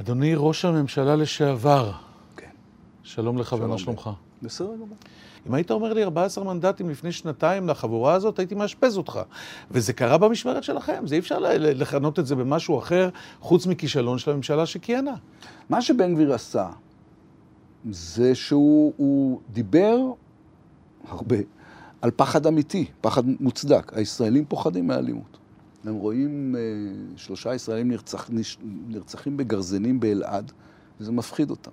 אדוני ראש הממשלה לשעבר, כן. שלום לך ומה. שלומך? בסדר גמור. אם היית אומר לי 14 מנדטים לפני שנתיים לחבורה הזאת, הייתי מאשפז אותך. וזה קרה במשמרת שלכם, זה אי אפשר לכנות את זה במשהו אחר, חוץ מכישלון של הממשלה שכיהנה. מה שבן גביר עשה, זה שהוא הוא דיבר הרבה על פחד אמיתי, פחד מוצדק. הישראלים פוחדים מאלימות. הם רואים אה, שלושה ישראלים נרצח, נש, נרצחים בגרזנים באלעד, וזה מפחיד אותם.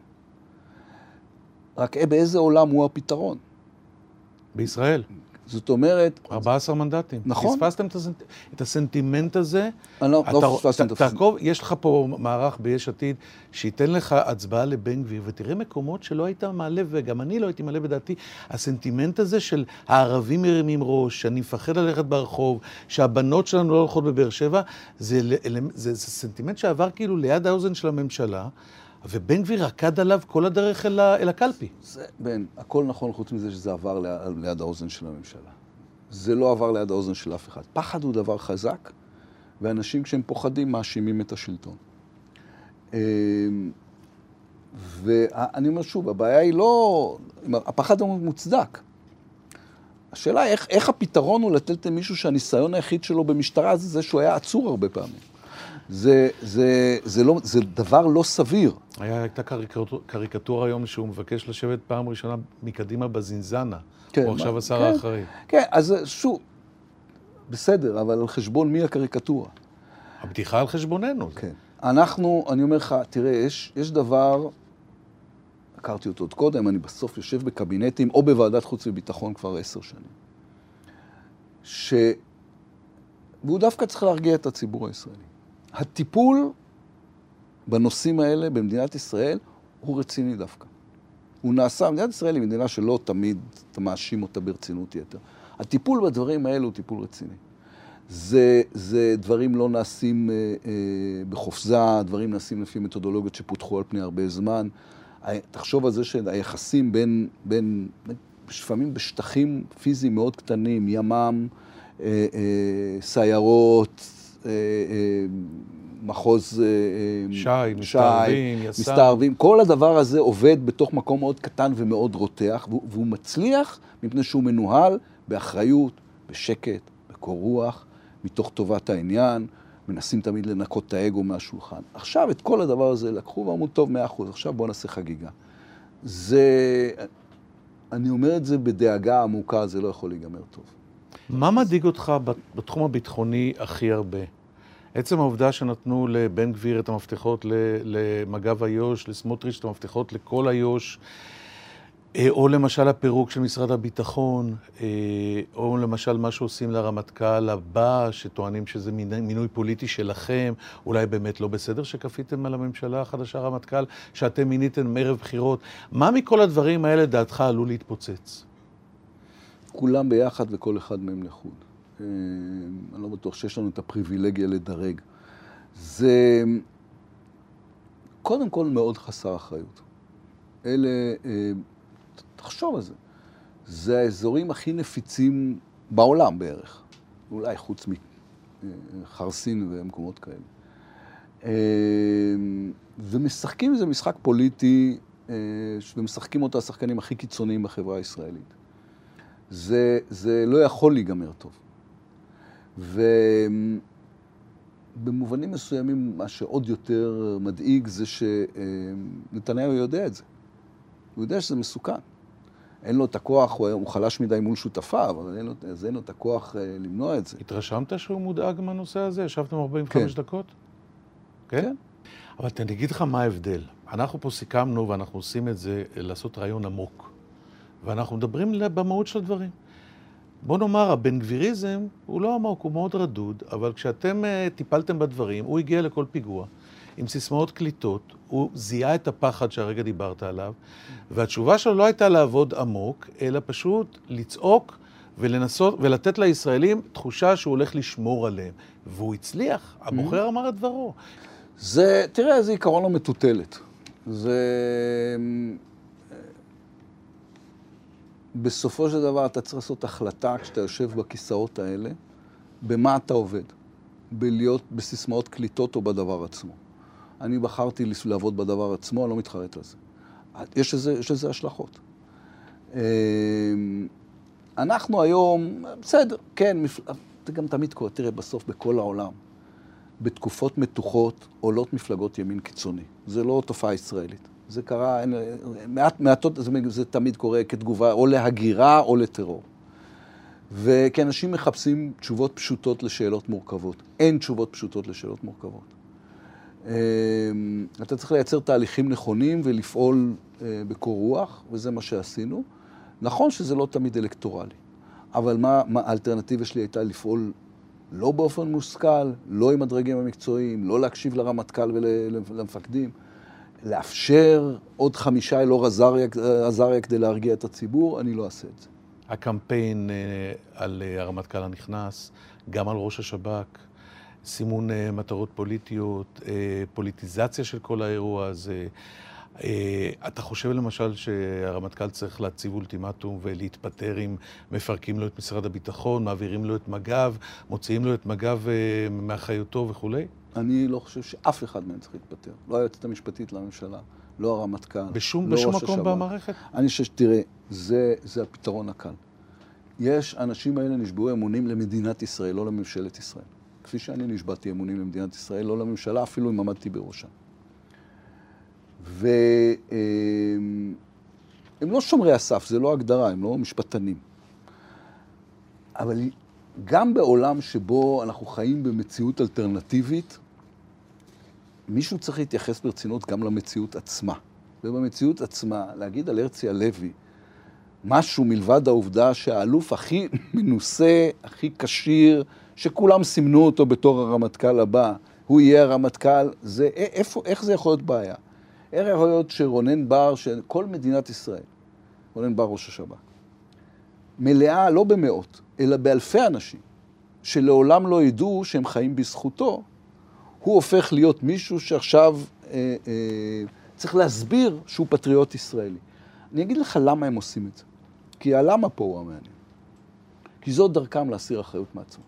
רק אה, באיזה עולם הוא הפתרון? בישראל, זאת אומרת, 14 מנדטים. נכון. פספסתם את, הסנט... את הסנטימנט הזה? אני לא, לא ת- את הפסק. תעקוב, יש לך פה מערך ביש עתיד שייתן לך הצבעה לבן גביר, ותראה מקומות שלא היית מעלה, וגם אני לא הייתי מעלה בדעתי, הסנטימנט הזה של הערבים מרימים ראש, שאני מפחד ללכת ברחוב, שהבנות שלנו לא הולכות בבאר שבע, זה, אל- זה, זה סנטימנט שעבר כאילו ליד האוזן של הממשלה, ובן גביר רקד עליו כל הדרך אל, ה- אל הקלפי. זה, בן, הכל נכון חוץ מזה שזה עבר ליד, ליד האוזן של הממשלה. זה לא עבר ליד האוזן של אף אחד. פחד הוא דבר חזק, ואנשים כשהם פוחדים מאשימים את השלטון. אמ, ואני אומר שוב, הבעיה היא לא... הפחד הוא מוצדק. השאלה איך, איך הפתרון הוא לתת למישהו שהניסיון היחיד שלו במשטרה זה זה שהוא היה עצור הרבה פעמים. זה, זה, זה, לא, זה דבר לא סביר. היה, הייתה קריקטור, קריקטורה היום שהוא מבקש לשבת פעם ראשונה מקדימה בזינזנה. כן, הוא עכשיו השר כן. האחראי. כן, אז שוב, בסדר, אבל על חשבון מי הקריקטורה? הבדיחה על חשבוננו. כן. אנחנו, אני אומר לך, תראה, יש, יש דבר, הכרתי אותו עוד קודם, אני בסוף יושב בקבינטים או בוועדת חוץ וביטחון כבר עשר שנים. ש... והוא דווקא צריך להרגיע את הציבור הישראלי. הטיפול בנושאים האלה במדינת ישראל הוא רציני דווקא. הוא נעשה, מדינת ישראל היא מדינה שלא תמיד אתה מאשים אותה ברצינות יתר. הטיפול בדברים האלה הוא טיפול רציני. זה, זה דברים לא נעשים אה, אה, בחופזה, דברים נעשים לפי מתודולוגיות שפותחו על פני הרבה זמן. ה- תחשוב על זה שהיחסים בין, בין, לפעמים בשטחים פיזיים מאוד קטנים, ימ"מ, אה, אה, סיירות, אה, אה, מחוז... אה, אה, ש"י, מסתערבים, יס"מ. מסתערבים, כל הדבר הזה עובד בתוך מקום מאוד קטן ומאוד רותח, והוא, והוא מצליח מפני שהוא מנוהל באחריות, בשקט, בקור רוח, מתוך טובת העניין, מנסים תמיד לנקות את האגו מהשולחן. עכשיו את כל הדבר הזה לקחו ואמרו, טוב, מאה אחוז, עכשיו בואו נעשה חגיגה. זה, אני אומר את זה בדאגה עמוקה, זה לא יכול להיגמר טוב. מה מדאיג אותך בת- בתחום הביטחוני הכי הרבה? עצם העובדה שנתנו לבן גביר את המפתחות למג"ב איו"ש, לסמוטריץ' את המפתחות לכל איו"ש, אה, או למשל הפירוק של משרד הביטחון, אה, או למשל מה שעושים לרמטכ"ל הבא, שטוענים שזה מינוי פוליטי שלכם, אולי באמת לא בסדר שכפיתם על הממשלה החדשה רמטכ"ל, שאתם מיניתם ערב בחירות. מה מכל הדברים האלה דעתך עלול להתפוצץ? כולם ביחד וכל אחד מהם לחוד. אה, אני לא בטוח שיש לנו את הפריבילגיה לדרג. זה קודם כל מאוד חסר אחריות. אלה, אה, תחשוב על זה, זה האזורים הכי נפיצים בעולם בערך, אולי חוץ מחרסין ומקומות כאלה. אה, ומשחקים איזה משחק פוליטי, אה, ומשחקים אותו השחקנים הכי קיצוניים בחברה הישראלית. זה, זה לא יכול להיגמר טוב. ובמובנים מסוימים, מה שעוד יותר מדאיג זה שנתניהו יודע את זה. הוא יודע שזה מסוכן. אין לו את הכוח, הוא, הוא חלש מדי מול שותפיו, אבל אין לו, אז אין לו את הכוח אה, למנוע את זה. התרשמת שהוא מודאג מהנושא הזה? ישבתם 45 כן. דקות? כן? כן. אבל אני אגיד לך מה ההבדל. אנחנו פה סיכמנו, ואנחנו עושים את זה, לעשות רעיון עמוק. ואנחנו מדברים במהות של הדברים. בוא נאמר, הבן גביריזם הוא לא עמוק, הוא מאוד רדוד, אבל כשאתם uh, טיפלתם בדברים, הוא הגיע לכל פיגוע עם סיסמאות קליטות, הוא זיהה את הפחד שהרגע דיברת עליו, והתשובה שלו לא הייתה לעבוד עמוק, אלא פשוט לצעוק ולנסות, ולתת לישראלים תחושה שהוא הולך לשמור עליהם. והוא הצליח, הבוחר אמר את דברו. זה, תראה, זה עיקרון המטוטלת. זה... בסופו של דבר אתה צריך לעשות החלטה כשאתה יושב בכיסאות האלה, במה אתה עובד. בלהיות בסיסמאות קליטות או בדבר עצמו. אני בחרתי לעבוד בדבר עצמו, אני לא מתחרט על זה. יש לזה, יש לזה השלכות. אמ, אנחנו היום, בסדר, כן, זה גם תמיד קורה, תראה, בסוף בכל העולם, בתקופות מתוחות עולות מפלגות ימין קיצוני. זה לא תופעה ישראלית. זה קרה, מעט, מעטות, זה, זה תמיד קורה כתגובה או להגירה או לטרור. וכי אנשים מחפשים תשובות פשוטות לשאלות מורכבות. אין תשובות פשוטות לשאלות מורכבות. אמ, אתה צריך לייצר תהליכים נכונים ולפעול אה, בקור רוח, וזה מה שעשינו. נכון שזה לא תמיד אלקטורלי, אבל מה, מה האלטרנטיבה שלי הייתה לפעול לא באופן מושכל, לא עם הדרגים המקצועיים, לא להקשיב לרמטכ"ל ולמפקדים, לאפשר עוד חמישה אלאור עזריה כדי להרגיע את הציבור, אני לא אעשה את זה. הקמפיין אה, על אה, הרמטכ"ל הנכנס, גם על ראש השב"כ, סימון אה, מטרות פוליטיות, פוליטיזציה של כל האירוע הזה. אתה חושב למשל שהרמטכ"ל צריך להציב אולטימטום ולהתפטר אם מפרקים לו את משרד הביטחון, מעבירים לו את מג"ב, מוציאים לו את מג"ב מאחריותו וכולי? אני לא חושב שאף אחד מהם צריך להתפטר. לא היועצת המשפטית לממשלה, לא הרמטכ"ל, בשום, לא בשום מקום השב"כ. במערכת? אני חושב שתראה, זה, זה הפתרון הקל. יש, האנשים האלה נשבעו אמונים למדינת ישראל, לא לממשלת ישראל. כפי שאני נשבעתי אמונים למדינת ישראל, לא לממשלה, אפילו אם עמדתי בראשה. והם לא שומרי הסף, זה לא הגדרה, הם לא משפטנים. אבל גם בעולם שבו אנחנו חיים במציאות אלטרנטיבית, מישהו צריך להתייחס ברצינות גם למציאות עצמה. ובמציאות עצמה, להגיד על הרצי הלוי משהו מלבד העובדה שהאלוף הכי מנוסה, הכי כשיר, שכולם סימנו אותו בתור הרמטכ"ל הבא, הוא יהיה הרמטכ"ל, זה, איפה, איך זה יכול להיות בעיה? איך יכול להיות שרונן בר, שכל מדינת ישראל, רונן בר ראש השב"כ, מלאה לא במאות, אלא באלפי אנשים, שלעולם לא ידעו שהם חיים בזכותו, הוא הופך להיות מישהו שעכשיו אה, אה, צריך להסביר שהוא פטריוט ישראלי. אני אגיד לך למה הם עושים את זה. כי הלמה פה הוא המעניין. כי זאת דרכם להסיר אחריות מעצמו.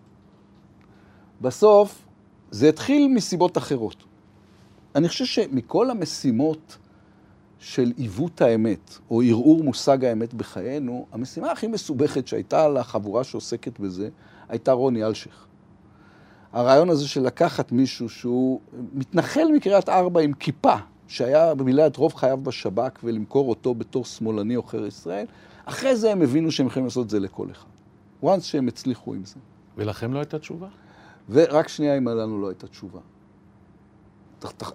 בסוף, זה התחיל מסיבות אחרות. אני חושב שמכל המשימות של עיוות האמת, או ערעור מושג האמת בחיינו, המשימה הכי מסובכת שהייתה לחבורה שעוסקת בזה, הייתה רוני אלשיך. הרעיון הזה של לקחת מישהו שהוא מתנחל מקריית ארבע עם כיפה, שהיה במילא את רוב חייו בשב"כ, ולמכור אותו בתור שמאלני עוכר ישראל, אחרי זה הם הבינו שהם יכולים לעשות את זה לכל אחד. once שהם הצליחו עם זה. ולכם לא הייתה תשובה? ורק שנייה אם לנו לא הייתה תשובה.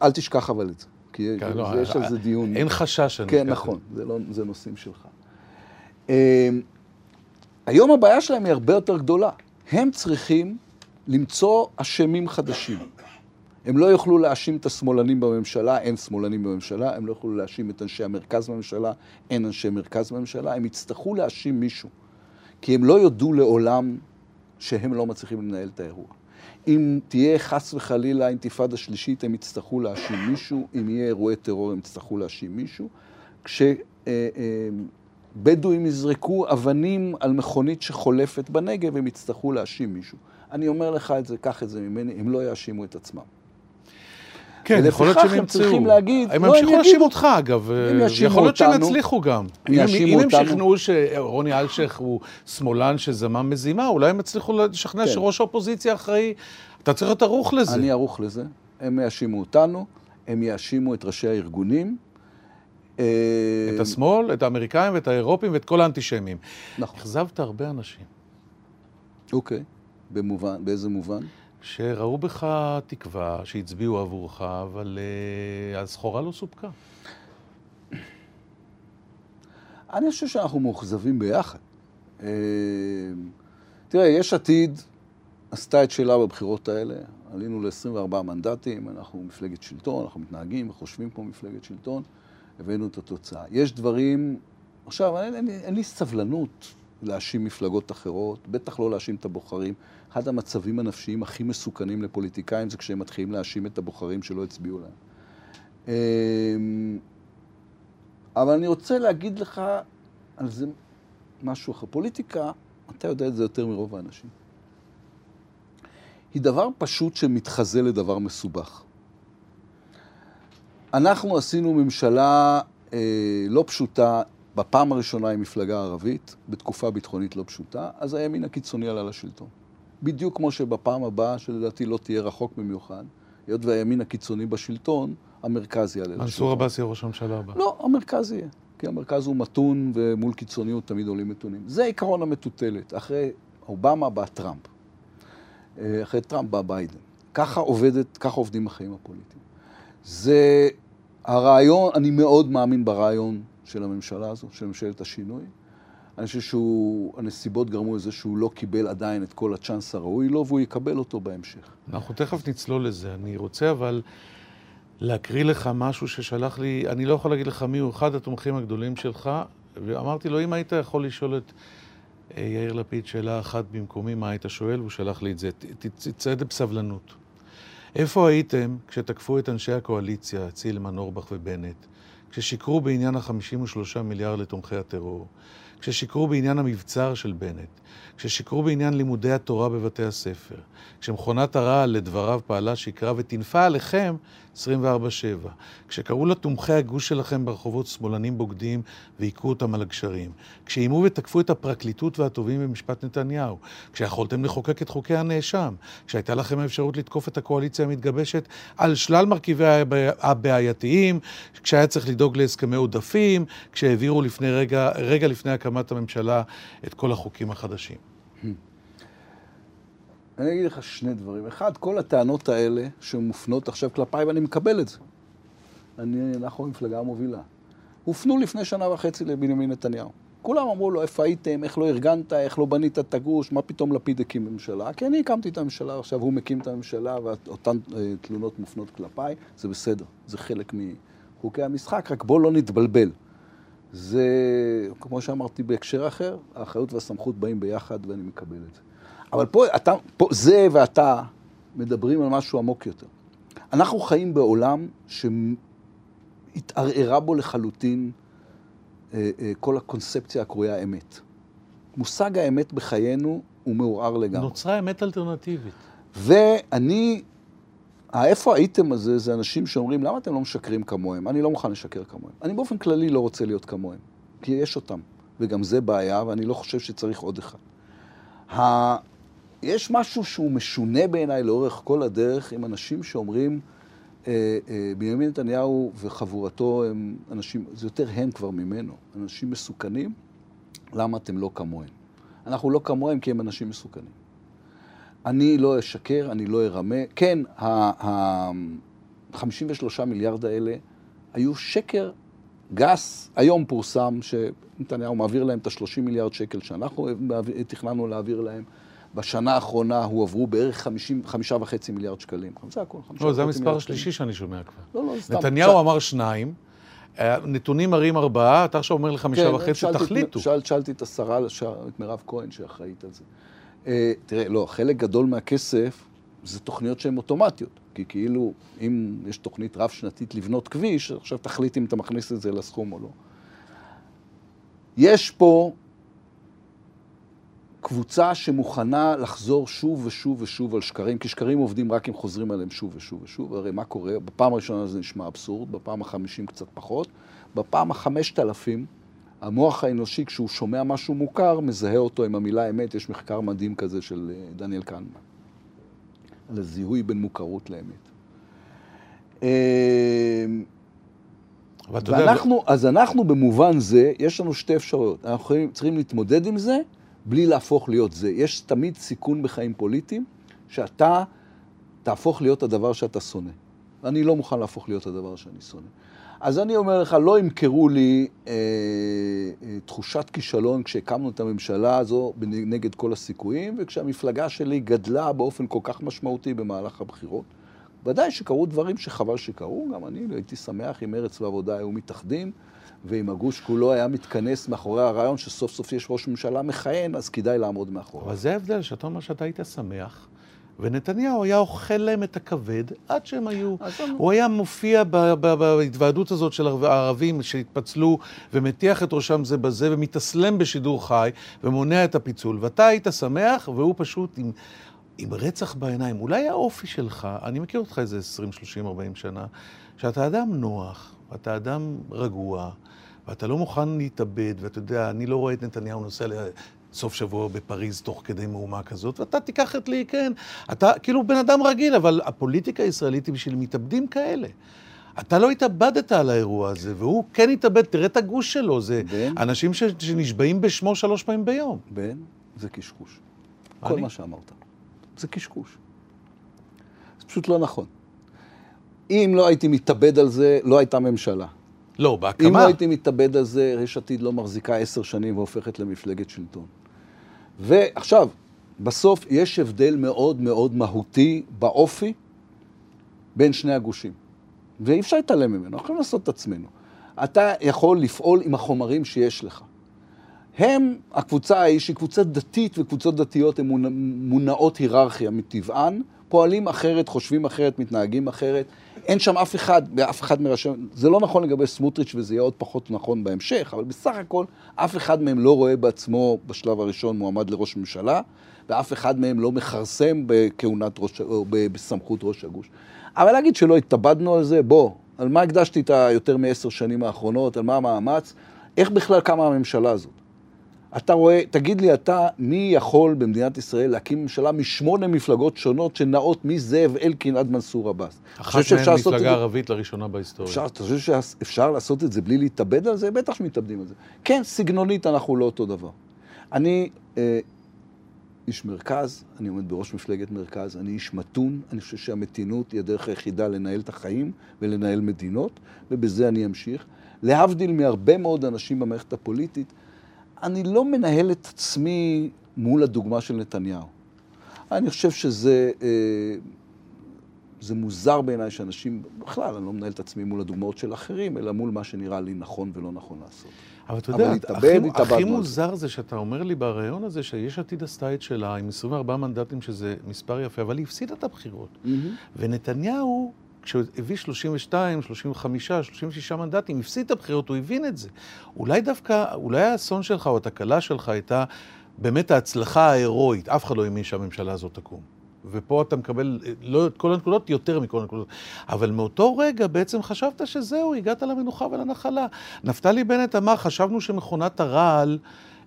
אל תשכח אבל את זה, כי כן, לא, יש על זה דיון. אין חשש. כן, נכון, זה, לא, זה נושאים שלך. אמ, היום הבעיה שלהם היא הרבה יותר גדולה. הם צריכים למצוא אשמים חדשים. הם לא יוכלו להאשים את השמאלנים בממשלה, אין שמאלנים בממשלה, הם לא יוכלו להאשים את אנשי המרכז בממשלה, אין אנשי מרכז בממשלה, הם יצטרכו להאשים מישהו. כי הם לא יודו לעולם שהם לא מצליחים לנהל את האירוע. אם תהיה חס וחלילה אינתיפאדה שלישית, הם יצטרכו להאשים מישהו, אם יהיה אירועי טרור, הם יצטרכו להאשים מישהו. כשבדואים אה, אה, יזרקו אבנים על מכונית שחולפת בנגב, הם יצטרכו להאשים מישהו. אני אומר לך את זה, קח את זה ממני, הם לא יאשימו את עצמם. כן, יכול להיות שהם ימצאו. הם ימשיכו להאשים אותך, אגב. הם יאשימו אותנו. יכול להיות שהם יצליחו גם. הם יאשימו אותנו. אם הם שכנעו שרוני אלשיך הוא שמאלן שזמם מזימה, אולי הם יצליחו לשכנע כן. שראש האופוזיציה אחראי. אתה צריך להיות ערוך לזה. אני ערוך לזה. הם יאשימו אותנו, הם יאשימו את ראשי הארגונים. אה, את השמאל, את האמריקאים ואת האירופים ואת כל האנטישמים. נכון. אכזבת הרבה אנשים. אוקיי. במובן, באיזה מובן? שראו בך תקווה, שהצביעו עבורך, אבל uh, הסחורה לא סופקה. אני חושב שאנחנו מאוכזבים ביחד. Uh, תראה, יש עתיד עשתה את שלה בבחירות האלה. עלינו ל-24 מנדטים, אנחנו מפלגת שלטון, אנחנו מתנהגים וחושבים כמו מפלגת שלטון, הבאנו את התוצאה. יש דברים... עכשיו, אין, אין, אין לי סבלנות להאשים מפלגות אחרות, בטח לא להאשים את הבוחרים. אחד המצבים הנפשיים הכי מסוכנים לפוליטיקאים זה כשהם מתחילים להאשים את הבוחרים שלא הצביעו להם. אמ, אבל אני רוצה להגיד לך על זה משהו אחר. פוליטיקה, אתה יודע את זה יותר מרוב האנשים, היא דבר פשוט שמתחזה לדבר מסובך. אנחנו עשינו ממשלה אה, לא פשוטה, בפעם הראשונה עם מפלגה ערבית, בתקופה ביטחונית לא פשוטה, אז הימין הקיצוני עלה לשלטון. בדיוק כמו שבפעם הבאה, שלדעתי לא תהיה רחוק במיוחד, היות והימין הקיצוני בשלטון, המרכז יעלה לשלטון. מנסור עבאס יהיה ראש הממשלה הבא. לא, המרכז יהיה. כי המרכז הוא מתון, ומול קיצוניות תמיד עולים מתונים. זה עיקרון המטוטלת. אחרי אובמה בא טראמפ. אה, אחרי טראמפ בא ביידן. ככה עובדת, ככה עובדים החיים הפוליטיים. זה הרעיון, אני מאוד מאמין ברעיון של הממשלה הזו, של ממשלת השינוי. אני חושב שהנסיבות גרמו לזה שהוא לא קיבל עדיין את כל הצ'אנס הראוי לו, והוא יקבל אותו בהמשך. אנחנו תכף נצלול לזה. אני רוצה אבל להקריא לך משהו ששלח לי, אני לא יכול להגיד לך מי הוא אחד התומכים הגדולים שלך, ואמרתי לו, אם היית יכול לשאול את אה, יאיר לפיד שאלה אחת במקומי, מה היית שואל? הוא שלח לי את זה. תצא בסבלנות. איפה הייתם כשתקפו את אנשי הקואליציה, צילמן, אורבך ובנט, כששיקרו בעניין ה-53 מיליארד לתומכי הטרור, כששיקרו בעניין המבצר של בנט, כששיקרו בעניין לימודי התורה בבתי הספר, כשמכונת הרעל לדבריו פעלה שיקרה וטינפה עליכם 24-7, כשקראו לתומכי הגוש שלכם ברחובות שמאלנים בוגדים והיכו אותם על הגשרים, כשאיימו ותקפו את הפרקליטות והתובעים במשפט נתניהו, כשיכולתם לחוקק את חוקי הנאשם, כשהייתה לכם האפשרות לתקוף את הקואליציה המתגבשת על שלל מרכיביה הבעייתיים, כשהיה צריך לדאוג להסכמי עודפים, כשהעבירו לפני רגע, רגע לפני הקמת הממשלה את כל החוקים החדשים. אני אגיד לך שני דברים. אחד, כל הטענות האלה שמופנות עכשיו כלפיי, ואני מקבל את זה. אני, אנחנו המפלגה המובילה. הופנו לפני שנה וחצי לבנימין נתניהו. כולם אמרו לו, איפה הייתם, איך לא ארגנת, איך לא בנית את הגוש, מה פתאום לפיד הקים ממשלה? כי אני הקמתי את הממשלה, עכשיו הוא מקים את הממשלה, ואותן אה, תלונות מופנות כלפיי, זה בסדר, זה חלק מחוקי המשחק, רק בואו לא נתבלבל. זה, כמו שאמרתי בהקשר אחר, האחריות והסמכות באים ביחד ואני מקבל את זה. אבל פה, אתה, פה זה ואתה מדברים על משהו עמוק יותר. אנחנו חיים בעולם שהתערערה בו לחלוטין אה, אה, כל הקונספציה הקרויה אמת. מושג האמת בחיינו הוא מעורער לגמרי. נוצרה אמת אלטרנטיבית. ואני, האיפה הייתם הזה, זה אנשים שאומרים, למה אתם לא משקרים כמוהם? אני לא מוכן לשקר כמוהם. אני באופן כללי לא רוצה להיות כמוהם, כי יש אותם, וגם זה בעיה, ואני לא חושב שצריך עוד אחד. יש משהו שהוא משונה בעיניי לאורך כל הדרך עם אנשים שאומרים, אה, אה, בנימין נתניהו וחבורתו הם אנשים, זה יותר הם כבר ממנו, אנשים מסוכנים, למה אתם לא כמוהם? אנחנו לא כמוהם כי הם אנשים מסוכנים. אני לא אשקר, אני לא ארמה. כן, ה-53 מיליארד האלה היו שקר גס. היום פורסם שנתניהו מעביר להם את ה-30 מיליארד שקל שאנחנו תכננו להעביר להם. בשנה האחרונה הועברו בערך חמישה וחצי מיליארד שקלים. זה הכול, חמישה לא, זה המספר השלישי שאני שומע כבר. לא, לא, סתם. נתניהו אמר שניים, אה, נתונים מראים ארבעה, אתה עכשיו אומר לי חמישה כן, וחצי, תחליטו. שאלתי את השרה, את מירב כהן, שאחראית על זה. אה, תראה, לא, חלק גדול מהכסף זה תוכניות שהן אוטומטיות. כי כאילו, אם יש תוכנית רב-שנתית לבנות כביש, עכשיו תחליט אם אתה מכניס את זה לסכום או לא. יש פה קבוצה שמוכנה לחזור שוב ושוב ושוב על שקרים, כי שקרים עובדים רק אם חוזרים עליהם שוב ושוב ושוב. הרי מה קורה? בפעם הראשונה זה נשמע אבסורד, בפעם החמישים קצת פחות, בפעם החמשת אלפים, המוח האנושי, כשהוא שומע משהו מוכר, מזהה אותו עם המילה אמת. יש מחקר מדהים כזה של אה, דניאל קנמן, על הזיהוי בין מוכרות לאמת. אה, ואנחנו, אז אנחנו במובן זה, יש לנו שתי אפשרויות. אנחנו צריכים להתמודד עם זה, בלי להפוך להיות זה. יש תמיד סיכון בחיים פוליטיים, שאתה תהפוך להיות הדבר שאתה שונא. אני לא מוכן להפוך להיות הדבר שאני שונא. אז אני אומר לך, לא ימכרו לי אה, אה, תחושת כישלון כשהקמנו את הממשלה הזו נגד כל הסיכויים, וכשהמפלגה שלי גדלה באופן כל כך משמעותי במהלך הבחירות. ודאי שקרו דברים שחבל שקרו, גם אני הייתי שמח אם מרץ ועבודה היו מתאחדים. ואם הגוש כולו היה מתכנס מאחורי הרעיון שסוף סוף יש ראש ממשלה מכהן, אז כדאי לעמוד מאחורי. אבל זה ההבדל, שאתה אומר שאתה היית שמח, ונתניהו היה אוכל להם את הכבד עד שהם היו... הוא היה מופיע בהתוועדות הזאת של הערבים שהתפצלו ומטיח את ראשם זה בזה ומתאסלם בשידור חי ומונע את הפיצול, ואתה היית שמח והוא פשוט עם... עם רצח בעיניים, אולי האופי שלך, אני מכיר אותך איזה 20, 30, 40 שנה, שאתה אדם נוח, ואתה אדם רגוע, ואתה לא מוכן להתאבד, ואתה יודע, אני לא רואה את נתניהו נוסע לסוף שבוע בפריז תוך כדי מהומה כזאת, ואתה תיקח את לי, כן, אתה כאילו בן אדם רגיל, אבל הפוליטיקה הישראלית היא בשביל מתאבדים כאלה. אתה לא התאבדת על האירוע הזה, והוא כן התאבד, תראה את הגוש שלו, זה בן? אנשים ש- שנשבעים בשמו שלוש פעמים ביום. בן, זה קשקוש. כל אני? מה שאמרת. זה קשקוש. זה פשוט לא נכון. אם לא הייתי מתאבד על זה, לא הייתה ממשלה. לא, אם בהקמה. לא הייתי מתאבד על זה, יש עתיד לא מחזיקה עשר שנים והופכת למפלגת שלטון. ועכשיו, בסוף יש הבדל מאוד מאוד מהותי באופי בין שני הגושים. ואי אפשר להתעלם ממנו, אנחנו יכולים לעשות את עצמנו. אתה יכול לפעול עם החומרים שיש לך. הם, הקבוצה ההיא, שהיא קבוצה דתית וקבוצות דתיות הן מונ- מונעות היררכיה מטבען, פועלים אחרת, חושבים אחרת, מתנהגים אחרת. אין שם אף אחד, באף אחד מראשי... זה לא נכון לגבי סמוטריץ' וזה יהיה עוד פחות נכון בהמשך, אבל בסך הכל אף אחד מהם לא רואה בעצמו בשלב הראשון מועמד לראש ממשלה, ואף אחד מהם לא מכרסם בכהונת ראש, או בסמכות ראש הגוש. אבל להגיד שלא התאבדנו על זה, בוא, על מה הקדשתי את היותר מעשר שנים האחרונות, על מה המאמץ, איך בכלל קמה הממשלה הזאת? אתה רואה, תגיד לי אתה, מי יכול במדינת ישראל להקים ממשלה משמונה מפלגות שונות שנעות מזאב אלקין עד מנסור עבאס? אחת מהן מפלגה זה- ערבית לראשונה בהיסטוריה. אפשר, אתה חושב שאפשר לעשות את זה בלי להתאבד על זה? בטח שמתאבדים על זה. כן, סגנונית אנחנו לא אותו דבר. אני אה, איש מרכז, אני עומד בראש מפלגת מרכז, אני איש מתון, אני חושב שהמתינות היא הדרך היחידה לנהל את החיים ולנהל מדינות, ובזה אני אמשיך. להבדיל מהרבה מאוד אנשים במערכת הפוליטית, אני לא מנהל את עצמי מול הדוגמה של נתניהו. אני חושב שזה... אה, זה מוזר בעיניי שאנשים, בכלל, אני לא מנהל את עצמי מול הדוגמאות של אחרים, אלא מול מה שנראה לי נכון ולא נכון לעשות. אבל אתה אבל יודע, להתאבד, הכי, הכי. מוזר זה שאתה אומר לי בריאיון הזה שיש עתיד עשתה את שלה עם 24 מנדטים, שזה מספר יפה, אבל היא הפסידה את הבחירות. ונתניהו, כשהוא הביא 32, 35, 36 מנדטים, הפסיד את הבחירות, הוא הבין את זה. אולי דווקא, אולי האסון שלך או התקלה שלך הייתה באמת ההצלחה ההירואית. אף אחד לא האמין שהממשלה הזאת תקום. ופה אתה מקבל אה, לא את כל הנקודות, יותר מכל הנקודות. אבל מאותו רגע בעצם חשבת שזהו, הגעת למנוחה ולנחלה. נפתלי בנט אמר, חשבנו שמכונת הרעל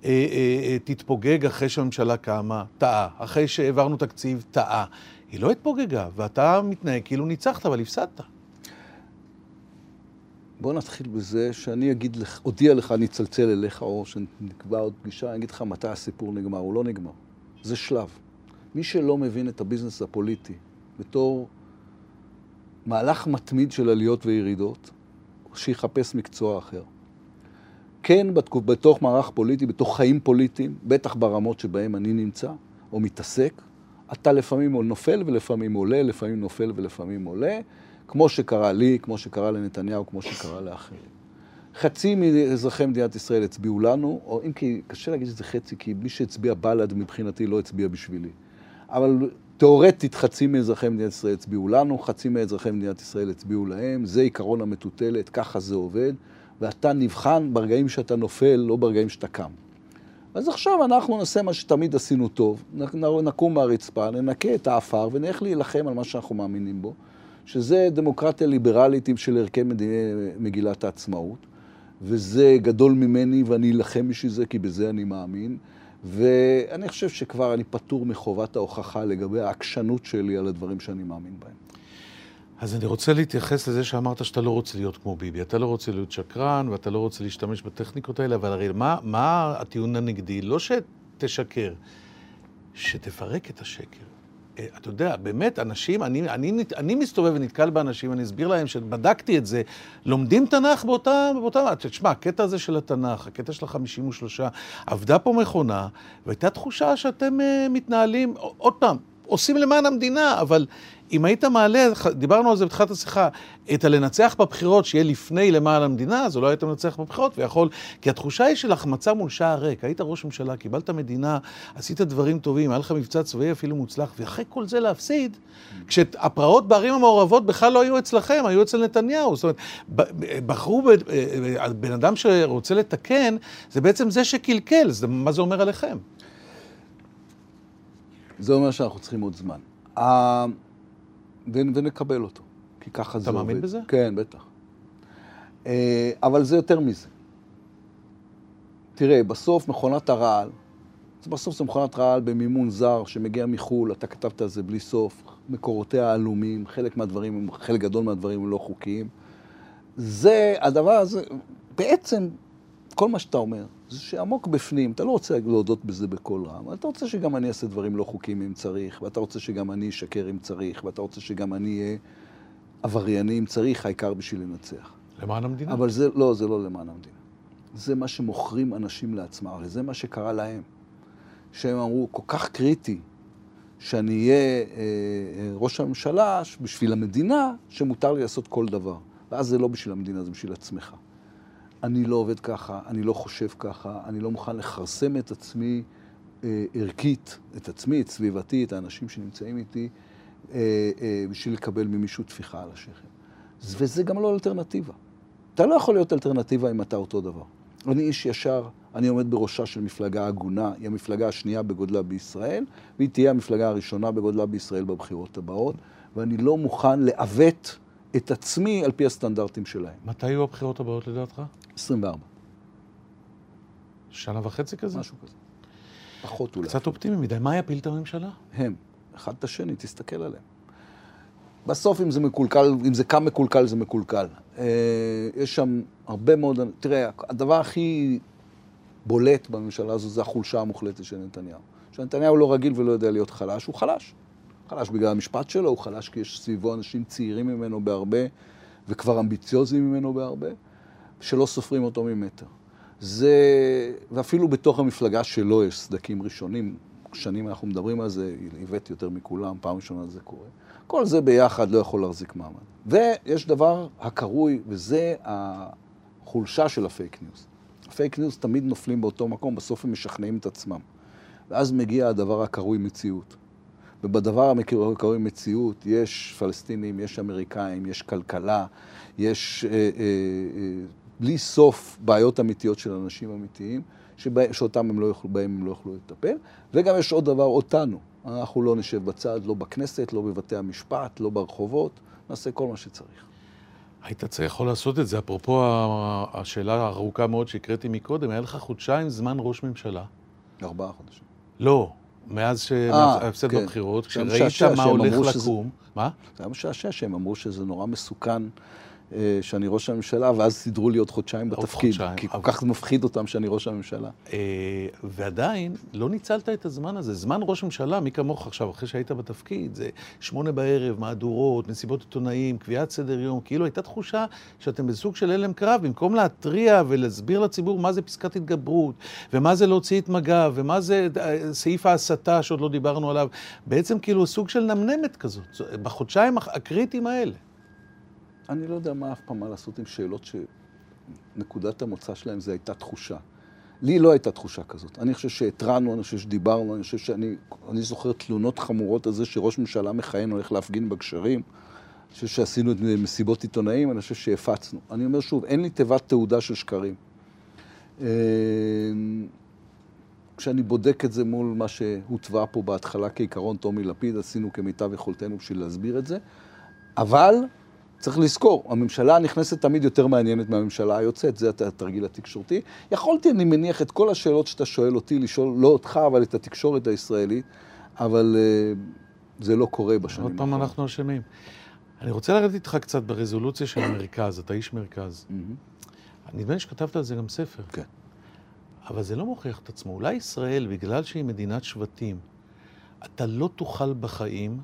אה, אה, אה, תתפוגג אחרי שהממשלה קמה, טעה. אחרי שהעברנו תקציב, טעה. היא לא התפוגגה, ואתה מתנהג כאילו ניצחת, אבל הפסדת. בוא נתחיל בזה שאני אגיד לך, אודיע לך, אני אצלצל אליך, או שנקבע עוד פגישה, אני אגיד לך מתי הסיפור נגמר. הוא לא נגמר. זה שלב. מי שלא מבין את הביזנס הפוליטי בתור מהלך מתמיד של עליות וירידות, שיחפש מקצוע אחר. כן, בתוך מערך פוליטי, בתוך חיים פוליטיים, בטח ברמות שבהם אני נמצא או מתעסק, אתה לפעמים נופל ולפעמים עולה, לפעמים נופל ולפעמים עולה, כמו שקרה לי, כמו שקרה לנתניהו, כמו שקרה לאחרים. חצי מאזרחי מדינת ישראל הצביעו לנו, או אם כי קשה להגיד שזה חצי, כי מי שהצביע בל"ד מבחינתי לא הצביע בשבילי. אבל תאורטית חצי מאזרחי מדינת ישראל הצביעו לנו, חצי מאזרחי מדינת ישראל הצביעו להם, זה עיקרון המטוטלת, ככה זה עובד, ואתה נבחן ברגעים שאתה נופל, לא ברגעים שאתה קם. אז עכשיו אנחנו נעשה מה שתמיד עשינו טוב, נקום מהרצפה, ננקה את האפר ונלך להילחם על מה שאנחנו מאמינים בו, שזה דמוקרטיה ליברלית של ערכי מגילת העצמאות, וזה גדול ממני ואני אלחם בשביל זה, כי בזה אני מאמין. ואני חושב שכבר אני פטור מחובת ההוכחה לגבי העקשנות שלי על הדברים שאני מאמין בהם. אז אני רוצה להתייחס לזה שאמרת שאתה לא רוצה להיות כמו ביבי. אתה לא רוצה להיות שקרן, ואתה לא רוצה להשתמש בטכניקות האלה, אבל הרי מה, מה הטיעון הנגדי? לא שתשקר, שתפרק את השקר. אה, אתה יודע, באמת, אנשים, אני, אני, אני מסתובב ונתקל באנשים, אני אסביר להם שבדקתי את זה, לומדים תנ"ך באותה, באותה, תשמע, הקטע הזה של התנ"ך, הקטע של החמישים ושלושה, עבדה פה מכונה, והייתה תחושה שאתם uh, מתנהלים, עוד פעם, עושים למען המדינה, אבל אם היית מעלה, דיברנו על זה בתחילת השיחה, את הלנצח בבחירות שיהיה לפני למען המדינה, אז אולי היית מנצח בבחירות ויכול... כי התחושה היא של החמצה מול שער ריק. היית ראש ממשלה, קיבלת מדינה, עשית דברים טובים, היה לך מבצע צבאי אפילו מוצלח, ואחרי כל זה להפסיד, כשהפרעות בערים המעורבות בכלל לא היו אצלכם, היו אצל נתניהו. זאת אומרת, בחרו ב- בן אדם שרוצה לתקן, זה בעצם זה שקלקל, זה, מה זה אומר עליכם? זה אומר שאנחנו צריכים עוד זמן. ונקבל אותו. כי ככה זה אתה עובד. מאמין בזה? כן, בטח. אה, אבל זה יותר מזה. תראה, בסוף מכונת הרעל, בסוף זה מכונת רעל במימון זר שמגיע מחו"ל, אתה כתבת על זה בלי סוף, מקורותיה עלומים, חלק מהדברים, חלק גדול מהדברים הם לא חוקיים. זה, הדבר הזה, בעצם, כל מה שאתה אומר, זה שעמוק בפנים, אתה לא רוצה להודות בזה בקול רם, אתה רוצה שגם אני אעשה דברים לא חוקיים אם צריך, ואתה רוצה שגם אני אשקר אם צריך, ואתה רוצה שגם אני אהיה עברייני אם צריך, העיקר בשביל לנצח. למען המדינה. אבל זה לא, זה לא למען המדינה. זה מה שמוכרים אנשים לעצמם, הרי זה מה שקרה להם. שהם אמרו, כל כך קריטי שאני אהיה אה, אה, ראש הממשלה בשביל המדינה, שמותר לי לעשות כל דבר. ואז זה לא בשביל המדינה, זה בשביל עצמך. אני לא עובד ככה, אני לא חושב ככה, אני לא מוכן לכרסם את עצמי אה, ערכית, את עצמי, את סביבתי, את האנשים שנמצאים איתי, אה, אה, בשביל לקבל ממישהו טפיחה על השכם. וזה גם לא אלטרנטיבה. אתה לא יכול להיות אלטרנטיבה אם אתה אותו דבר. אני איש ישר, אני עומד בראשה של מפלגה הגונה, היא המפלגה השנייה בגודלה בישראל, והיא תהיה המפלגה הראשונה בגודלה בישראל בבחירות הבאות, ואני לא מוכן לעוות את עצמי על פי הסטנדרטים שלהם. מתי יהיו הבחירות הבאות לדעתך? 24, שנה וחצי כזה? משהו כזה. פחות אולי. קצת אופטימי מדי. מה יפיל את הממשלה? הם, אחד את השני, תסתכל עליהם. בסוף, אם זה מקולקל, אם זה קם מקולקל, זה מקולקל. אה, יש שם הרבה מאוד... תראה, הדבר הכי בולט בממשלה הזו זה החולשה המוחלטת של נתניהו. שנתניהו לא רגיל ולא יודע להיות חלש, הוא חלש. חלש בגלל המשפט שלו, הוא חלש כי יש סביבו אנשים צעירים ממנו בהרבה, וכבר אמביציוזיים ממנו בהרבה, שלא סופרים אותו ממטר. זה, ואפילו בתוך המפלגה שלו יש סדקים ראשונים, שנים אנחנו מדברים על זה, הבאתי יותר מכולם, פעם ראשונה זה קורה. כל זה ביחד לא יכול להחזיק מעמד. ויש דבר הקרוי, וזה החולשה של ה fake news. ה fake news תמיד נופלים באותו מקום, בסוף הם משכנעים את עצמם. ואז מגיע הדבר הקרוי מציאות. ובדבר הקרוי מציאות יש פלסטינים, יש אמריקאים, יש כלכלה, יש אה, אה, אה, בלי סוף בעיות אמיתיות של אנשים אמיתיים, שבא, שאותם הם לא יוכלו, בהם הם לא יוכלו לטפל. וגם יש עוד דבר, אותנו. אנחנו לא נשב בצד, לא בכנסת, לא בבתי המשפט, לא ברחובות, נעשה כל מה שצריך. היית צריך יכול לעשות את זה. אפרופו השאלה הארוכה מאוד שהקראתי מקודם, היה לך חודשיים זמן ראש ממשלה. ארבעה חודשים. לא, מאז אה, שההפסד כן. בבחירות, כשראית מה הולך אמרו שזה- לקום. מה? זה היה משעשע שהם אמרו שזה נורא מסוכן אה, שאני ראש הממשלה, ואז סידרו לי עוד חודשיים עוד בתפקיד. חודשיים, כי כל אבל- כך מפחיד אותם שאני ראש הממשלה. אה, ועדיין, לא ניצלת את הזמן הזה. זמן ראש ממשלה, מי כמוך עכשיו, אחרי שהיית בתפקיד, זה שמונה בערב, מהדורות, מסיבות עיתונאים, קביעת סדר יום, כאילו הייתה תחושה שאתם בסוג של הלם קרב, במקום להתריע ולהסביר לציבור מה זה פסקת התגברות, ומה זה להוציא את מג"ב, ומה זה אה, סעיף ההסתה שעוד לא דיברנו עליו, בעצם כאילו סוג של נמנמת כזאת, בחודשיים הקריטיים האלה. אני לא יודע מה אף פעם מה לעשות עם שאלות שנקודת המוצא שלהם זה הייתה תחושה. לי לא הייתה תחושה כזאת. אני חושב שהתרענו, אני חושב שדיברנו, אני חושב שאני אני זוכר תלונות חמורות על זה שראש ממשלה מכהן הולך להפגין בגשרים. אני חושב שעשינו את מסיבות עיתונאים, אני חושב שהפצנו. אני אומר שוב, אין לי תיבת תעודה של שקרים. אה, כשאני בודק את זה מול מה שהותווה פה בהתחלה כעיקרון טומי לפיד, עשינו כמיטב יכולתנו בשביל להסביר את זה. אבל צריך לזכור, הממשלה הנכנסת תמיד יותר מעניינת מהממשלה היוצאת, זה התרגיל התקשורתי. יכולתי, אני מניח, את כל השאלות שאתה שואל אותי, לשאול לא אותך, אבל את התקשורת הישראלית, אבל uh, זה לא קורה בשנים עוד פעם אנחנו אשמים. אני רוצה לרדת איתך קצת ברזולוציה של המרכז, אתה איש מרכז. נדמה לי שכתבת על זה גם ספר. כן. אבל זה לא מוכיח את עצמו. אולי ישראל, בגלל שהיא מדינת שבטים, אתה לא תוכל בחיים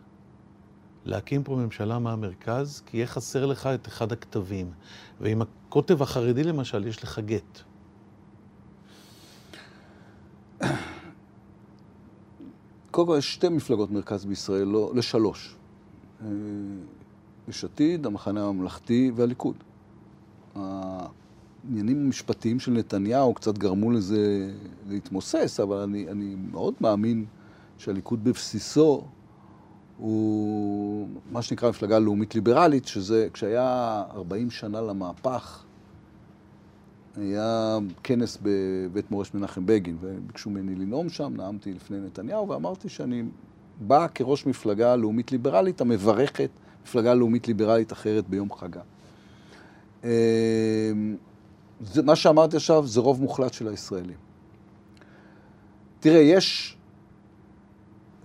להקים פה ממשלה מהמרכז, כי יהיה חסר לך את אחד הכתבים. ועם הקוטב החרדי למשל, יש לך גט. קודם כל, יש שתי מפלגות מרכז בישראל, לא, לשלוש. אה, יש עתיד, המחנה הממלכתי והליכוד. העניינים המשפטיים של נתניהו קצת גרמו לזה להתמוסס, אבל אני, אני מאוד מאמין שהליכוד בבסיסו הוא מה שנקרא מפלגה לאומית ליברלית, שזה כשהיה 40 שנה למהפך, היה כנס בבית מורשת מנחם בגין, וביקשו ממני לנאום שם, נאמתי לפני נתניהו, ואמרתי שאני בא כראש מפלגה לאומית ליברלית המברכת מפלגה לאומית ליברלית אחרת ביום חגה. אה, זה, מה שאמרתי עכשיו זה רוב מוחלט של הישראלים. תראה, יש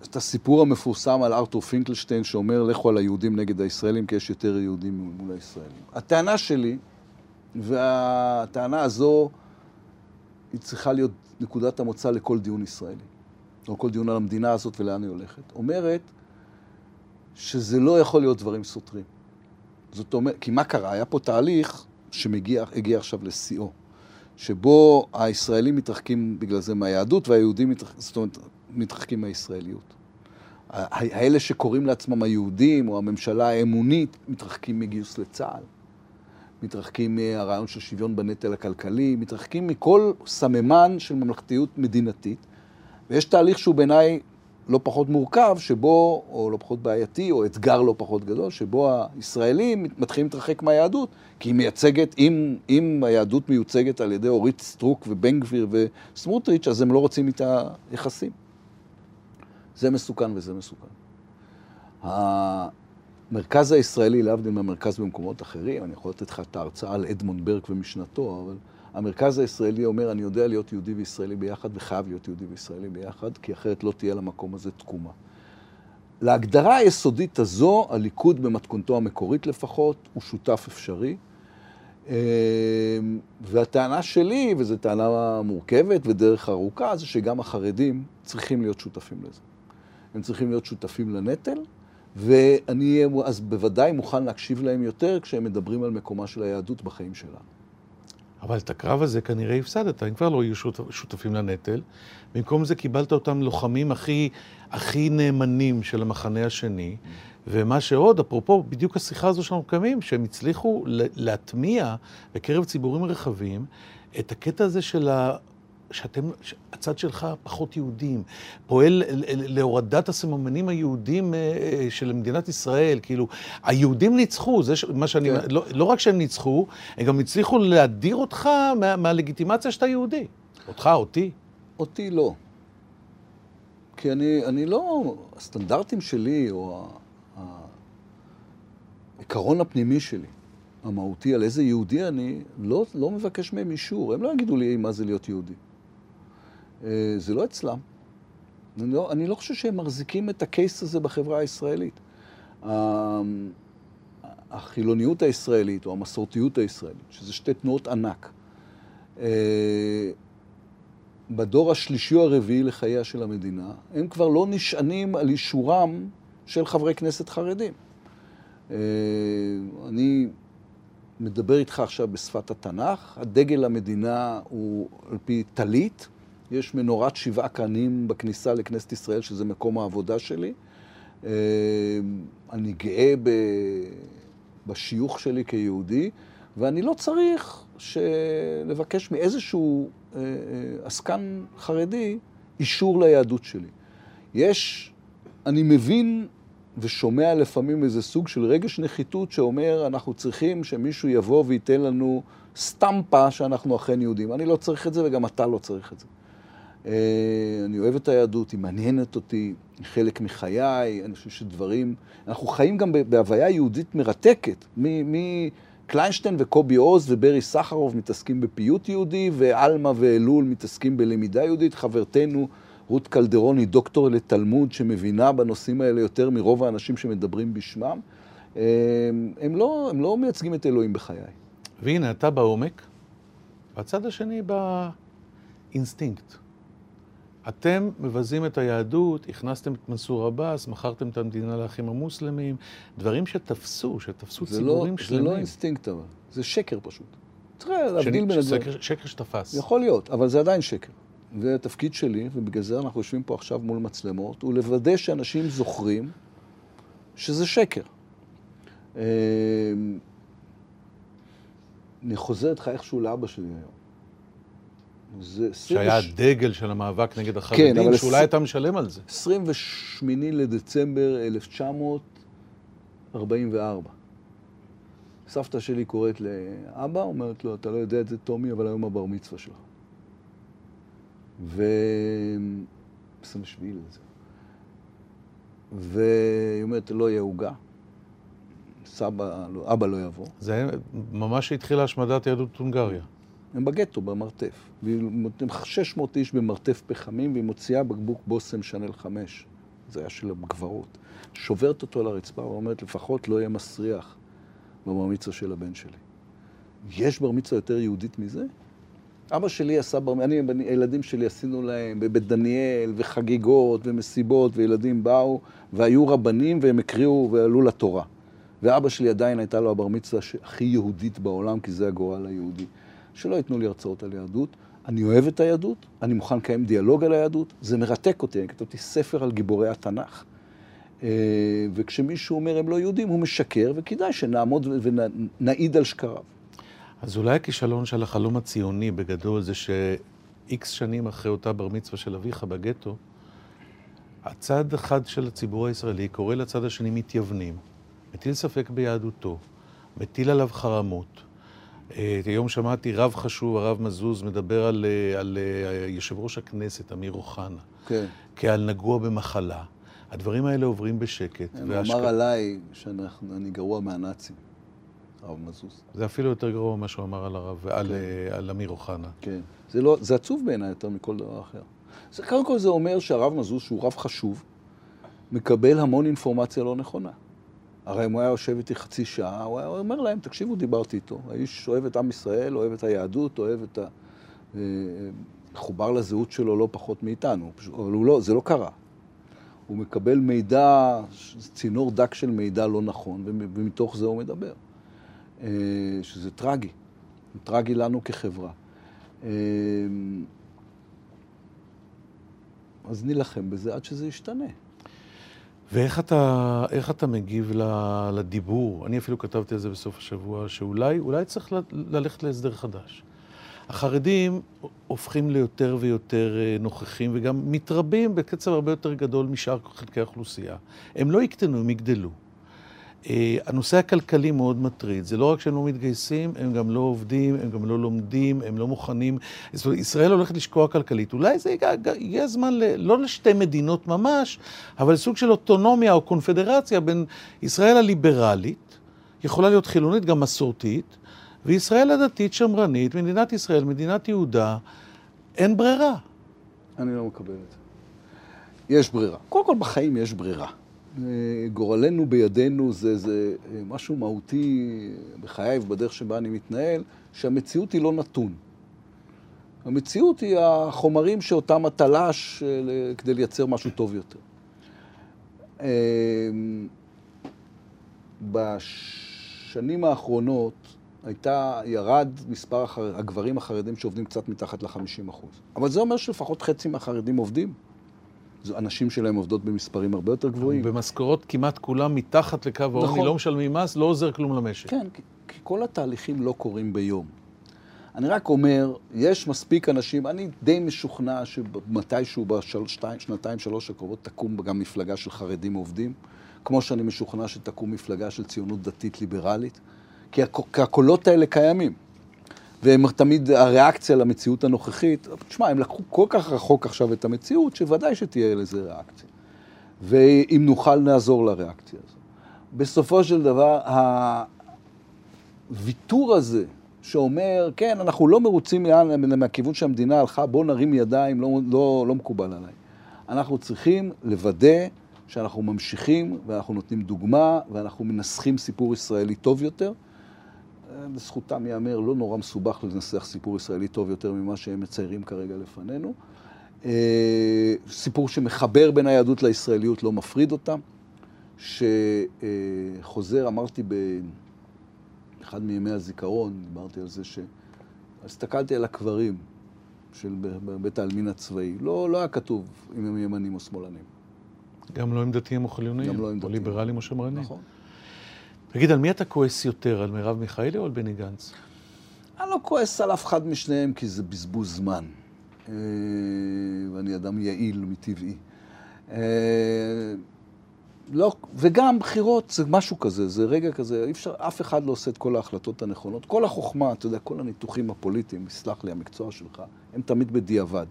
את הסיפור המפורסם על ארתור פינקלשטיין שאומר לכו על היהודים נגד הישראלים כי יש יותר יהודים מול הישראלים. הטענה שלי, והטענה הזו היא צריכה להיות נקודת המוצא לכל דיון ישראלי, או כל דיון על המדינה הזאת ולאן היא הולכת, אומרת שזה לא יכול להיות דברים סותרים. זאת אומרת, כי מה קרה? היה פה תהליך שמגיע עכשיו לשיאו, שבו הישראלים מתרחקים בגלל זה מהיהדות והיהודים מתרחקים, זאת אומרת, מתרחקים מהישראליות. האלה שקוראים לעצמם היהודים או הממשלה האמונית מתרחקים מגיוס לצה"ל. מתרחקים מהרעיון של שוויון בנטל הכלכלי, מתרחקים מכל סממן של ממלכתיות מדינתית. ויש תהליך שהוא בעיניי לא פחות מורכב, שבו, או לא פחות בעייתי, או אתגר לא פחות גדול, שבו הישראלים מתחילים להתרחק מהיהדות, כי היא מייצגת, אם, אם היהדות מיוצגת על ידי אורית סטרוק ובן גביר וסמוטריץ', אז הם לא רוצים איתה יחסים. זה מסוכן וזה מסוכן. המרכז הישראלי, להבדיל מהמרכז במקומות אחרים, אני יכול לתת לך את ההרצאה על אדמונד ברק ומשנתו, אבל המרכז הישראלי אומר, אני יודע להיות יהודי וישראלי ביחד, וחייב להיות יהודי וישראלי ביחד, כי אחרת לא תהיה למקום הזה תקומה. להגדרה היסודית הזו, הליכוד במתכונתו המקורית לפחות, הוא שותף אפשרי. אמ, והטענה שלי, וזו טענה מורכבת ודרך ארוכה, זה שגם החרדים צריכים להיות שותפים לזה. הם צריכים להיות שותפים לנטל, ואני אז בוודאי מוכן להקשיב להם יותר כשהם מדברים על מקומה של היהדות בחיים שלנו. אבל את הקרב הזה כנראה הפסדת, הם כבר לא יהיו שותפים לנטל. במקום זה קיבלת אותם לוחמים הכי, הכי נאמנים של המחנה השני. ומה שעוד, אפרופו, בדיוק השיחה הזו שאנחנו מקיימים, שהם הצליחו להטמיע בקרב ציבורים רחבים את הקטע הזה של. שאתם, הצד שלך פחות יהודים, פועל להורדת הסממנים היהודים אה, אה, של מדינת ישראל, כאילו, היהודים ניצחו, זה מה שאני, כן. לא, לא רק שהם ניצחו, הם גם הצליחו להדיר אותך מה, מהלגיטימציה שאתה יהודי. אותך, אותי. אותי לא. כי אני, אני לא, הסטנדרטים שלי, או העיקרון הפנימי שלי, המהותי על איזה יהודי אני, לא, לא מבקש מהם אישור. הם לא יגידו לי מה זה להיות יהודי. אה, זה לא אצלם. אני לא, אני לא חושב שהם מחזיקים את הקייס הזה בחברה הישראלית. החילוניות הישראלית או המסורתיות הישראלית, שזה שתי תנועות ענק, אה, בדור השלישי או הרביעי לחייה של המדינה, הם כבר לא נשענים על אישורם של חברי כנסת חרדים. אה, אני מדבר איתך עכשיו בשפת התנ"ך, הדגל המדינה הוא על פי טלית, יש מנורת שבעה קנים בכניסה לכנסת ישראל, שזה מקום העבודה שלי. אה, אני גאה ב... בשיוך שלי כיהודי, ואני לא צריך לבקש מאיזשהו אה, אה, עסקן חרדי אישור ליהדות שלי. יש, אני מבין ושומע לפעמים איזה סוג של רגש נחיתות שאומר, אנחנו צריכים שמישהו יבוא וייתן לנו סטמפה שאנחנו אכן יהודים. אני לא צריך את זה וגם אתה לא צריך את זה. אה, אני אוהב את היהדות, היא מעניינת אותי, היא חלק מחיי, אני חושב שדברים... אנחנו חיים גם בהוויה יהודית מרתקת. מקליינשטיין וקובי עוז וברי סחרוב מתעסקים בפיוט יהודי, ועלמה ואלול מתעסקים בלמידה יהודית. חברתנו רות קלדרון היא דוקטור לתלמוד שמבינה בנושאים האלה יותר מרוב האנשים שמדברים בשמם. אה, הם לא, הם לא מייצגים את אלוהים בחיי. והנה, אתה בעומק, והצד השני באינסטינקט. אתם מבזים את היהדות, הכנסתם את מנסור עבאס, מכרתם את המדינה לאחים המוסלמים, דברים שתפסו, שתפסו ציבורים לא, שלמים. זה לא אינסטינקט אבל, זה שקר פשוט. צריך להבדיל בין הדברים. שקר, שקר שתפס. יכול להיות, אבל זה עדיין שקר. והתפקיד שלי, ובגלל זה אנחנו יושבים פה עכשיו מול מצלמות, הוא לוודא שאנשים זוכרים שזה שקר. אמ, אני חוזר איתך איכשהו לאבא שלי היום. זה... שהיה הדגל של המאבק נגד החרדים, כן, שאולי אתה משלם על זה. 28 לדצמבר 1944. סבתא שלי קוראת לאבא, אומרת לו, אתה לא יודע את זה, טומי, אבל היום הבר מצווה שלך. ו... 27 לזה. והיא אומרת, לא יהיה עוגה. סבא, לא, אבא לא יבוא. זה ממש התחילה השמדת יהדות הונגריה. הם בגטו, במרתף. והיא נותנים 600 איש במרתף פחמים, והיא מוציאה בקבוק בושם שנל 5. זה היה של הגברות. שוברת אותו על הרצפה ואומרת, לפחות לא יהיה מסריח בבר מצווה של הבן שלי. יש בר מצווה יותר יהודית מזה? אבא שלי עשה בר... אני, הילדים שלי עשינו להם בבית דניאל, וחגיגות, ומסיבות, וילדים באו, והיו רבנים, והם הקריאו ועלו לתורה. ואבא שלי עדיין הייתה לו הבר מצווה הכי יהודית בעולם, כי זה הגורל היהודי. שלא ייתנו לי הרצאות על יהדות. אני אוהב את היהדות, אני מוכן לקיים דיאלוג על היהדות, זה מרתק אותי, אני כתבתי ספר על גיבורי התנ"ך. אה, וכשמישהו אומר הם לא יהודים, הוא משקר, וכדאי שנעמוד ונעיד על שקריו. אז אולי הכישלון של החלום הציוני בגדול זה שאיקס שנים אחרי אותה בר מצווה של אביך בגטו, הצד אחד של הציבור הישראלי קורא לצד השני מתייוונים, מטיל ספק ביהדותו, מטיל עליו חרמות. אה, היום שמעתי רב חשוב, הרב מזוז, מדבר על, אה, על אה, יושב ראש הכנסת, אמיר אוחנה, כן. כעל נגוע במחלה. הדברים האלה עוברים בשקט. הוא והשק... אמר עליי שאני גרוע מהנאצים. הרב מזוז. זה אפילו יותר גרוע ממה שהוא אמר על הרב, כן. על, על אמיר אוחנה. כן. זה, לא, זה עצוב בעיניי יותר מכל דבר אחר. זה, קודם כל זה אומר שהרב מזוז, שהוא רב חשוב, מקבל המון אינפורמציה לא נכונה. הרי אם הוא היה יושב איתי חצי שעה, הוא היה אומר להם, תקשיבו, דיברתי איתו. האיש אוהב את עם ישראל, אוהב את היהדות, אוהב את ה... אה, חובר לזהות שלו לא פחות מאיתנו, אבל הוא לא, זה לא קרה. הוא מקבל מידע, צינור דק של מידע לא נכון, ומתוך זה הוא מדבר. אה, שזה טרגי, טרגי לנו כחברה. אה, אז נילחם בזה עד שזה ישתנה. ואיך אתה, אתה מגיב לדיבור? אני אפילו כתבתי על זה בסוף השבוע, שאולי אולי צריך ללכת להסדר חדש. החרדים הופכים ליותר ויותר אה, נוכחים וגם מתרבים בקצב הרבה יותר גדול משאר חלקי האוכלוסייה. הם לא יקטנו, הם יגדלו. אה, הנושא הכלכלי מאוד מטריד. זה לא רק שהם לא מתגייסים, הם גם לא עובדים, הם גם לא לומדים, הם לא מוכנים. זאת אומרת, ישראל הולכת לשקוע כלכלית. אולי זה יהיה זמן, ל, לא לשתי מדינות ממש, אבל סוג של אוטונומיה או קונפדרציה בין ישראל הליברלית, יכולה להיות חילונית, גם מסורתית, וישראל הדתית שמרנית, מדינת ישראל, מדינת יהודה, אין ברירה. אני לא מקבל את זה. יש ברירה. קודם כל בחיים יש ברירה. גורלנו בידינו זה, זה משהו מהותי בחיי ובדרך שבה אני מתנהל, שהמציאות היא לא נתון. המציאות היא החומרים שאותם אתה תלש אה, כדי לייצר משהו טוב יותר. אה, בשנים האחרונות הייתה, ירד מספר הגברים החרדים שעובדים קצת מתחת ל-50%. אבל זה אומר שלפחות חצי מהחרדים עובדים. הנשים שלהם עובדות במספרים הרבה יותר גבוהים. במשכורות כמעט כולם מתחת לקו העוני, נכון. לא משלמים מס, לא עוזר כלום למשק. כן, כי, כל התהליכים לא קורים ביום. אני רק אומר, יש מספיק אנשים, אני די משוכנע שמתישהו בשנתיים, שלוש הקרובות תקום גם מפלגה של חרדים עובדים, כמו שאני משוכנע שתקום מפלגה של ציונות דתית ליברלית, כי הקולות האלה קיימים. והם תמיד, הריאקציה למציאות הנוכחית, תשמע, הם לקחו כל כך רחוק עכשיו את המציאות, שוודאי שתהיה לזה ריאקציה. ואם נוכל, נעזור לריאקציה הזו. בסופו של דבר, הוויתור הזה, שאומר, כן, אנחנו לא מרוצים מהכיוון שהמדינה הלכה, בואו נרים ידיים, לא, לא, לא מקובל עליי. אנחנו צריכים לוודא שאנחנו ממשיכים ואנחנו נותנים דוגמה ואנחנו מנסחים סיפור ישראלי טוב יותר. לזכותם ייאמר, לא נורא מסובך לנסח סיפור ישראלי טוב יותר ממה שהם מציירים כרגע לפנינו. אה, סיפור שמחבר בין היהדות לישראליות, לא מפריד אותם. שחוזר, אמרתי באחד מימי הזיכרון, דיברתי על זה ש... הסתכלתי על הקברים של בית העלמין הצבאי. לא, לא היה כתוב אם הם ימנים או שמאלנים. גם לא עם דתיים או חילוניים? גם לא עם דתיים. או ליברלים או שמרנים? נכון. תגיד, על מי אתה כועס יותר, על מרב מיכאלי או על בני גנץ? אני לא כועס על אף אחד משניהם, כי זה בזבוז זמן. אה, ואני אדם יעיל מטבעי. אה, לא, וגם בחירות זה משהו כזה, זה רגע כזה, אי אפשר, אף אחד לא עושה את כל ההחלטות הנכונות. כל החוכמה, אתה יודע, כל הניתוחים הפוליטיים, יסלח לי המקצוע שלך, הם תמיד בדיעבד.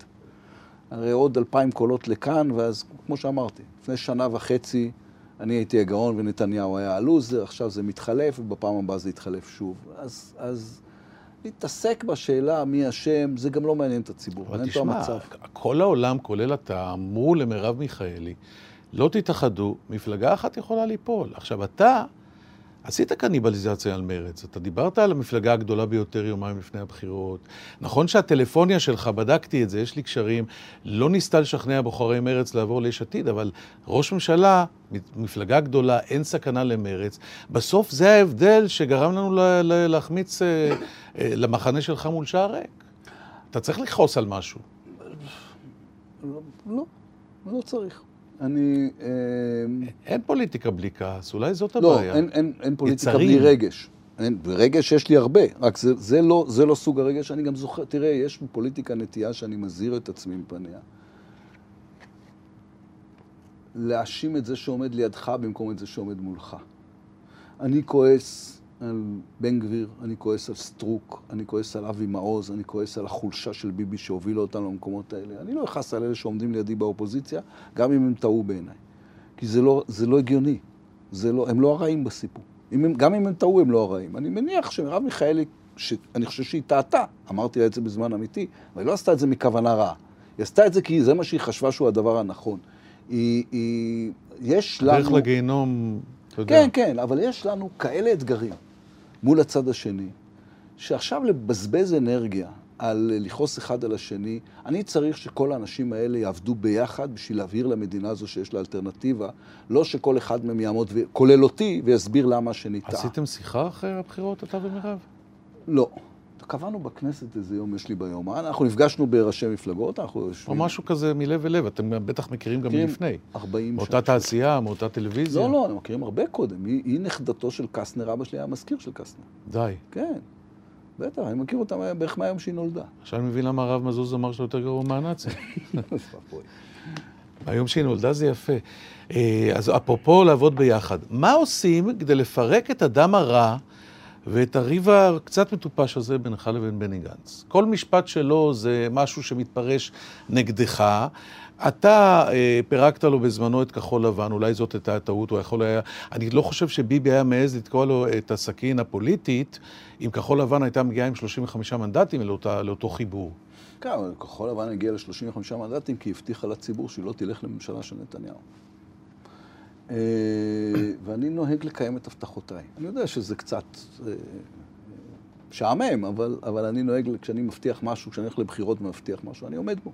הרי עוד אלפיים קולות לכאן, ואז, כמו שאמרתי, לפני שנה וחצי אני הייתי הגאון ונתניהו היה הלוזר, עכשיו זה מתחלף, ובפעם הבאה זה יתחלף שוב. אז, אז להתעסק בשאלה מי אשם, זה גם לא מעניין את הציבור. אבל תשמע, כל העולם, כולל אתה, אמרו למרב מיכאלי, לא תתאחדו, מפלגה אחת יכולה ליפול. עכשיו, אתה עשית קניבליזציה על מרץ. אתה דיברת על המפלגה הגדולה ביותר יומיים לפני הבחירות. נכון שהטלפוניה שלך, בדקתי את זה, יש לי קשרים, לא ניסתה לשכנע בוחרי מרץ לעבור ליש עתיד, אבל ראש ממשלה, מפלגה גדולה, אין סכנה למרץ. בסוף זה ההבדל שגרם לנו להחמיץ אה, אה, למחנה שלך מול שער ריק. אתה צריך לכעוס על משהו. לא, לא צריך. אני... אה, אין פוליטיקה בלי כעס, אולי זאת לא, הבעיה. לא, אין, אין, אין פוליטיקה יצרים. בלי רגש. אין, רגש יש לי הרבה, רק זה, זה, לא, זה לא סוג הרגש. אני גם זוכר, תראה, יש בפוליטיקה נטייה שאני מזהיר את עצמי מפניה. להאשים את זה שעומד לידך במקום את זה שעומד מולך. אני כועס על בן גביר, אני כועס על סטרוק, אני כועס על אבי מעוז, אני כועס על החולשה של ביבי שהובילה אותנו למקומות האלה. אני לא אכעס על אלה שעומדים לידי באופוזיציה, גם אם הם טעו בעיניי. כי זה לא, זה לא הגיוני. זה לא, הם לא הרעים בסיפור. אם הם, גם אם הם טעו, הם לא הרעים. אני מניח שמרב מיכאלי, שאני חושב שהיא טעתה, אמרתי לה את זה בזמן אמיתי, אבל היא לא עשתה את זה מכוונה רעה. היא עשתה את זה כי זה מה שהיא חשבה שהוא הדבר הנכון. היא, היא, יש לנו... דרך לגיהינום, אתה יודע. כן, כן, אבל יש לנו כאלה אתגרים. מול הצד השני, שעכשיו לבזבז אנרגיה על לכעוס אחד על השני, אני צריך שכל האנשים האלה יעבדו ביחד בשביל להבהיר למדינה הזו שיש לה אלטרנטיבה, לא שכל אחד מהם יעמוד, כולל אותי, ויסביר למה השני טעה. עשיתם שיחה אחרי הבחירות, אתה ומירב? לא. קבענו בכנסת איזה יום, יש לי ביומן, אנחנו נפגשנו בראשי מפלגות, אנחנו יושבים... או משהו כזה מלב אל לב, אתם בטח מכירים גם מלפני. 40 שנה. מאותה תעשייה, מאותה טלוויזיה. לא, לא, אנחנו מכירים הרבה קודם. היא, היא נכדתו של קסטנר, אבא שלי היה מזכיר של קסטנר. די. כן, בטח, אני מכיר אותה בערך מהיום שהיא נולדה. עכשיו אני מבין למה הרב מזוז אמר שאתה יותר גרוע מהנאצים. היום שהיא נולדה זה יפה. אה, אז אפרופו לעבוד ביחד, מה עושים כדי לפרק את הדם הרע ואת הריב הקצת מטופש הזה בינך לבין בני גנץ. כל משפט שלו זה משהו שמתפרש נגדך. אתה אה, פירקת לו בזמנו את כחול לבן, אולי זאת הייתה הטעות, הוא יכול היה... אני לא חושב שביבי היה מעז לתקוע לו את הסכין הפוליטית, אם כחול לבן הייתה מגיעה עם 35 מנדטים לאותה, לאותו חיבור. כן, כחול לבן הגיעה ל-35 מנדטים כי הבטיחה לציבור שהיא לא תלך לממשלה של נתניהו. אה, ואני נוהג לקיים את הבטחותיי. אני יודע שזה קצת אה, משעמם, אבל, אבל אני נוהג, כשאני מבטיח משהו, כשאני הולך לבחירות ומבטיח משהו, אני עומד בו.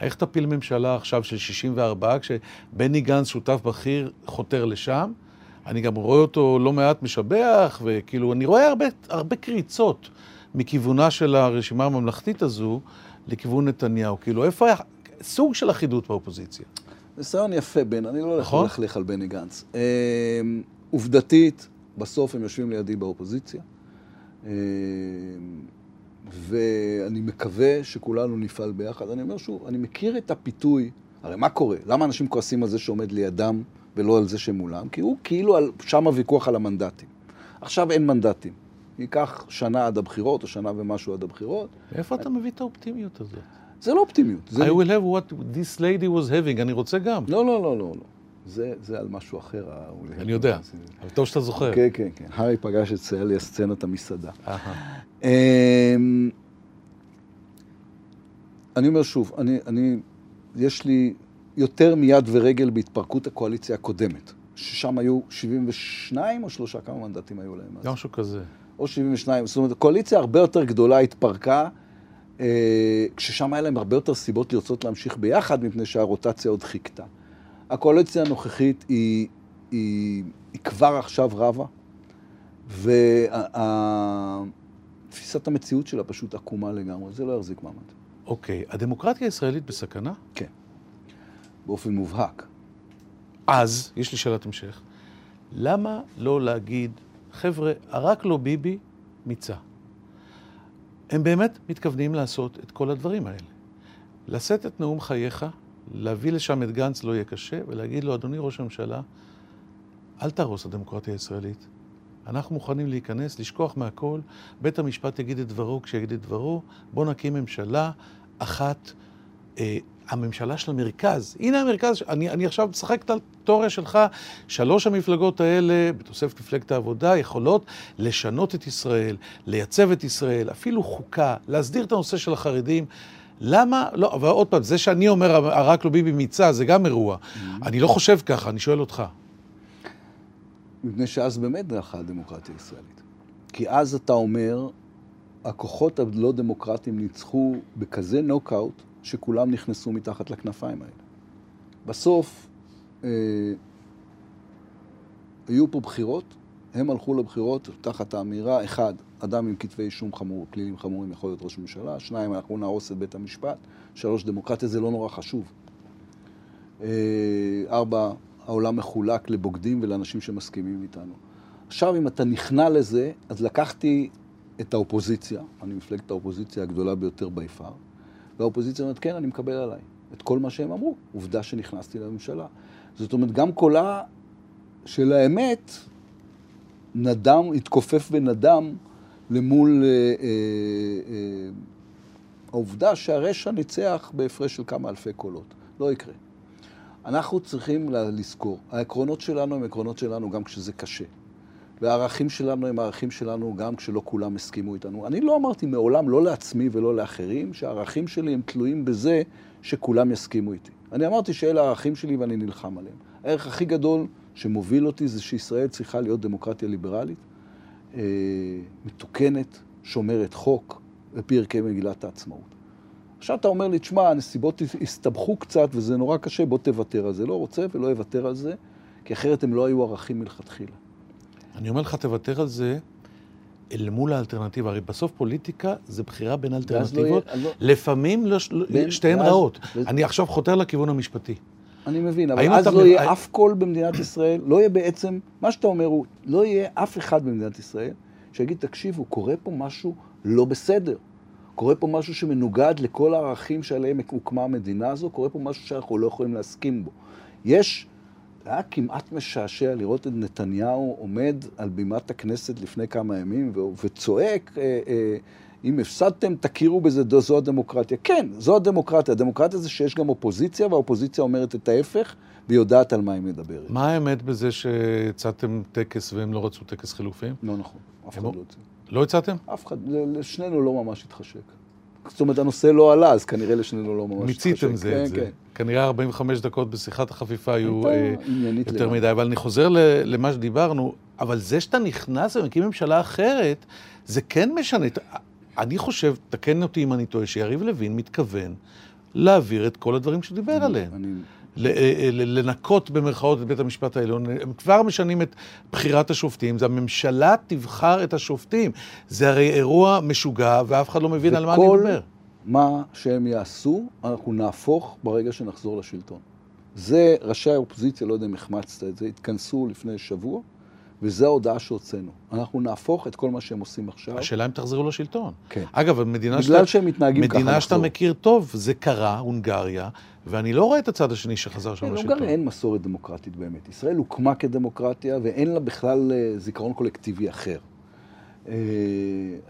איך תפיל ממשלה עכשיו של 64, כשבני גנץ, שותף בכיר, חותר לשם? אני גם רואה אותו לא מעט משבח, וכאילו, אני רואה הרבה, הרבה קריצות מכיוונה של הרשימה הממלכתית הזו לכיוון נתניהו. כאילו, איפה היה סוג של אחידות באופוזיציה? ניסיון יפה, בן, אני לא הולך נכון? ללכלך על בני גנץ. אה, עובדתית, בסוף הם יושבים לידי באופוזיציה, אה, ואני מקווה שכולנו נפעל ביחד. אני אומר שוב, אני מכיר את הפיתוי, הרי מה קורה? למה אנשים כועסים על זה שעומד לידם ולא על זה שמולם? כי הוא כאילו, על, שם הוויכוח על המנדטים. עכשיו אין מנדטים. ייקח שנה עד הבחירות, או שנה ומשהו עד הבחירות. מאיפה אתה מביא את האופטימיות הזאת? זה לא אופטימיות. זה... I will have what this lady was having, אני רוצה גם. לא, לא, לא, לא. לא. זה, זה על משהו אחר. אני יודע, אבל טוב שאתה זוכר. כן, כן, כן. הארי פגש את סאלי הסצנת המסעדה. אמ, אני אומר שוב, אני, אני, יש לי יותר מיד ורגל בהתפרקות הקואליציה הקודמת, ששם היו 72 או שלושה, כמה מנדטים היו להם אז? משהו כזה. או 72, זאת אומרת, קואליציה הרבה יותר גדולה התפרקה. אה, כששם היה להם הרבה יותר סיבות לרצות להמשיך ביחד, מפני שהרוטציה עוד חיכתה. הקואליציה הנוכחית היא, היא, היא כבר עכשיו רבה, ותפיסת המציאות שלה פשוט עקומה לגמרי, זה לא יחזיק מעמד. אוקיי, okay. הדמוקרטיה הישראלית בסכנה? כן, באופן מובהק. אז, יש לי שאלת המשך, למה לא להגיד, חבר'ה, רק לא ביבי, מיצה? הם באמת מתכוונים לעשות את כל הדברים האלה. לשאת את נאום חייך, להביא לשם את גנץ לא יהיה קשה, ולהגיד לו, אדוני ראש הממשלה, אל תהרוס הדמוקרטיה הישראלית. אנחנו מוכנים להיכנס, לשכוח מהכל, בית המשפט יגיד את דברו כשיגיד את דברו, בואו נקים ממשלה אחת, אה, הממשלה של המרכז. הנה המרכז, אני, אני עכשיו משחק את התיאוריה שלך, שלוש המפלגות האלה, בתוספת מפלגת העבודה, יכולות לשנות את ישראל, לייצב את ישראל, אפילו חוקה, להסדיר את הנושא של החרדים. למה, לא, אבל עוד פעם, זה שאני אומר, רק לא ביבי מיצה, זה גם אירוע. Mm-hmm. אני לא חושב ככה, אני שואל אותך. מפני שאז באמת דרכה הדמוקרטיה הישראלית. כי אז אתה אומר, הכוחות הלא דמוקרטיים ניצחו בכזה נוקאוט, שכולם נכנסו מתחת לכנפיים האלה. בסוף, אה, היו פה בחירות, הם הלכו לבחירות תחת האמירה, אחד, אדם עם כתבי אישום חמור, פלילים חמורים יכול להיות ראש ממשלה, שניים, אנחנו נהרוס את בית המשפט, שלוש, דמוקרטיה זה לא נורא חשוב. אה, ארבע, העולם מחולק לבוגדים ולאנשים שמסכימים איתנו. עכשיו, אם אתה נכנע לזה, אז לקחתי את האופוזיציה, אני מפלגת האופוזיציה הגדולה ביותר ביפר, והאופוזיציה אומרת, כן, אני מקבל עליי את כל מה שהם אמרו. עובדה שנכנסתי לממשלה. זאת אומרת, גם קולה של האמת נדם, התכופף ונדם למול אה, אה, אה, העובדה שהרשע ניצח בהפרש של כמה אלפי קולות. לא יקרה. אנחנו צריכים לזכור, העקרונות שלנו הם עקרונות שלנו גם כשזה קשה. והערכים שלנו הם הערכים שלנו גם כשלא כולם הסכימו איתנו. אני לא אמרתי מעולם, לא לעצמי ולא לאחרים, שהערכים שלי הם תלויים בזה שכולם יסכימו איתי. אני אמרתי שאלה הערכים שלי ואני נלחם עליהם. הערך הכי גדול שמוביל אותי זה שישראל צריכה להיות דמוקרטיה ליברלית, אה, מתוקנת, שומרת חוק, לפי ערכי מגילת העצמאות. עכשיו אתה אומר לי, תשמע, הנסיבות הסתבכו קצת וזה נורא קשה, בוא תוותר על זה. לא רוצה ולא אוותר על זה, כי אחרת הם לא היו ערכים מלכתחילה. אני אומר לך, תוותר על זה אל מול האלטרנטיבה. הרי בסוף פוליטיקה זה בחירה בין לא אלטרנטיבות. לא יהיה, לפעמים לא, בין, שתיהן ואז, רעות. ואז... אני עכשיו חותר לכיוון המשפטי. אני מבין, אבל אז לא יהיה אף קול במדינת ישראל, לא יהיה בעצם, מה שאתה אומר הוא, לא יהיה אף אחד במדינת ישראל שיגיד, תקשיבו, קורה פה משהו לא בסדר. קורה פה משהו שמנוגד לכל הערכים שעליהם הוקמה המדינה הזו, קורה פה משהו שאנחנו לא יכולים להסכים בו. יש, היה כמעט משעשע לראות את נתניהו עומד על בימת הכנסת לפני כמה ימים וצועק, אה, אה, אם הפסדתם, תכירו בזה, זו הדמוקרטיה. כן, זו הדמוקרטיה. הדמוקרטיה זה שיש גם אופוזיציה, והאופוזיציה אומרת את ההפך, והיא יודעת על מה היא מדברת. מה האמת בזה שהצעתם טקס והם לא רצו טקס חילופים? לא נכון, אף אחד לא הציע. לא הצעתם? אף אחד, לשנינו לא ממש התחשק. זאת אומרת, הנושא לא עלה, אז כנראה לשנינו לא ממש. מיציתם זה כן, את זה. כן. כנראה 45 דקות בשיחת החפיפה היו אה, יותר מדי. אבל אני חוזר למה שדיברנו, אבל זה שאתה נכנס ומקים ממשלה אחרת, זה כן משנה. אני חושב, תקן אותי אם אני טועה, שיריב לוין מתכוון להעביר את כל הדברים שדיבר עליהם. אני... אה, אה, לנקות במרכאות את בית המשפט העליון. הם כבר משנים את בחירת השופטים, זה הממשלה תבחר את השופטים. זה הרי אירוע משוגע, ואף אחד לא מבין על מה אני מדבר. מה שהם יעשו, אנחנו נהפוך ברגע שנחזור לשלטון. זה, ראשי האופוזיציה, לא יודע אם החמצת את זה, התכנסו לפני שבוע, וזו ההודעה שהוצאנו. אנחנו נהפוך את כל מה שהם עושים עכשיו. השאלה אם תחזרו לשלטון. כן. אגב, מדינה שאתה... בגלל שהם מתנהגים ככה מדינה שאתה מכיר טוב, זה קרה, הונגריה, ואני לא רואה את הצד השני שחזר שם כן, לשלטון. להונגריה אין מסורת דמוקרטית באמת. ישראל הוקמה כדמוקרטיה, ואין לה בכלל אה, זיכרון קולקטיבי אחר. אה,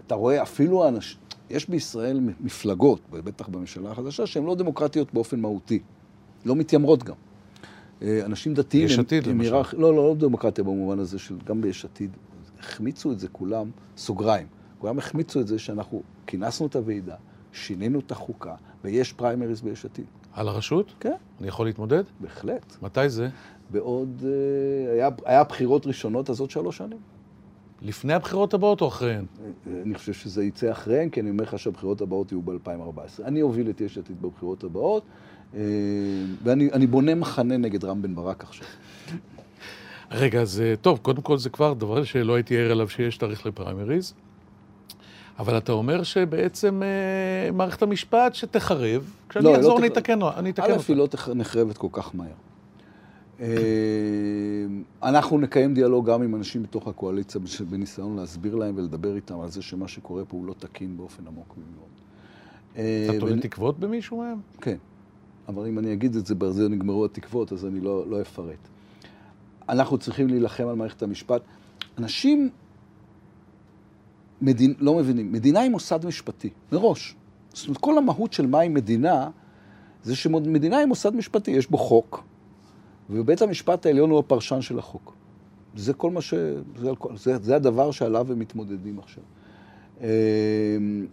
אתה רואה אפילו אנשים... יש בישראל מפלגות, בטח בממשלה החדשה, שהן לא דמוקרטיות באופן מהותי. לא מתיימרות גם. אה, אנשים דתיים... יש עתיד למשל. לא, לא, לא דמוקרטיה במובן הזה של גם ביש עתיד. החמיצו את זה כולם, סוגריים. כולם החמיצו את זה שאנחנו כינסנו את הוועידה, שינינו את החוקה, ויש פריימריז ביש עתיד. על הרשות? כן. אני יכול להתמודד? בהחלט. מתי זה? בעוד... אה, היה, היה בחירות ראשונות, אז עוד שלוש שנים. לפני הבחירות הבאות או אחריהן? אני חושב שזה יצא אחריהן, כי אני אומר לך שהבחירות הבאות יהיו ב-2014. אני אוביל את יש עתיד בבחירות הבאות, אה, ואני בונה מחנה נגד רם בן ברק עכשיו. רגע, אז אה, טוב, קודם כל זה כבר דבר שלא הייתי ער אליו שיש תאריך לפריימריז. אבל אתה אומר שבעצם אה, מערכת המשפט שתחרב, כשאני לא, אחזור לא אני אתקן אותה. א', היא לא נחרבת כל כך מהר. אה, אנחנו נקיים דיאלוג גם עם אנשים בתוך הקואליציה בניסיון להסביר להם ולדבר איתם על זה שמה שקורה פה הוא לא תקין באופן עמוק מאוד. אה, אתה תולה תקוות במישהו מהם? כן, אבל אם אני אגיד את זה, בזה נגמרו התקוות, אז אני לא, לא אפרט. אנחנו צריכים להילחם על מערכת המשפט. אנשים מדינ... לא מבינים, מדינה היא מוסד משפטי, מראש. זאת אומרת, כל המהות של מהי מדינה זה שמדינה היא מוסד משפטי, יש בו חוק, ובית המשפט העליון הוא הפרשן של החוק. זה כל מה ש... זה, זה, זה הדבר שעליו הם מתמודדים עכשיו. אה,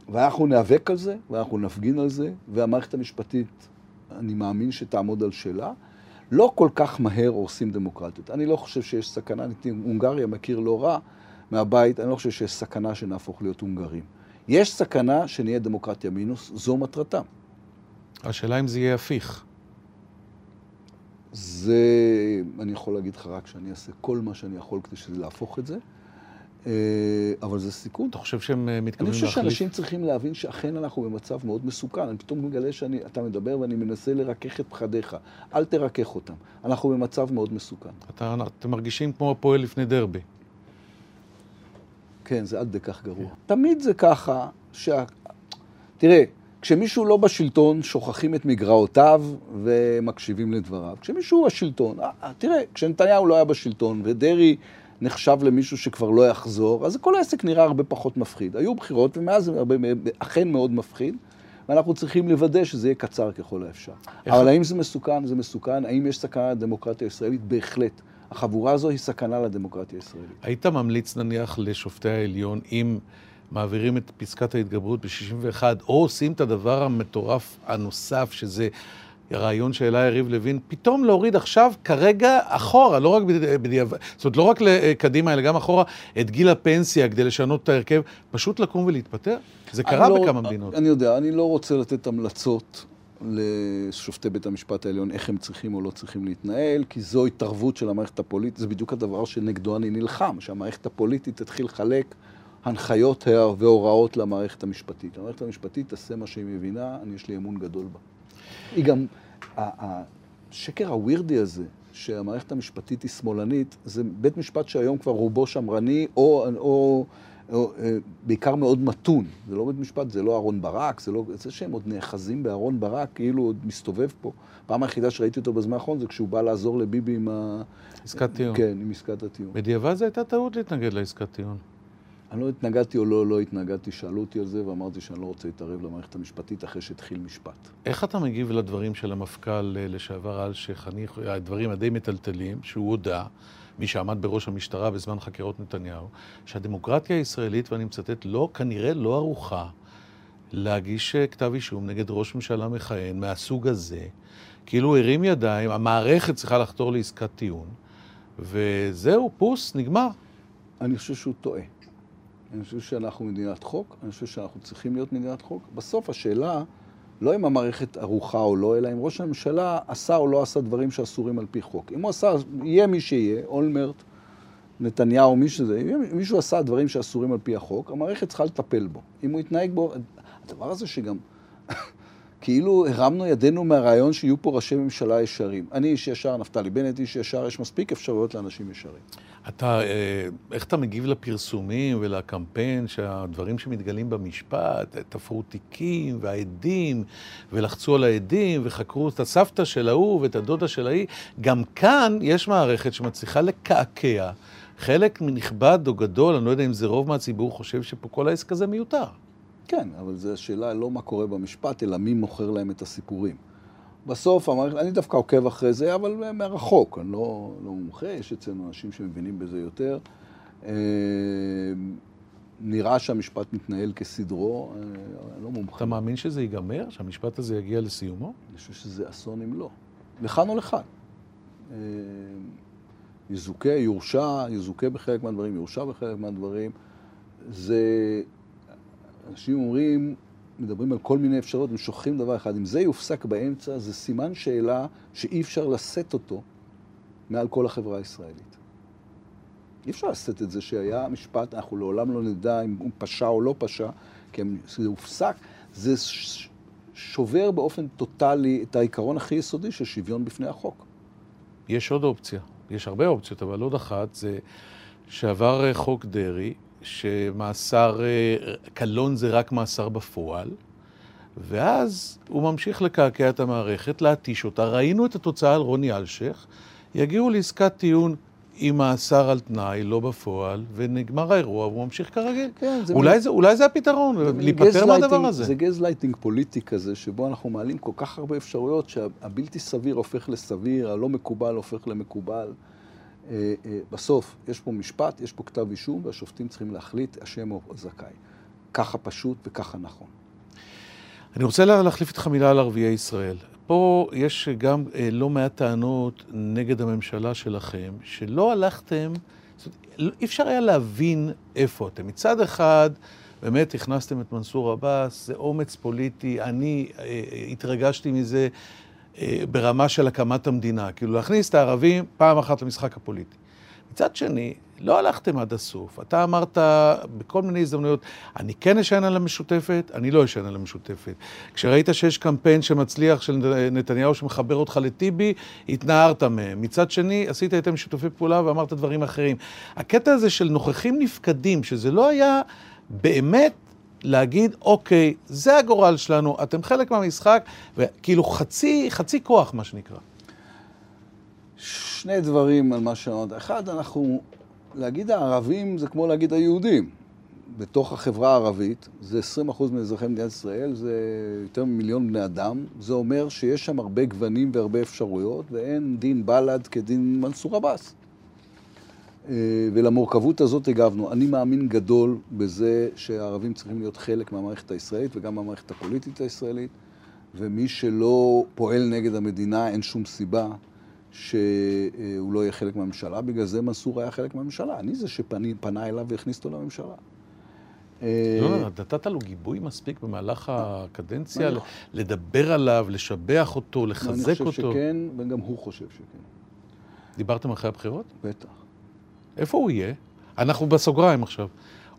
ואנחנו ניאבק על זה, ואנחנו נפגין על זה, והמערכת המשפטית, אני מאמין שתעמוד על שלה. לא כל כך מהר הורסים דמוקרטיות. אני לא חושב שיש סכנה, אני הונגריה מכיר לא רע מהבית, אני לא חושב שיש סכנה שנהפוך להיות הונגרים. יש סכנה שנהיה דמוקרטיה מינוס, זו מטרתם. השאלה אם זה יהיה הפיך. זה, אני יכול להגיד לך רק שאני אעשה כל מה שאני יכול כדי שזה להפוך את זה, אבל זה סיכון. אתה חושב שהם אה, מתכוונים להחליף? אני חושב שאנשים צריכים להבין שאכן אנחנו במצב מאוד מסוכן. אני פתאום מגלה שאתה מדבר ואני מנסה לרכך את פחדיך. אל תרכך אותם. אנחנו במצב מאוד מסוכן. אתה, אתם מרגישים כמו הפועל לפני דרבי. כן, זה עד כדי כך גרוע. כן. תמיד זה ככה, שה... תראה, כשמישהו לא בשלטון, שוכחים את מגרעותיו ומקשיבים לדבריו. כשמישהו בשלטון, אה, אה, תראה, כשנתניהו לא היה בשלטון ודרעי נחשב למישהו שכבר לא יחזור, אז כל העסק נראה הרבה פחות מפחיד. היו בחירות ומאז זה הרבה, אכן מאוד מפחיד, ואנחנו צריכים לוודא שזה יהיה קצר ככל האפשר. אבל האם זה מסוכן? זה מסוכן. האם יש סכנה לדמוקרטיה הישראלית? בהחלט. החבורה הזו היא סכנה לדמוקרטיה הישראלית. היית ממליץ נניח לשופטי העליון אם מעבירים את פסקת ההתגברות ב-61, או עושים את הדבר המטורף הנוסף, שזה הרעיון שהעלה יריב לוין, פתאום להוריד עכשיו, כרגע, אחורה, לא רק בדיעבד, זאת אומרת, לא רק לקדימה, אלא גם אחורה, את גיל הפנסיה כדי לשנות את ההרכב, פשוט לקום ולהתפטר? זה קרה לא, בכמה מדינות. אני יודע, אני לא רוצה לתת המלצות לשופטי בית המשפט העליון איך הם צריכים או לא צריכים להתנהל, כי זו התערבות של המערכת הפוליטית, זה בדיוק הדבר שנגדו אני נלחם, שהמערכת הפוליטית תתחיל לחלק הנחיות והוראות למערכת המשפטית. המערכת המשפטית תעשה מה שהיא מבינה, אני יש לי אמון גדול בה. היא גם, השקר הווירדי הזה, שהמערכת המשפטית היא שמאלנית, זה בית משפט שהיום כבר רובו שמרני, או, או, או אה, בעיקר מאוד מתון. זה לא בית משפט, זה לא אהרון ברק, זה לא... זה שהם עוד נאחזים באהרון ברק, כאילו עוד מסתובב פה. פעם היחידה שראיתי אותו בזמן האחרון זה כשהוא בא לעזור לביבי עם ה... עסקת טיעון. כן, עם עסקת הטיעון. בדיעבד זו הייתה טעות להתנגד לעסקת טיעון. אני לא התנגדתי או לא, לא התנגדתי, שאלו אותי על זה ואמרתי שאני לא רוצה להתערב למערכת המשפטית אחרי שהתחיל משפט. איך אתה מגיב לדברים של המפכ"ל אה, לשעבר אלשיך? אני, הדברים הדי מטלטלים, שהוא הודה, מי שעמד בראש המשטרה בזמן חקירות נתניהו, שהדמוקרטיה הישראלית, ואני מצטט, לא, כנראה לא ערוכה להגיש אה, כתב אישום נגד ראש ממשלה מכהן מהסוג הזה, כאילו הרים ידיים, המערכת צריכה לחתור לעסקת טיעון, וזהו, פוס, נגמר. אני חושב שהוא טועה. אני חושב שאנחנו מדינת חוק, אני חושב שאנחנו צריכים להיות מדינת חוק. בסוף השאלה, לא אם המערכת ערוכה או לא, אלא אם ראש הממשלה עשה או לא עשה דברים שאסורים על פי חוק. אם הוא עשה, יהיה מי שיהיה, אולמרט, נתניהו, מי שזה, אם מישהו עשה דברים שאסורים על פי החוק, המערכת צריכה לטפל בו. אם הוא יתנהג בו, הדבר הזה שגם, כאילו הרמנו ידינו מהרעיון שיהיו פה ראשי ממשלה ישרים. אני איש ישר, נפתלי בנט איש ישר, יש מספיק אפשרויות לאנשים ישרים. אתה, אה, איך אתה מגיב לפרסומים ולקמפיין שהדברים שמתגלים במשפט, תפרו תיקים והעדים, ולחצו על העדים וחקרו את הסבתא של ההוא ואת הדודה של ההיא, גם כאן יש מערכת שמצליחה לקעקע. חלק נכבד או גדול, אני לא יודע אם זה רוב מהציבור, חושב שפה כל העסק הזה מיותר. כן, אבל זו השאלה לא מה קורה במשפט, אלא מי מוכר להם את הסיפורים. בסוף המערכת, אני דווקא עוקב אחרי זה, אבל מרחוק, אני לא, לא מומחה, יש אצלנו אנשים שמבינים בזה יותר. אה, נראה שהמשפט מתנהל כסדרו, אה, אני לא מומחה. אתה מאמין שזה ייגמר? שהמשפט הזה יגיע לסיומו? אני חושב שזה אסון אם לא. לכאן או לכאן. אה, יזוכה, יורשע, יזוכה בחלק מהדברים, יורשע בחלק מהדברים. זה... אנשים אומרים, מדברים על כל מיני אפשרויות, הם שוכחים דבר אחד. אם זה יופסק באמצע, זה סימן שאלה שאי אפשר לשאת אותו מעל כל החברה הישראלית. אי אפשר לשאת את זה שהיה משפט, אנחנו לעולם לא נדע אם הוא פשע או לא פשע, כי זה הופסק. זה שובר באופן טוטאלי את העיקרון הכי יסודי של שוויון בפני החוק. יש עוד אופציה, יש הרבה אופציות, אבל עוד אחת זה שעבר אה, חוק דרעי, שמאסר אה, קלון זה רק מאסר בפועל, ואז הוא ממשיך לקעקע את המערכת, להתיש אותה. ראינו את התוצאה על רוני אלשיך, יגיעו לעסקת טיעון עם מאסר על תנאי, לא בפועל, ונגמר האירוע והוא ממשיך כרגיל. כן, זה אולי, מין- זה, אולי זה הפתרון, להיפטר מהדבר הזה. זה גז לייטינג פוליטי כזה, שבו אנחנו מעלים כל כך הרבה אפשרויות, שהבלתי סביר הופך לסביר, הלא מקובל הופך למקובל. אה, אה, בסוף, יש פה משפט, יש פה כתב אישום, והשופטים צריכים להחליט אשם או זכאי. ככה פשוט וככה נכון. אני רוצה לה- להחליף איתך מילה על ערביי ישראל. פה יש גם אה, לא מעט טענות נגד הממשלה שלכם, שלא הלכתם, זאת אומרת, לא- אי אפשר היה להבין איפה אתם. מצד אחד, באמת הכנסתם את מנסור עבאס, זה אומץ פוליטי, אני אה, אה, התרגשתי מזה ברמה של הקמת המדינה. כאילו להכניס את הערבים פעם אחת למשחק הפוליטי. מצד שני, לא הלכתם עד הסוף. אתה אמרת בכל מיני הזדמנויות, אני כן אשען על המשותפת, אני לא אשען על המשותפת. כשראית שיש קמפיין שמצליח של נתניהו שמחבר אותך לטיבי, התנערת מהם. מצד שני, עשית איתם שיתופי פעולה ואמרת דברים אחרים. הקטע הזה של נוכחים נפקדים, שזה לא היה באמת להגיד, אוקיי, זה הגורל שלנו, אתם חלק מהמשחק, וכאילו חצי, חצי כוח, מה שנקרא. שני דברים על מה שאמרת. אחד, אנחנו, להגיד הערבים זה כמו להגיד היהודים. בתוך החברה הערבית, זה 20% מאזרחי מדינת ישראל, זה יותר ממיליון בני אדם. זה אומר שיש שם הרבה גוונים והרבה אפשרויות, ואין דין בל"ד כדין מנסור עבאס. אה, ולמורכבות הזאת הגבנו. אני מאמין גדול בזה שהערבים צריכים להיות חלק מהמערכת הישראלית וגם מהמערכת הפוליטית הישראלית, ומי שלא פועל נגד המדינה, אין שום סיבה שהוא לא יהיה חלק מהממשלה. בגלל זה מנסור היה חלק מהממשלה. אני זה שפנה אליו והכניס אותו לממשלה. אה, לא, נתת לו גיבוי מספיק במהלך הקדנציה, אני- לדבר עליו, לשבח אותו, אני לחזק חושב אותו. שכן, וגם הוא חושב שכן. דיברתם אחרי הבחירות? בטח. איפה הוא יהיה? אנחנו בסוגריים עכשיו.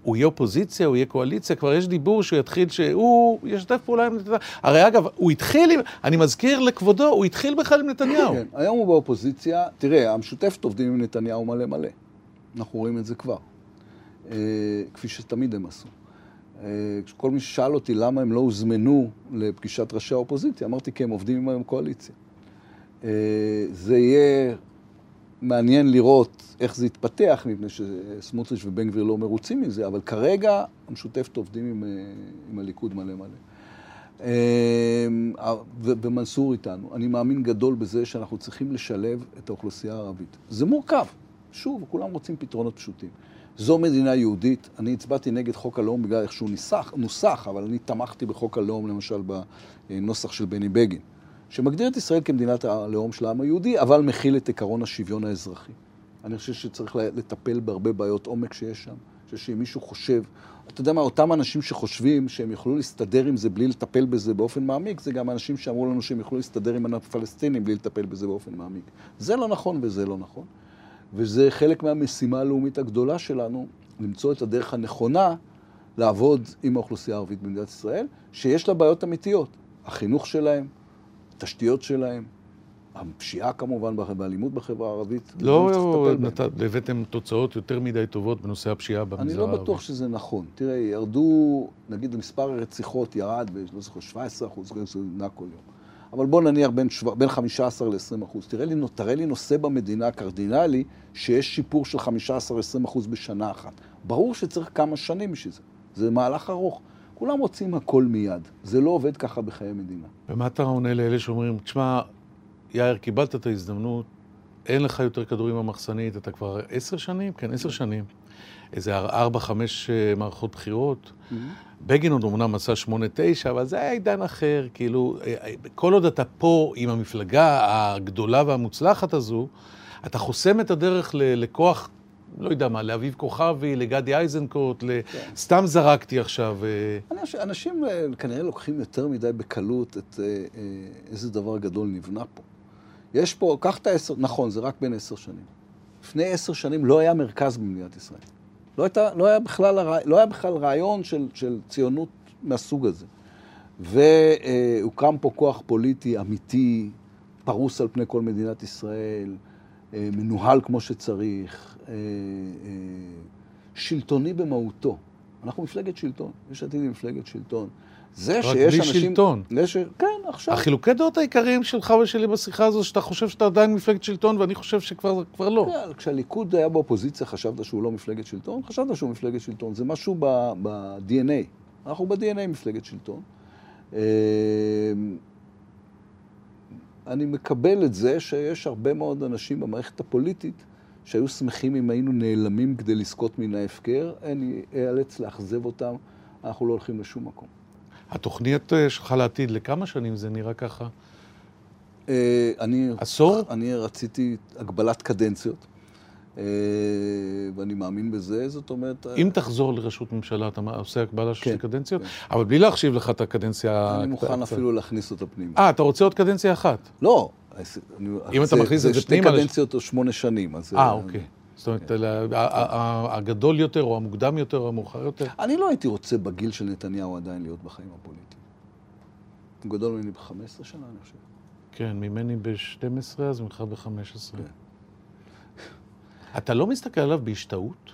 הוא יהיה אופוזיציה, הוא יהיה קואליציה, כבר יש דיבור שהוא יתחיל, שהוא ישתף פעולה עם נתניהו. הרי אגב, הוא התחיל עם, אני מזכיר לכבודו, הוא התחיל בכלל עם נתניהו. כן, היום הוא באופוזיציה. תראה, המשותפת עובדים עם נתניהו מלא מלא. אנחנו רואים את זה כבר. אה, כפי שתמיד הם עשו. אה, כל מי ששאל אותי למה הם לא הוזמנו לפגישת ראשי האופוזיציה, אמרתי כי הם עובדים עם הקואליציה. אה, זה יהיה מעניין לראות איך זה יתפתח, מפני שסמוטריץ' ובן גביר לא מרוצים מזה, אבל כרגע המשותפת עובדים עם, אה, עם הליכוד מלא מלא. אה, ו- ומנסור איתנו. אני מאמין גדול בזה שאנחנו צריכים לשלב את האוכלוסייה הערבית. זה מורכב. שוב, כולם רוצים פתרונות פשוטים. זו מדינה יהודית. אני הצבעתי נגד חוק הלאום בגלל איך שהוא נוסח, אבל אני תמכתי בחוק הלאום, למשל, בנוסח של בני בגין, שמגדיר את ישראל כמדינת הלאום של העם היהודי, אבל מכיל את עקרון השוויון האזרחי. אני חושב שצריך לטפל בהרבה בעיות עומק שיש שם. אני חושב שאם מישהו חושב, אתה יודע מה, אותם אנשים שחושבים שהם יוכלו להסתדר עם זה בלי לטפל בזה באופן מעמיק, זה גם אנשים שאמרו לנו שהם יוכלו להסתדר עם הפלסטינים בלי לטפל בזה באופן מעמיק. זה לא נכון וזה לא נכון. וזה חלק מהמשימה הלאומית הגדולה שלנו, למצוא את הדרך הנכונה לעבוד עם האוכלוסייה הערבית במדינת ישראל, שיש לה בעיות אמיתיות. החינוך שלהם, התשתיות שלהם, הפשיעה כמובן, באלימות בחברה הערבית. לא בהם. נת- הבאתם תוצאות יותר מדי טובות בנושא הפשיעה במגזר אני הערבי. לא בטוח שזה נכון. תראה, ירדו, נגיד מספר הרציחות ירד לא זוכר, 17 אחוז, זה נע כל יום. אבל בוא נניח בין, שו... בין 15 ל-20 אחוז. תראה לי, תראה לי נושא במדינה קרדינלי שיש שיפור של 15-20 אחוז בשנה אחת. ברור שצריך כמה שנים בשביל זה. זה מהלך ארוך. כולם רוצים הכל מיד. זה לא עובד ככה בחיי מדינה. ומה אתה עונה לאלה שאומרים, תשמע, יאיר, קיבלת את ההזדמנות, אין לך יותר כדורים במחסנית, אתה כבר עשר שנים? כן, עשר שנים. איזה ארבע, חמש אה, מערכות בחירות. בגין עוד אמנם עשה שמונה, תשע, אבל זה היה עידן אחר, כאילו, אה, אה, כל עוד אתה פה עם המפלגה הגדולה והמוצלחת הזו, אתה חוסם את הדרך ל- לכוח, לא יודע מה, לאביב כוכבי, לגדי איזנקוט, ל... סתם זרקתי עכשיו. אה, חושב, אנשים אה, כנראה לוקחים יותר מדי בקלות את אה, איזה דבר גדול נבנה פה. יש פה, קח את העשר, נכון, זה רק בין עשר שנים. לפני עשר שנים לא היה מרכז במדינת ישראל. לא, הייתה, לא, היה, בכלל, לא היה בכלל רעיון של, של ציונות מהסוג הזה. והוקם פה כוח פוליטי אמיתי, פרוס על פני כל מדינת ישראל, מנוהל כמו שצריך, אה, אה, שלטוני במהותו. אנחנו מפלגת שלטון. יש עתיד היא מפלגת שלטון. זה רק שיש בלי אנשים... שלטון. זה ש... כן, עכשיו. החילוקי דעות העיקריים שלך ושלי בשיחה הזו, שאתה חושב שאתה עדיין מפלגת שלטון, ואני חושב שכבר כבר לא. כן, כשהליכוד היה באופוזיציה, חשבת שהוא לא מפלגת שלטון? חשבת שהוא מפלגת שלטון. זה משהו ב-DNA. אנחנו ב-DNA מפלגת שלטון. אני מקבל את זה שיש הרבה מאוד אנשים במערכת הפוליטית שהיו שמחים אם היינו נעלמים כדי לזכות מן ההפקר. אני איאלץ לאכזב אותם, אנחנו לא הולכים לשום מקום. התוכנית אה, שלך לעתיד, לכמה שנים זה נראה ככה? אה, אני... עשור? אני רציתי הגבלת קדנציות, ואני מאמין בזה, זאת אומרת... אם תחזור לראשות ממשלה, אתה עושה הקבלה של כן, שתי קדנציות? כן. אבל בלי להחשיב לך את הקדנציה... אני מוכן אפילו להכניס אותה פנימה. אה, אתה רוצה עוד קדנציה אחת? לא, אם אתה מכניס את זה פנימה, זה שתי קדנציות או שמונה שנים. אז, אה, אוקיי. זאת אומרת, הגדול יותר, או המוקדם יותר, או המאוחר יותר? אני לא הייתי רוצה בגיל של נתניהו עדיין להיות בחיים הפוליטיים. הוא גדול ממני ב-15 שנה, אני חושב. כן, ממני ב-12, אז ממך ב-15. כן. אתה לא מסתכל עליו בהשתאות?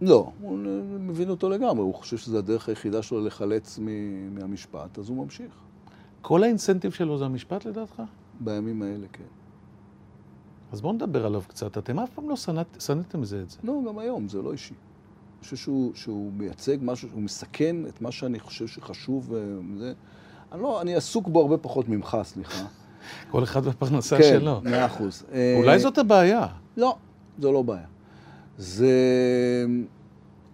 לא, הוא מבין אותו לגמרי, הוא חושב שזו הדרך היחידה שלו לחלץ מ- מהמשפט, אז הוא ממשיך. כל האינסנטיב שלו זה המשפט לדעתך? בימים האלה, כן. אז בואו נדבר עליו קצת. אתם אף פעם לא שנאת- שנאתם זה את זה. לא, גם היום, זה לא אישי. אני חושב שהוא, שהוא מייצג משהו, הוא מסכן את מה שאני חושב שחשוב וזה. אני לא, אני עסוק בו הרבה פחות ממך, סליחה. כל אחד בפרנסה כן, שלו. מאה אחוז. אולי אה, זאת הבעיה. לא, זו לא בעיה. זה...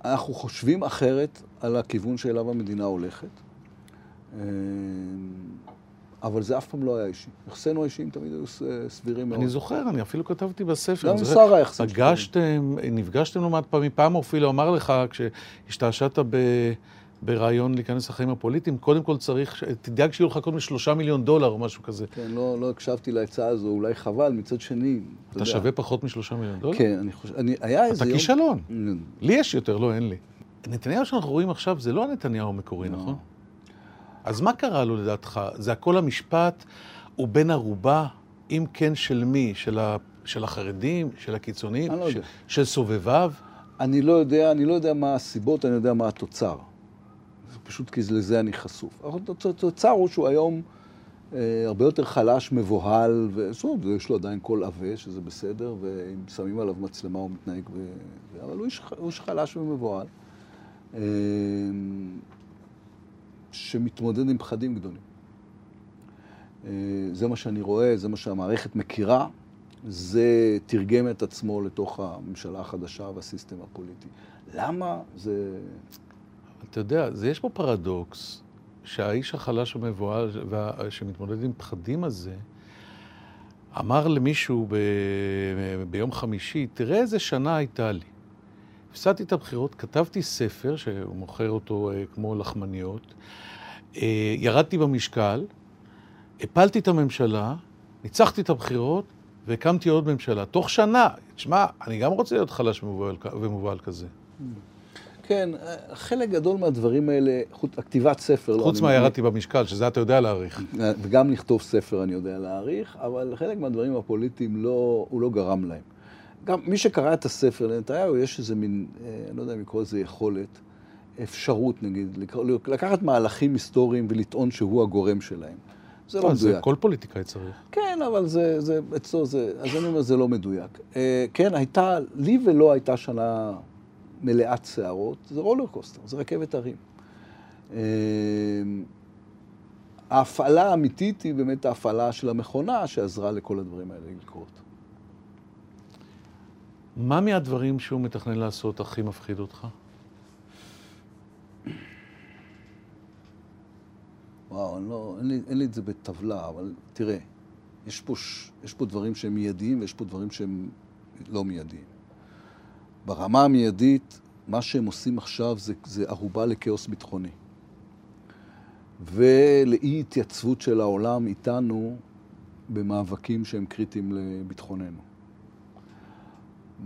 אנחנו חושבים אחרת על הכיוון שאליו המדינה הולכת, אה, אבל זה אף פעם לא היה אישי. יחסינו האישיים תמיד היו סבירים מאוד. אני זוכר, אני אפילו כתבתי בספר. גם עם שרה היחסים שלנו. פגשתם, נפגשתם לא מעט פעמים, פעם הוא אפילו אמר לך, כשהשתעשעת ב- ברעיון להיכנס לחיים הפוליטיים, קודם כל צריך, תדאג שיהיו לך קודם שלושה מיליון דולר או משהו כזה. כן, לא, לא הקשבתי לעצה הזו, אולי חבל, מצד שני, אתה אתה יודע. שווה פחות משלושה מיליון דולר? כן, אני חושב, אני, היה איזה אתה יום... כישלון. Mm, לי יש יותר, לא, אין לי. נתניהו שאנחנו רואים עכשיו זה לא הנתניהו המקורי, לא. נכון? אז מה קרה לו לדעתך? זה הכל המשפט, הוא בן ערובה, אם כן של מי? של, ה... של החרדים? של הקיצוניים? אני לא. יודע. של סובביו? אני לא יודע, אני לא יודע מה הסיבות, אני יודע מה התוצר. פשוט כי לזה אני חשוף. התוצר הוא שהוא היום אה, הרבה יותר חלש, מבוהל, וזאת אומרת, יש לו עדיין קול עבה, שזה בסדר, ואם שמים עליו מצלמה הוא מתנהג ב... אבל הוא איש חלש ומבוהל, אה, שמתמודד עם פחדים גדולים. אה, זה מה שאני רואה, זה מה שהמערכת מכירה, זה תרגם את עצמו לתוך הממשלה החדשה והסיסטם הפוליטי. למה? זה... אתה יודע, זה יש פה פרדוקס, שהאיש החלש המבוהל וה- שמתמודד עם פחדים הזה, אמר למישהו ב... ביום חמישי, תראה איזה שנה הייתה לי. הפסדתי את הבחירות, כתבתי ספר, שהוא מוכר אותו אה, כמו לחמניות, אה, ירדתי במשקל, הפלתי את הממשלה, ניצחתי את הבחירות והקמתי עוד ממשלה. תוך שנה, תשמע, אני גם רוצה להיות חלש ומובהל כזה. כן, חלק גדול מהדברים האלה, חוץ, כתיבת ספר, לא, חוץ אני- מהירדתי במשקל, שזה אתה יודע להעריך. וגם לכתוב ספר אני יודע להעריך, אבל חלק מהדברים הפוליטיים לא, הוא לא גרם להם. גם מי שקרא את הספר לנתניהו, יש איזה מין, אה, אני לא יודע אם לקרוא לזה יכולת, אפשרות נגיד, לקחת מהלכים היסטוריים ולטעון שהוא הגורם שלהם. זה לא לא, זה מדויק. כל פוליטיקאי צריך. כן, אבל זה, זה, אצלו זה, אז אני אומר, זה לא מדויק. אה, כן, הייתה, לי ולא הייתה שנה מלאת שערות, זה רולר קוסטר, זה רכבת הרים. אה, ההפעלה האמיתית היא באמת ההפעלה של המכונה שעזרה לכל הדברים האלה לקרות. מה מהדברים שהוא מתכנן לעשות הכי מפחיד אותך? וואו, לא, אין, לי, אין לי את זה בטבלה, אבל תראה, יש פה, יש פה דברים שהם מיידיים ויש פה דברים שהם לא מיידיים. ברמה המיידית, מה שהם עושים עכשיו זה, זה ערובה לכאוס ביטחוני. ולאי התייצבות של העולם איתנו במאבקים שהם קריטיים לביטחוננו.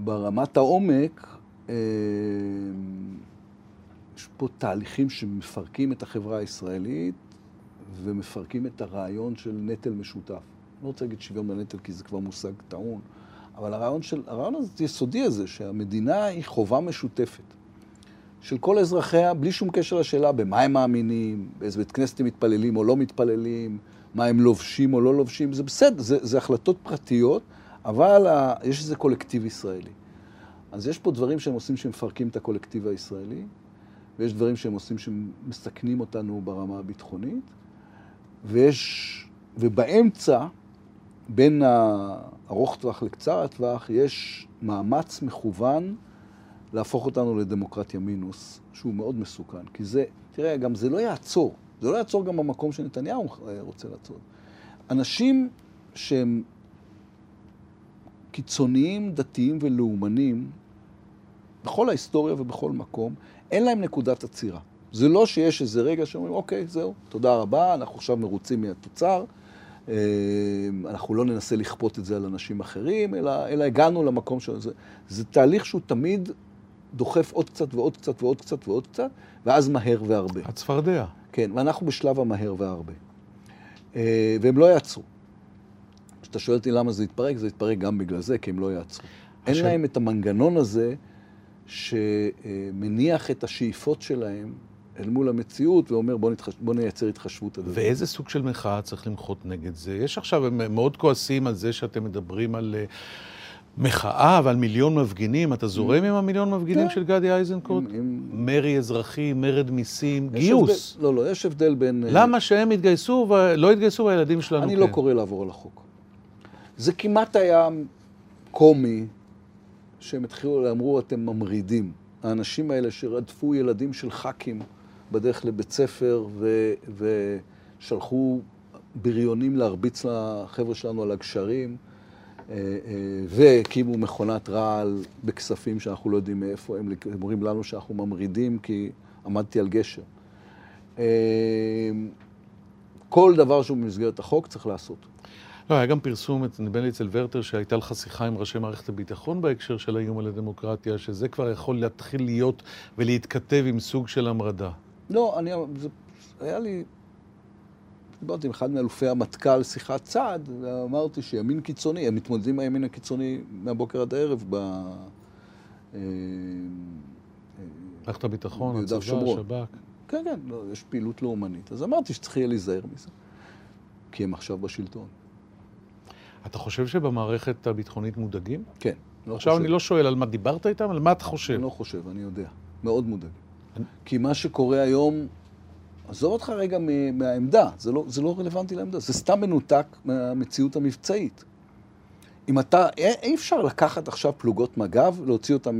ברמת העומק, אה, יש פה תהליכים שמפרקים את החברה הישראלית ומפרקים את הרעיון של נטל משותף. אני לא רוצה להגיד שוויון בנטל כי זה כבר מושג טעון, אבל הרעיון, של, הרעיון הזה, היסודי הזה, שהמדינה היא חובה משותפת, של כל אזרחיה, בלי שום קשר לשאלה במה הם מאמינים, באיזה בית כנסת הם מתפללים או לא מתפללים, מה הם לובשים או לא לובשים, זה בסדר, זה, זה החלטות פרטיות, אבל ה, יש איזה קולקטיב ישראלי. אז יש פה דברים שהם עושים שמפרקים את הקולקטיב הישראלי, ויש דברים שהם עושים שמסכנים אותנו ברמה הביטחונית, ויש, ובאמצע, בין הארוך טווח לקצר הטווח, יש מאמץ מכוון להפוך אותנו לדמוקרטיה מינוס, שהוא מאוד מסוכן. כי זה, תראה, גם זה לא יעצור. זה לא יעצור גם במקום שנתניהו רוצה לעצור. אנשים שהם קיצוניים, דתיים ולאומנים, בכל ההיסטוריה ובכל מקום, אין להם נקודת עצירה. זה לא שיש איזה רגע שאומרים, אוקיי, זהו, תודה רבה, אנחנו עכשיו מרוצים מהתוצר, אה, אנחנו לא ננסה לכפות את זה על אנשים אחרים, אלא, אלא הגענו למקום של זה. זה תהליך שהוא תמיד דוחף עוד קצת ועוד קצת ועוד קצת ועוד קצת, ואז מהר והרבה. הצפרדע. כן, ואנחנו בשלב המהר והרבה. אה, והם לא יעצרו. כשאתה שואל אותי למה זה יתפרק, זה יתפרק גם בגלל זה, כי הם לא יעצרו. אין להם את המנגנון הזה שמניח את השאיפות שלהם אל מול המציאות ואומר בוא, נתחש... בוא נייצר התחשבות הדבר. ואיזה סוג של מחאה צריך למחות נגד זה? יש עכשיו, הם מאוד כועסים על זה שאתם מדברים על... uh, מחאה ועל מיליון מפגינים, אתה זורם עם המיליון מפגינים כן. של גדי איזנקוט? מרי אזרחי, מרד מיסים, גיוס. לא, לא, יש הבדל בין... אה, למה שהם יתגייסו ולא יתגייסו והילדים שלנו כן? אני לא קורא לעבור על החוק. זה כמעט היה קומי, שהם התחילו, אמרו, אתם ממרידים. האנשים האלה שרדפו ילדים של ח"כים בדרך לבית ספר ושלחו בריונים להרביץ לחבר'ה שלנו על הגשרים. אה, אה, והקימו מכונת רעל בכספים שאנחנו לא יודעים מאיפה הם, אומרים לנו שאנחנו ממרידים כי עמדתי על גשר. אה, כל דבר שהוא במסגרת החוק צריך לעשות. לא, היה גם פרסום, נדמה לי אצל ורטר, שהייתה לך שיחה עם ראשי מערכת הביטחון בהקשר של האיום על הדמוקרטיה, שזה כבר יכול להתחיל להיות ולהתכתב עם סוג של המרדה. לא, אני, זה היה לי דיברתי עם אחד מאלופי המטכ"ל שיחת צד, ואמרתי שימין קיצוני, הם מתמודדים עם הקיצוני מהבוקר עד הערב ב... אה, מערכת הביטחון, הצבא, השב"כ. כן, כן, לא, יש פעילות לאומנית. אז אמרתי שצריך יהיה להיזהר מזה, כי הם עכשיו בשלטון. אתה חושב שבמערכת הביטחונית מודאגים? כן. לא עכשיו חושב. אני לא שואל על מה דיברת איתם, על מה אתה חושב. אני לא חושב, אני יודע. מאוד מודאגים. כי מה שקורה היום עזוב אותך רגע מהעמדה, זה לא, זה לא רלוונטי לעמדה, זה סתם מנותק מהמציאות המבצעית. אם אתה, אי אפשר לקחת עכשיו פלוגות מג"ב, להוציא אותן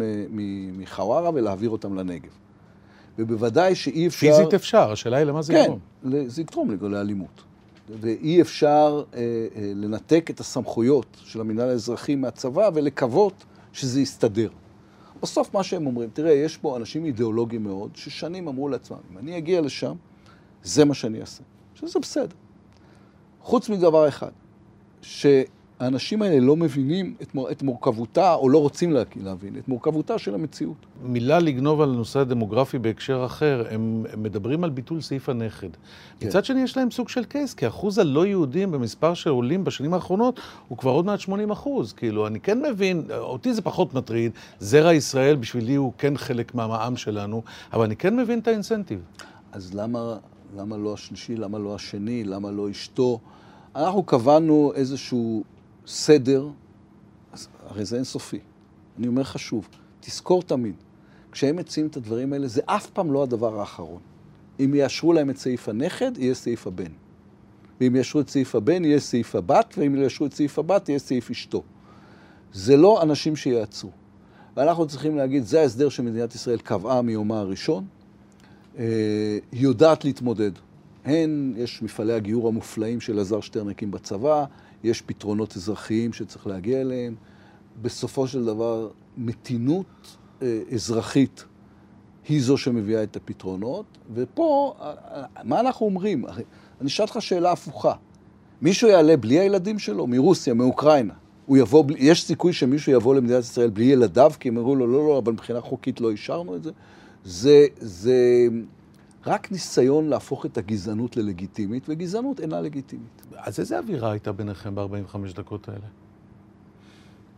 מחווארה ולהעביר אותן לנגב. ובוודאי שאי אפשר... פיזית אפשר, השאלה היא למה זה יגרום. כן, זה יגרום לאלימות. ואי אפשר אה, אה, לנתק את הסמכויות של המינהל האזרחי מהצבא ולקוות שזה יסתדר. בסוף מה שהם אומרים, תראה, יש פה אנשים אידיאולוגיים מאוד, ששנים אמרו לעצמם, אם אני אגיע לשם, זה מה שאני אעשה. שזה בסדר. חוץ מדבר אחד, שהאנשים האלה לא מבינים את, מור, את מורכבותה, או לא רוצים להבין, את מורכבותה של המציאות. מילה לגנוב על הנושא הדמוגרפי בהקשר אחר, הם, הם מדברים על ביטול סעיף הנכד. כן. מצד שני, יש להם סוג של קייס, כי אחוז הלא יהודים במספר של עולים בשנים האחרונות הוא כבר עוד מעט 80 אחוז. כאילו, אני כן מבין, אותי זה פחות מטריד, זרע ישראל בשבילי הוא כן חלק מהמע"מ שלנו, אבל אני כן מבין את האינסנטיב. אז למה למה לא השלישי? למה לא השני? למה לא אשתו? אנחנו קבענו איזשהו סדר, הרי זה אינסופי. אני אומר לך שוב, תזכור תמיד, כשהם מציעים את הדברים האלה, זה אף פעם לא הדבר האחרון. אם יאשרו להם את סעיף הנכד, יהיה סעיף הבן. ואם יאשרו את סעיף הבן, יהיה סעיף הבת, ואם יאשרו את סעיף הבת, יהיה סעיף אשתו. זה לא אנשים שיעצרו. ואנחנו צריכים להגיד, זה ההסדר שמדינת ישראל קבעה מיומה הראשון, אה, היא יודעת להתמודד. הן, יש מפעלי הגיור המופלאים של אלעזר שטרן בצבא, יש פתרונות אזרחיים שצריך להגיע אליהם. בסופו של דבר, מתינות אה, אזרחית היא זו שמביאה את הפתרונות, ופה, אה, מה אנחנו אומרים? אני אשאל אותך שאלה הפוכה. מישהו יעלה בלי הילדים שלו, מרוסיה, מאוקראינה, הוא יבוא, יש סיכוי שמישהו יבוא למדינת ישראל בלי ילדיו, כי הם אמרו לו, לא, לא, אבל מבחינה חוקית לא אישרנו את זה? זה, זה רק ניסיון להפוך את הגזענות ללגיטימית, וגזענות אינה לגיטימית. אז איזה אווירה הייתה ביניכם ב-45 דקות האלה?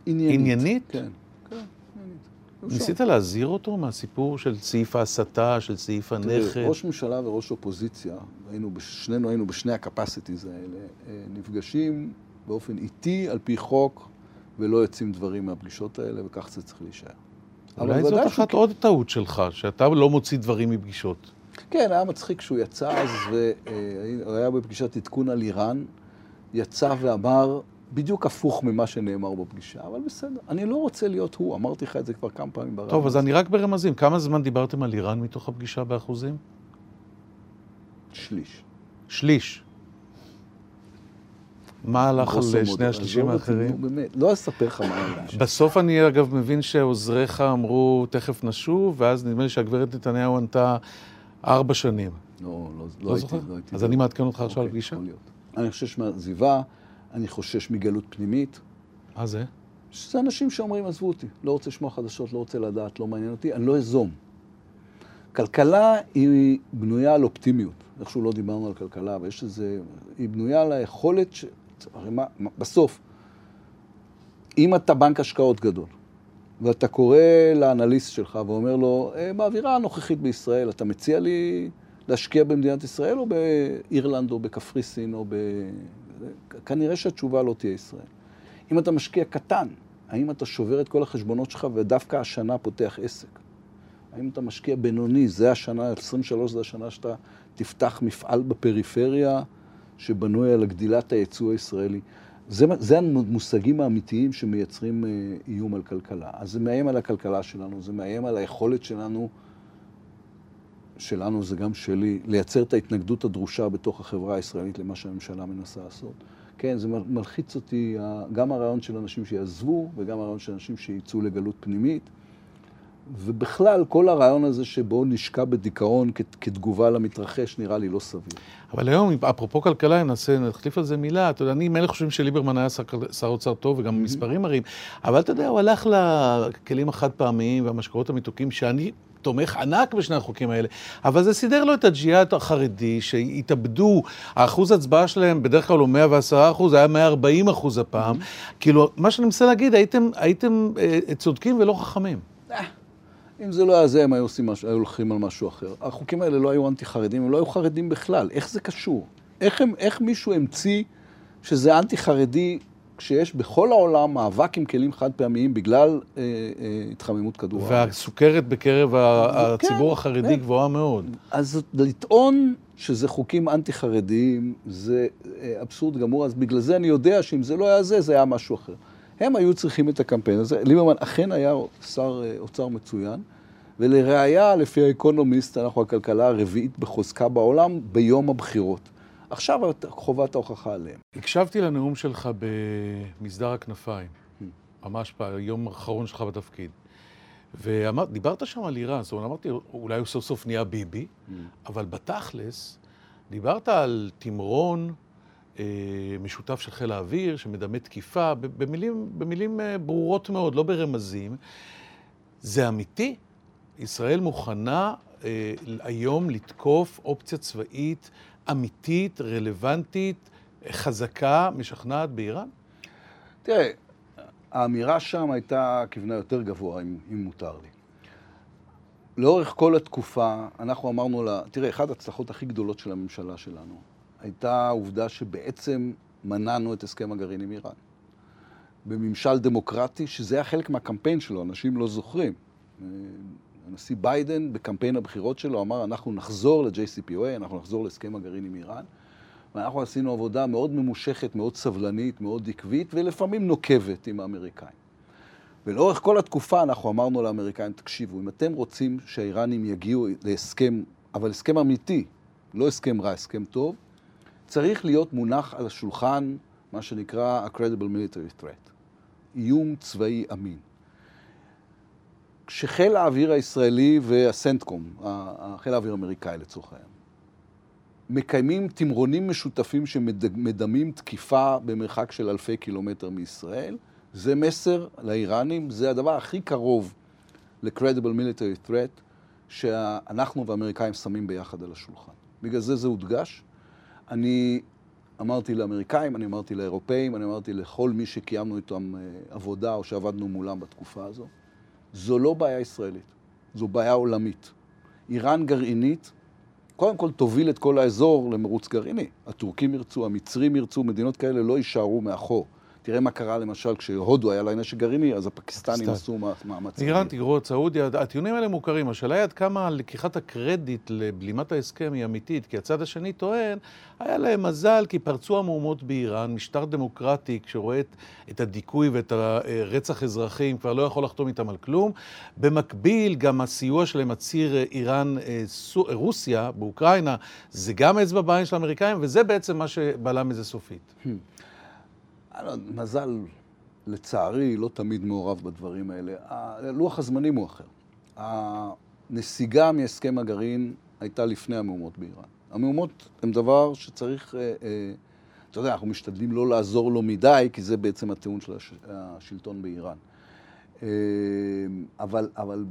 עניינית. עניינית? כן, כן, עניינית. ניסית להזהיר אותו מהסיפור של סעיף ההסתה, של סעיף הנכד? תראה, ראש ממשלה וראש אופוזיציה, היינו, שנינו היינו בשני הקפסיטיז האלה, אה, נפגשים באופן איטי, על פי חוק, ולא יוצאים דברים מהפגישות האלה, וכך זה צריך להישאר. אולי זאת אחת עוד טעות שלך, שאתה לא מוציא דברים מפגישות. כן, היה מצחיק שהוא יצא אז, והוא היה בפגישת עדכון על איראן, יצא ואמר בדיוק הפוך ממה שנאמר בפגישה, אבל בסדר. אני לא רוצה להיות הוא, אמרתי לך את זה כבר כמה פעמים ברמה. טוב, אז אני רק ברמזים. כמה זמן דיברתם על איראן מתוך הפגישה באחוזים? שליש. שליש. מה הלך על שני השלישים האחרים? באמת, לא אספר לך מה הלך. בסוף אני אגב מבין שעוזריך אמרו, תכף נשוב, ואז נדמה לי שהגברת נתניהו ענתה ארבע שנים. לא, לא, לא הייתי. לא הייתי. אז אני מעדכן אותך עכשיו על אוקיי, פגישה. אני חושש מעזיבה, אני חושש מגלות פנימית. מה זה? שזה אנשים שאומרים, עזבו אותי, לא רוצה לשמוע חדשות, לא רוצה לדעת, לא מעניין אותי, אני לא אזום. כלכלה היא בנויה על אופטימיות. איכשהו לא דיברנו על כלכלה, ויש איזה... היא בנויה על היכולת ש... הרי מה, בסוף, אם אתה בנק השקעות גדול, ואתה קורא לאנליסט שלך ואומר לו, אה, באווירה הנוכחית בישראל, אתה מציע לי להשקיע במדינת ישראל או באירלנד או בקפריסין או ב... כנראה שהתשובה לא תהיה ישראל. אם אתה משקיע קטן, האם אתה שובר את כל החשבונות שלך ודווקא השנה פותח עסק? האם אתה משקיע בינוני, זה השנה, 23 זה השנה שאתה תפתח מפעל בפריפריה שבנוי על הגדילת הייצוא הישראלי. זה, זה המושגים האמיתיים שמייצרים אה, איום על כלכלה. אז זה מאיים על הכלכלה שלנו, זה מאיים על היכולת שלנו, שלנו זה גם שלי, לייצר את ההתנגדות הדרושה בתוך החברה הישראלית למה שהממשלה מנסה לעשות. כן, זה מלחיץ אותי, גם הרעיון של אנשים שיעזבו וגם הרעיון של אנשים שיצאו לגלות פנימית. ובכלל, כל הרעיון הזה שבו נשקע בדיכאון כתגובה למתרחש, נראה לי לא סביר. אבל היום, אפרופו כלכלה, ננסה, נחליף על זה מילה. אתה יודע, אני מילא חושבים שליברמן היה שר אוצר טוב, וגם מספרים מראים, אבל אתה יודע, הוא הלך לכלים החד פעמיים והמשקאות המתוקים, שאני תומך ענק בשני החוקים האלה, אבל זה סידר לו את הג'יהאד החרדי, שהתאבדו, האחוז הצבעה שלהם בדרך כלל הוא 110 אחוז, היה 140 אחוז הפעם. Mm-hmm. כאילו, מה שאני מנסה להגיד, הייתם, הייתם אה, צודקים ולא חכמים. אם זה לא היה זה, הם היו, עושים משהו, היו הולכים על משהו אחר. החוקים האלה לא היו אנטי-חרדים, הם לא היו חרדים בכלל. איך זה קשור? איך, הם, איך מישהו המציא שזה אנטי-חרדי כשיש בכל העולם מאבק עם כלים חד פעמיים בגלל אה, אה, התחממות כדור הארץ. והסוכרת בקרב הציבור כן, החרדי כן. גבוהה מאוד. אז לטעון שזה חוקים אנטי-חרדיים זה אה, אבסורד גמור, אז בגלל זה אני יודע שאם זה לא היה זה, זה היה משהו אחר. הם היו צריכים את הקמפיין הזה. ליברמן אכן היה שר אה, אוצר מצוין, ולראיה, לפי האקונומיסט, אנחנו הכלכלה הרביעית בחוזקה בעולם ביום הבחירות. עכשיו חובת ההוכחה עליהם. הקשבתי לנאום שלך במסדר הכנפיים, ממש ביום האחרון שלך בתפקיד. ודיברת שם על איראן, זאת אומרת, אמרתי, אולי הוא סוף סוף נהיה ביבי, אבל בתכלס, דיברת על תמרון משותף של חיל האוויר, שמדמה תקיפה, במילים, במילים אה, ברורות מאוד, לא ברמזים. זה אמיתי? ישראל מוכנה אה, היום לתקוף אופציה צבאית אמיתית, רלוונטית, חזקה, משכנעת באיראן? תראה, האמירה שם הייתה כיוונה יותר גבוה, אם, אם מותר לי. לאורך כל התקופה, אנחנו אמרנו לה, תראה, אחת ההצלחות הכי גדולות של הממשלה שלנו הייתה העובדה שבעצם מנענו את הסכם הגרעין עם איראן. בממשל דמוקרטי, שזה היה חלק מהקמפיין שלו, אנשים לא זוכרים. הנשיא ביידן בקמפיין הבחירות שלו אמר, אנחנו נחזור ל-JCPOA, אנחנו נחזור להסכם הגרעין עם איראן. ואנחנו עשינו עבודה מאוד ממושכת, מאוד סבלנית, מאוד עקבית, ולפעמים נוקבת עם האמריקאים. ולאורך כל התקופה אנחנו אמרנו לאמריקאים, תקשיבו, אם אתם רוצים שהאיראנים יגיעו להסכם, אבל הסכם אמיתי, לא הסכם רע, הסכם טוב, צריך להיות מונח על השולחן מה שנקרא ה-credible military threat, איום צבאי אמין. כשחיל האוויר הישראלי והסנטקום, החיל האוויר האמריקאי לצורך העניין, מקיימים תמרונים משותפים שמדמים תקיפה במרחק של אלפי קילומטר מישראל, זה מסר לאיראנים, זה הדבר הכי קרוב ל-credible military threat שאנחנו והאמריקאים שמים ביחד על השולחן. בגלל זה זה הודגש. אני אמרתי לאמריקאים, אני אמרתי לאירופאים, אני אמרתי לכל מי שקיימנו איתם אה, עבודה או שעבדנו מולם בתקופה הזו. זו לא בעיה ישראלית, זו בעיה עולמית. איראן גרעינית, קודם כל תוביל את כל האזור למרוץ גרעיני. הטורקים ירצו, המצרים ירצו, מדינות כאלה לא יישארו מאחור. תראה מה קרה למשל כשהודו היה לה נשק גרעיני, אז הפקיסטנים עשו מאמץ. איראן, תגרור, סעודיה, הטיעונים האלה מוכרים. השאלה היא עד כמה לקיחת הקרדיט לבלימת ההסכם היא אמיתית, כי הצד השני טוען, היה להם מזל כי פרצו המהומות באיראן, משטר דמוקרטי, כשרואה את, את הדיכוי ואת הרצח אזרחים, כבר לא יכול לחתום איתם על כלום. במקביל, גם הסיוע שלהם, הציר איראן, אה, רוסיה, באוקראינה, זה גם אצבע בעין של האמריקאים, וזה בעצם מה שבלם את זה סופית. מזל, לצערי, לא תמיד מעורב בדברים האלה. לוח הזמנים הוא אחר. הנסיגה מהסכם הגרעין הייתה לפני המהומות באיראן. המהומות הן דבר שצריך, אה, אה, אתה יודע, אנחנו משתדלים לא לעזור לו מדי, כי זה בעצם הטיעון של השלטון באיראן. אה, אבל, אבל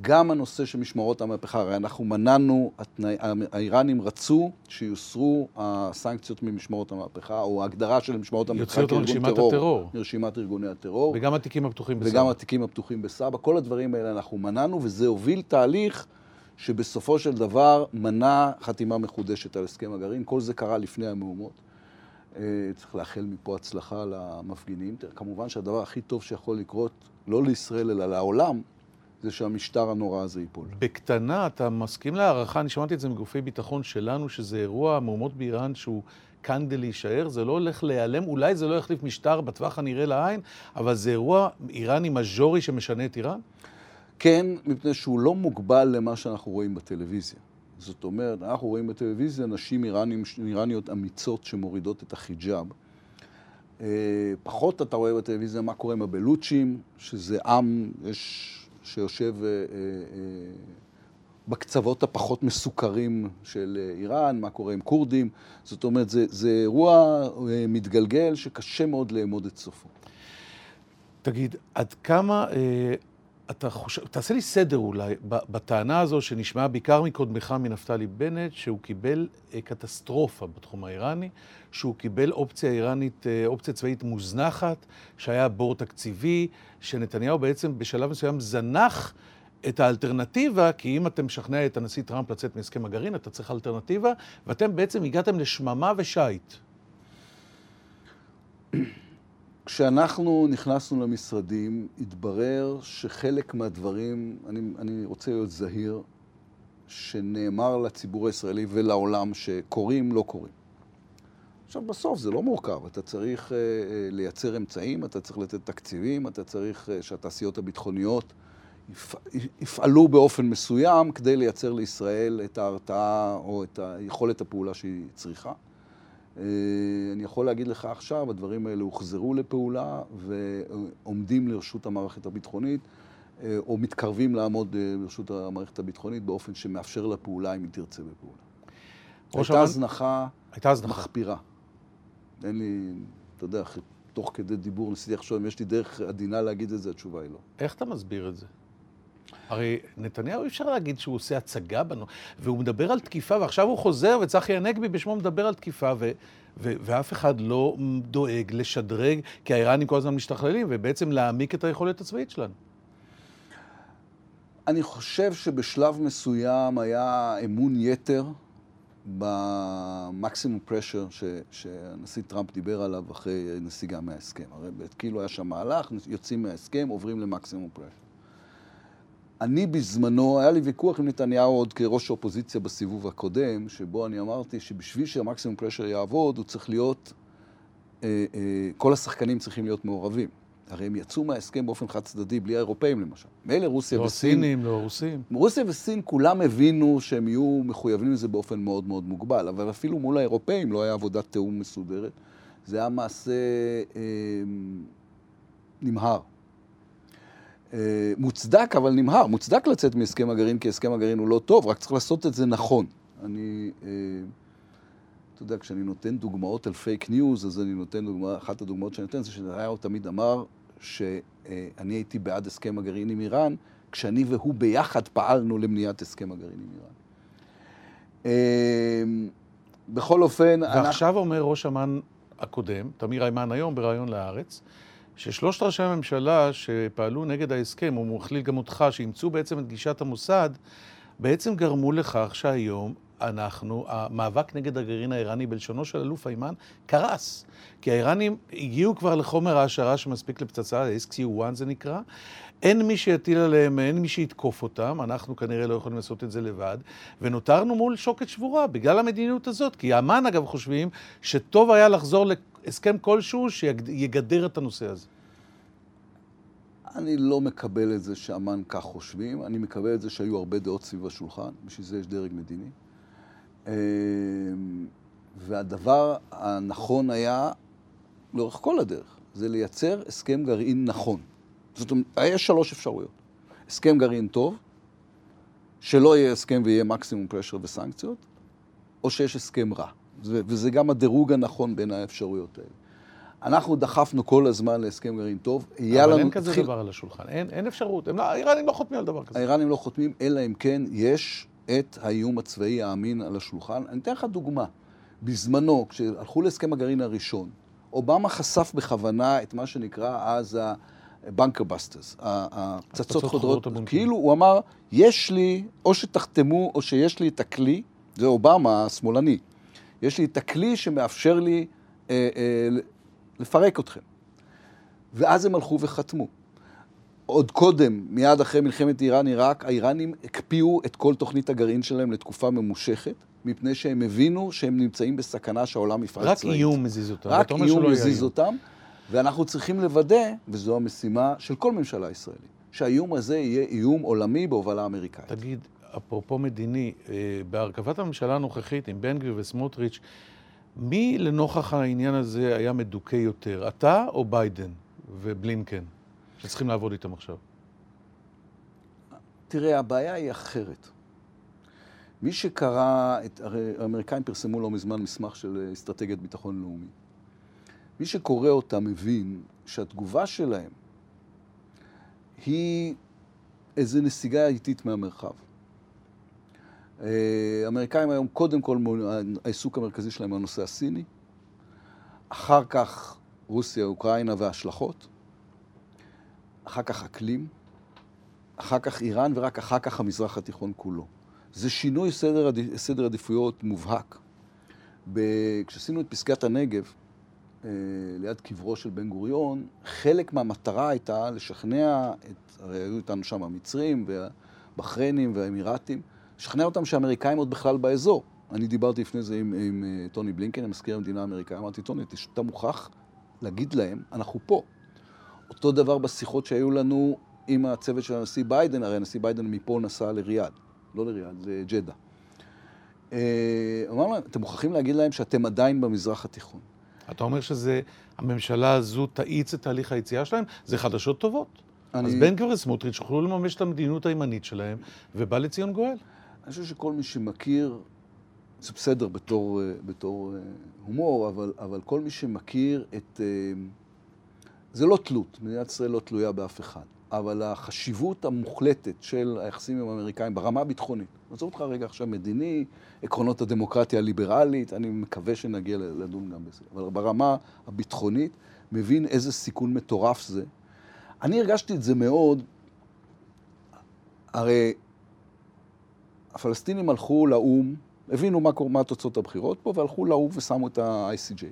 גם הנושא של משמרות המהפכה, הרי אנחנו מנענו, התנאי, האיראנים רצו שיוסרו הסנקציות ממשמרות המהפכה, או ההגדרה של משמרות המהפכה כארגון טרור. הטרור. מרשימת ארגוני הטרור. וגם התיקים הפתוחים בסבא. וגם התיקים הפתוחים בסבא. כל הדברים האלה אנחנו מנענו, וזה הוביל תהליך שבסופו של דבר מנע חתימה מחודשת על הסכם הגרעין. כל זה קרה לפני המהומות. אה, צריך לאחל מפה הצלחה למפגינים. כמובן שהדבר הכי טוב שיכול לקרות, לא לישראל אלא לעולם, זה שהמשטר הנורא הזה ייפול. בקטנה, אתה מסכים להערכה, אני שמעתי את זה מגופי ביטחון שלנו, שזה אירוע המהומות באיראן שהוא כאן כדי להישאר, זה לא הולך להיעלם, אולי זה לא יחליף משטר בטווח הנראה לעין, אבל זה אירוע איראני מז'ורי שמשנה את איראן? כן, מפני שהוא לא מוגבל למה שאנחנו רואים בטלוויזיה. זאת אומרת, אנחנו רואים בטלוויזיה נשים איראנים, איראניות אמיצות שמורידות את החיג'אב. אה, פחות אתה רואה בטלוויזיה מה קורה עם הבלוצ'ים, שזה עם, יש שיושב אה, אה, אה, בקצוות הפחות מסוכרים של איראן, מה קורה עם כורדים. זאת אומרת, זה, זה אירוע מתגלגל שקשה מאוד לאמוד את סופו. תגיד, עד כמה אה, אתה חושב, תעשה לי סדר אולי, בטענה הזו שנשמעה בעיקר מקודמך מנפתלי בנט, שהוא קיבל אה, קטסטרופה בתחום האיראני, שהוא קיבל אופציה איראנית, אה, אופציה צבאית מוזנחת, שהיה בור תקציבי, שנתניהו בעצם בשלב מסוים זנח את האלטרנטיבה, כי אם אתם משכנע את הנשיא טראמפ לצאת מהסכם הגרעין, אתה צריך אלטרנטיבה, ואתם בעצם הגעתם לשממה ושיט. כשאנחנו נכנסנו למשרדים, התברר שחלק מהדברים, אני, אני רוצה להיות זהיר, שנאמר לציבור הישראלי ולעולם שקורים, לא קורים. עכשיו, בסוף זה לא מורכב, אתה צריך uh, לייצר אמצעים, אתה צריך לתת תקציבים, אתה צריך uh, שהתעשיות הביטחוניות יפ, יפעלו באופן מסוים כדי לייצר לישראל את ההרתעה או את יכולת הפעולה שהיא צריכה. אה, אני יכול להגיד לך עכשיו, הדברים האלה הוחזרו לפעולה ועומדים לרשות המערכת הביטחונית, אה, או מתקרבים לעמוד אה, לרשות המערכת הביטחונית באופן שמאפשר לה פעולה אם היא תרצה בפעולה. הייתה הזנחה מחפירה. אין לי, אתה יודע, תוך כדי דיבור ניסיתי לחשוב אם יש לי דרך עדינה להגיד את זה, התשובה היא לא. איך אתה מסביר את זה? הרי נתניהו אי אפשר להגיד שהוא עושה הצגה בנו, והוא מדבר על תקיפה, ועכשיו הוא חוזר, וצחי הנגבי בשמו מדבר על תקיפה, ו, ו, ואף אחד לא דואג לשדרג, כי האיראנים כל הזמן משתכללים, ובעצם להעמיק את היכולת הצבאית שלנו. אני חושב שבשלב מסוים היה אמון יתר במקסימום פרשר שהנשיא טראמפ דיבר עליו אחרי נסיגה מההסכם. הרי כאילו היה שם מהלך, יוצאים מההסכם, עוברים למקסימום פרשר. אני בזמנו, היה לי ויכוח עם נתניהו עוד כראש האופוזיציה בסיבוב הקודם, שבו אני אמרתי שבשביל שהמקסימום פרשר יעבוד, הוא צריך להיות, אה, אה, כל השחקנים צריכים להיות מעורבים. הרי הם יצאו מההסכם באופן חד צדדי, בלי האירופאים למשל. מילא רוסיה לא וסין... לא הסינים, לא הרוסים. רוסיה וסין כולם הבינו שהם יהיו מחויבים לזה באופן מאוד מאוד מוגבל, אבל אפילו מול האירופאים לא היה עבודת תיאום מסודרת. זה היה מעשה אה, נמהר. אה, מוצדק, אבל נמהר. מוצדק לצאת מהסכם הגרעין, כי הסכם הגרעין הוא לא טוב, רק צריך לעשות את זה נכון. אני, אה, אתה יודע, כשאני נותן דוגמאות על פייק ניוז, אז אני נותן דוגמה, אחת הדוגמאות שאני נותן זה שנתניהו תמיד אמר שאני הייתי בעד הסכם הגרעין עם איראן, כשאני והוא ביחד פעלנו למניעת הסכם הגרעין עם איראן. אה, בכל אופן... ועכשיו אנחנו... אומר ראש אמ"ן הקודם, תמיר היימן היום בריאיון להארץ, ששלושת ראשי הממשלה שפעלו נגד ההסכם, הוא מכליל גם אותך, שאימצו בעצם את גישת המוסד, בעצם גרמו לכך שהיום אנחנו, המאבק נגד הגרעין האיראני בלשונו של אלוף הימן קרס. כי האיראנים הגיעו כבר לחומר העשרה שמספיק לפצצה, SQ1 זה נקרא. אין מי שיטיל עליהם, אין מי שיתקוף אותם, אנחנו כנראה לא יכולים לעשות את זה לבד, ונותרנו מול שוקת שבורה בגלל המדיניות הזאת. כי האמן, אגב, חושבים שטוב היה לחזור להסכם כלשהו שיגדר את הנושא הזה. אני לא מקבל את זה שאמ"ן כך חושבים, אני מקבל את זה שהיו הרבה דעות סביב השולחן, בשביל זה יש דרג מדיני. אמ, והדבר הנכון היה, לאורך כל הדרך, זה לייצר הסכם גרעין נכון. זאת אומרת, יש שלוש אפשרויות. הסכם גרעין טוב, שלא יהיה הסכם ויהיה מקסימום פרשר וסנקציות, או שיש הסכם רע. וזה גם הדירוג הנכון בין האפשרויות האלה. אנחנו דחפנו כל הזמן להסכם גרעין טוב. אבל אין כזה תחיל... דבר על השולחן, אין, אין אפשרות. לא- האיראנים לא חותמים על דבר כזה. האיראנים לא חותמים, אלא אם כן יש את האיום הצבאי האמין על השולחן. אני אתן לך דוגמה. בזמנו, כשהלכו להסכם הגרעין הראשון, אובמה חשף בכוונה את מה שנקרא אז ה-bunker busters, הפצצות חודרות. כאילו הוא אמר, יש לי, או שתחתמו, או שיש לי את הכלי, זה אובמה השמאלני, יש לי את הכלי שמאפשר לי אה, אה, לפרק אתכם. ואז הם הלכו וחתמו. עוד קודם, מיד אחרי מלחמת איראן-עיראק, האיראנים הקפיאו את כל תוכנית הגרעין שלהם לתקופה ממושכת, מפני שהם הבינו שהם נמצאים בסכנה שהעולם יפרץ רק צלעים. איום מזיז אותם. רק איום מזיז אותם, ואנחנו צריכים לוודא, וזו המשימה של כל ממשלה ישראלית, שהאיום הזה יהיה איום עולמי בהובלה אמריקאית. תגיד, אפרופו מדיני, אה, בהרכבת הממשלה הנוכחית עם בן גביר וסמוטריץ', מי לנוכח העניין הזה היה מדוכא יותר, אתה או ביידן ובלינקן, שצריכים לעבוד איתם עכשיו? תראה, הבעיה היא אחרת. מי שקרא, את, הרי האמריקאים פרסמו לא מזמן מסמך של אסטרטגיית ביטחון לאומי. מי שקורא אותה מבין שהתגובה שלהם היא איזו נסיגה איטית מהמרחב. האמריקאים היום, קודם כל, העיסוק המרכזי שלהם הוא הנושא הסיני, אחר כך רוסיה, אוקראינה וההשלכות, אחר כך אקלים, אחר כך איראן ורק אחר כך המזרח התיכון כולו. זה שינוי סדר, סדר עדיפויות מובהק. ב... כשעשינו את פסגת הנגב, אה, ליד קברו של בן גוריון, חלק מהמטרה הייתה לשכנע, את, הרי היו איתנו שם המצרים והבחריינים והאמירתים, לשכנע אותם שהאמריקאים עוד בכלל באזור. אני דיברתי לפני זה עם, עם אה, טוני בלינקן, מזכיר המדינה האמריקאי, אמרתי, טוני, אתה מוכרח להגיד להם, אנחנו פה. אותו דבר בשיחות שהיו לנו עם הצוות של הנשיא ביידן, הרי הנשיא ביידן מפה נסע לריאד, לא לריאד, לג'דה. אה, אמרנו להם, אתם מוכרחים להגיד להם שאתם עדיין במזרח התיכון. אתה אומר שזה, הממשלה הזו תאיץ את תהליך היציאה שלהם? זה חדשות טובות. אני... אז בן גביר וסמוטריץ' יוכלו לממש את המדיניות הימנית שלהם, ובא לציון גואל. אני חושב שכל מי שמכיר, זה בסדר בתור, אה, בתור אה, הומור, אבל, אבל כל מי שמכיר את... אה, זה לא תלות, מדינת ישראל לא תלויה באף אחד, אבל החשיבות המוחלטת של היחסים עם האמריקאים ברמה הביטחונית, עזוב אותך רגע עכשיו מדיני, עקרונות הדמוקרטיה הליברלית, אני מקווה שנגיע לדון גם בזה, אבל ברמה הביטחונית, מבין איזה סיכון מטורף זה. אני הרגשתי את זה מאוד, הרי הפלסטינים הלכו לאו"ם, הבינו מה, מה תוצאות הבחירות פה, והלכו לאו"ם ושמו את ה-ICJ.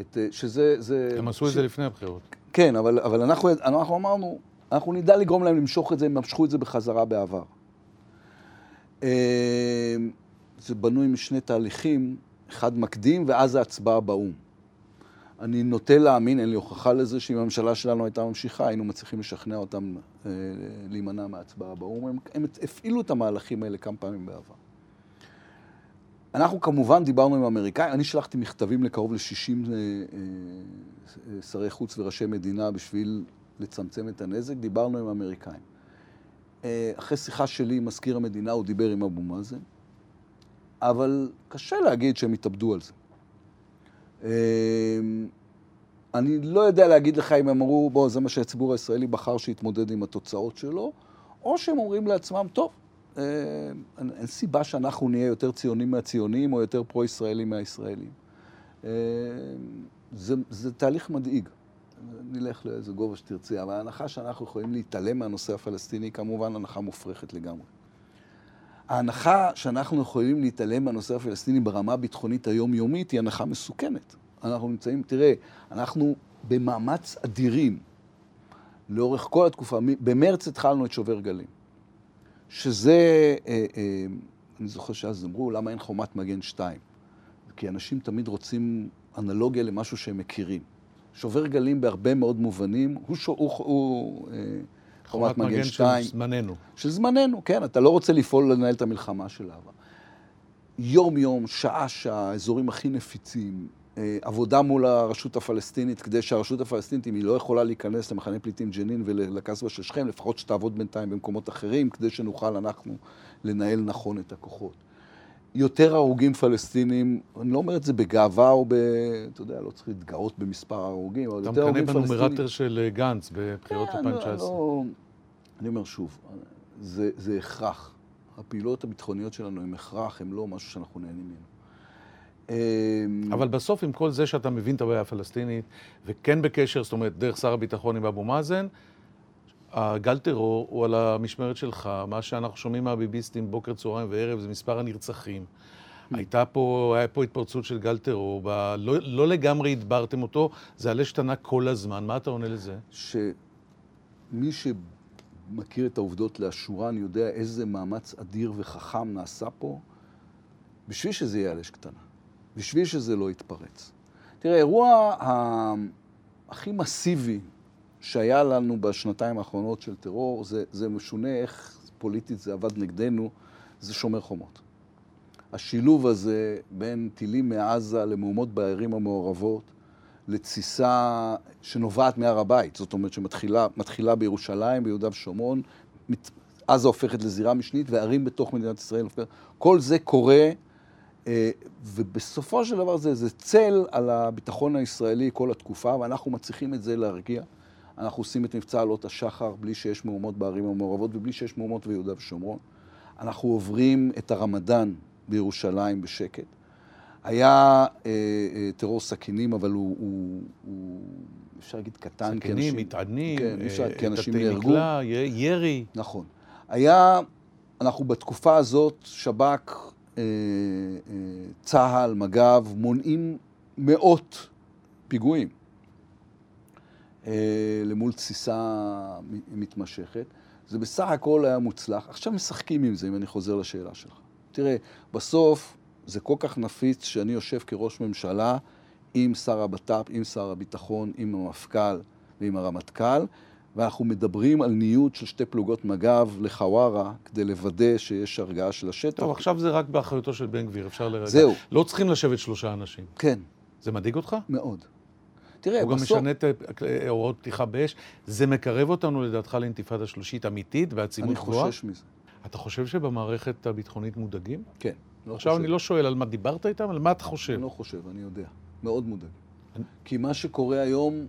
את, אה, שזה... זה, הם עשו ש... את זה לפני הבחירות. כן, אבל, אבל אנחנו, אנחנו אמרנו, אנחנו נדע לגרום להם למשוך את זה, הם משכו את זה בחזרה בעבר. אה, זה בנוי משני תהליכים, אחד מקדים ואז ההצבעה באו"ם. אני נוטה להאמין, אין לי הוכחה לזה, שאם הממשלה שלנו הייתה ממשיכה, היינו מצליחים לשכנע אותם אה, להימנע מההצבעה באו"ם. הם, הם הפעילו את המהלכים האלה כמה פעמים בעבר. אנחנו כמובן דיברנו עם האמריקאים, אני שלחתי מכתבים לקרוב ל-60 אה, אה, שרי חוץ וראשי מדינה בשביל לצמצם את הנזק, דיברנו עם האמריקאים. אה, אחרי שיחה שלי עם מזכיר המדינה, הוא דיבר עם אבו מאזן, אבל קשה להגיד שהם התאבדו על זה. אני לא יודע להגיד לך אם הם אמרו, בוא, זה מה שהציבור הישראלי בחר שיתמודד עם התוצאות שלו, או שהם אומרים לעצמם, טוב, אה, אין סיבה שאנחנו נהיה יותר ציונים מהציונים או יותר פרו-ישראלים מהישראלים. אה, זה, זה תהליך מדאיג. נלך לאיזה גובה שתרצי, אבל ההנחה שאנחנו יכולים להתעלם מהנושא הפלסטיני, כמובן הנחה מופרכת לגמרי. ההנחה שאנחנו יכולים להתעלם מהנושא הפלסטיני ברמה הביטחונית היומיומית היא הנחה מסוכנת. אנחנו נמצאים, תראה, אנחנו במאמץ אדירים לאורך כל התקופה. במרץ התחלנו את שובר גלים, שזה, אה, אה, אני זוכר שאז אמרו, למה אין חומת מגן 2? כי אנשים תמיד רוצים אנלוגיה למשהו שהם מכירים. שובר גלים בהרבה מאוד מובנים, הוא, ש... הוא, הוא אה, חומת מגן 2. של זמננו. של זמננו, כן. אתה לא רוצה לפעול לנהל את המלחמה של העבר. יום-יום, שעה-שעה, האזורים הכי נפיצים, עבודה מול הרשות הפלסטינית, כדי שהרשות הפלסטינית, אם היא לא יכולה להיכנס למחנה פליטים ג'נין ולקסבה של שכם, לפחות שתעבוד בינתיים במקומות אחרים, כדי שנוכל אנחנו לנהל נכון את הכוחות. יותר הרוגים פלסטינים, אני לא אומר את זה בגאווה או ב... אתה יודע, לא צריך להתגאות במספר ההרוגים, אבל יותר הרוגים פלסטינים... אתה מקנא בנומרטר של אה, גנץ בבחירות 2019. כן, לא, אני אומר שוב, זה, זה הכרח. הפעילויות הביטחוניות שלנו הן הכרח, הן לא משהו שאנחנו נהנים ממנו. אמ, אבל בסוף, עם כל זה שאתה מבין את הבעיה הפלסטינית, וכן בקשר, זאת אומרת, דרך שר הביטחון עם אבו מאזן, הגל טרור הוא על המשמרת שלך. מה שאנחנו שומעים מהביביסטים בוקר, צהריים וערב זה מספר הנרצחים. הייתה פה, היה פה התפרצות של גל טרור, ב, לא, לא לגמרי הדברתם אותו, זה עלה שתנה כל הזמן. מה אתה עונה לזה? שמי שמכיר את העובדות לאשורן יודע איזה מאמץ אדיר וחכם נעשה פה בשביל שזה יהיה על אש קטנה. בשביל שזה לא יתפרץ. תראה, האירוע הכי מסיבי שהיה לנו בשנתיים האחרונות של טרור, זה, זה משונה איך פוליטית זה עבד נגדנו, זה שומר חומות. השילוב הזה בין טילים מעזה למהומות בערים המעורבות, לתסיסה שנובעת מהר הבית, זאת אומרת שמתחילה בירושלים, ביהודה ושומרון, עזה הופכת לזירה משנית וערים בתוך מדינת ישראל, כל זה קורה ובסופו של דבר זה, זה צל על הביטחון הישראלי כל התקופה, ואנחנו מצליחים את זה להרגיע. אנחנו עושים את מבצע עלות השחר בלי שיש מהומות בערים המעורבות ובלי שיש מהומות ביהודה ושומרון. אנחנו עוברים את הרמדאן בירושלים בשקט. היה אה, אה, טרור סכינים, אבל הוא, הוא, הוא אפשר להגיד קטן. סכינים, מטענים, כן, אה, כי אנשים נהרגו. מקלע, ירי. נכון. היה, אנחנו בתקופה הזאת, שב"כ אה, אה, צה"ל, מג"ב, מונעים מאות פיגועים אה, למול תסיסה מתמשכת. זה בסך הכל היה מוצלח. עכשיו משחקים עם זה, אם אני חוזר לשאלה שלך. תראה, בסוף זה כל כך נפיץ שאני יושב כראש ממשלה עם שר הבט"פ, עם שר הביטחון, עם המפכ"ל ועם הרמטכ"ל, ואנחנו מדברים על ניוד של שתי פלוגות מג"ב לחווארה, כדי לוודא שיש הרגעה של השטח. טוב, עכשיו זה רק באחריותו של בן גביר, אפשר לרגע. זהו. לא צריכים לשבת שלושה אנשים. כן. זה מדאיג אותך? מאוד. תראה, הוא בסוף... הוא גם משנה את אה, הוראות פתיחה באש. זה מקרב אותנו, לדעתך, לאינתיפאדה שלישית אמיתית ועצימות גבוהה? אני חושש מזה. אתה חושב שבמערכת הביטחונית מודאגים? כן. לא עכשיו חושב. אני לא שואל על מה דיברת איתם, על מה אתה חושב. אני לא חושב, אני יודע. מאוד מודאג. אני... כי מה שקורה היום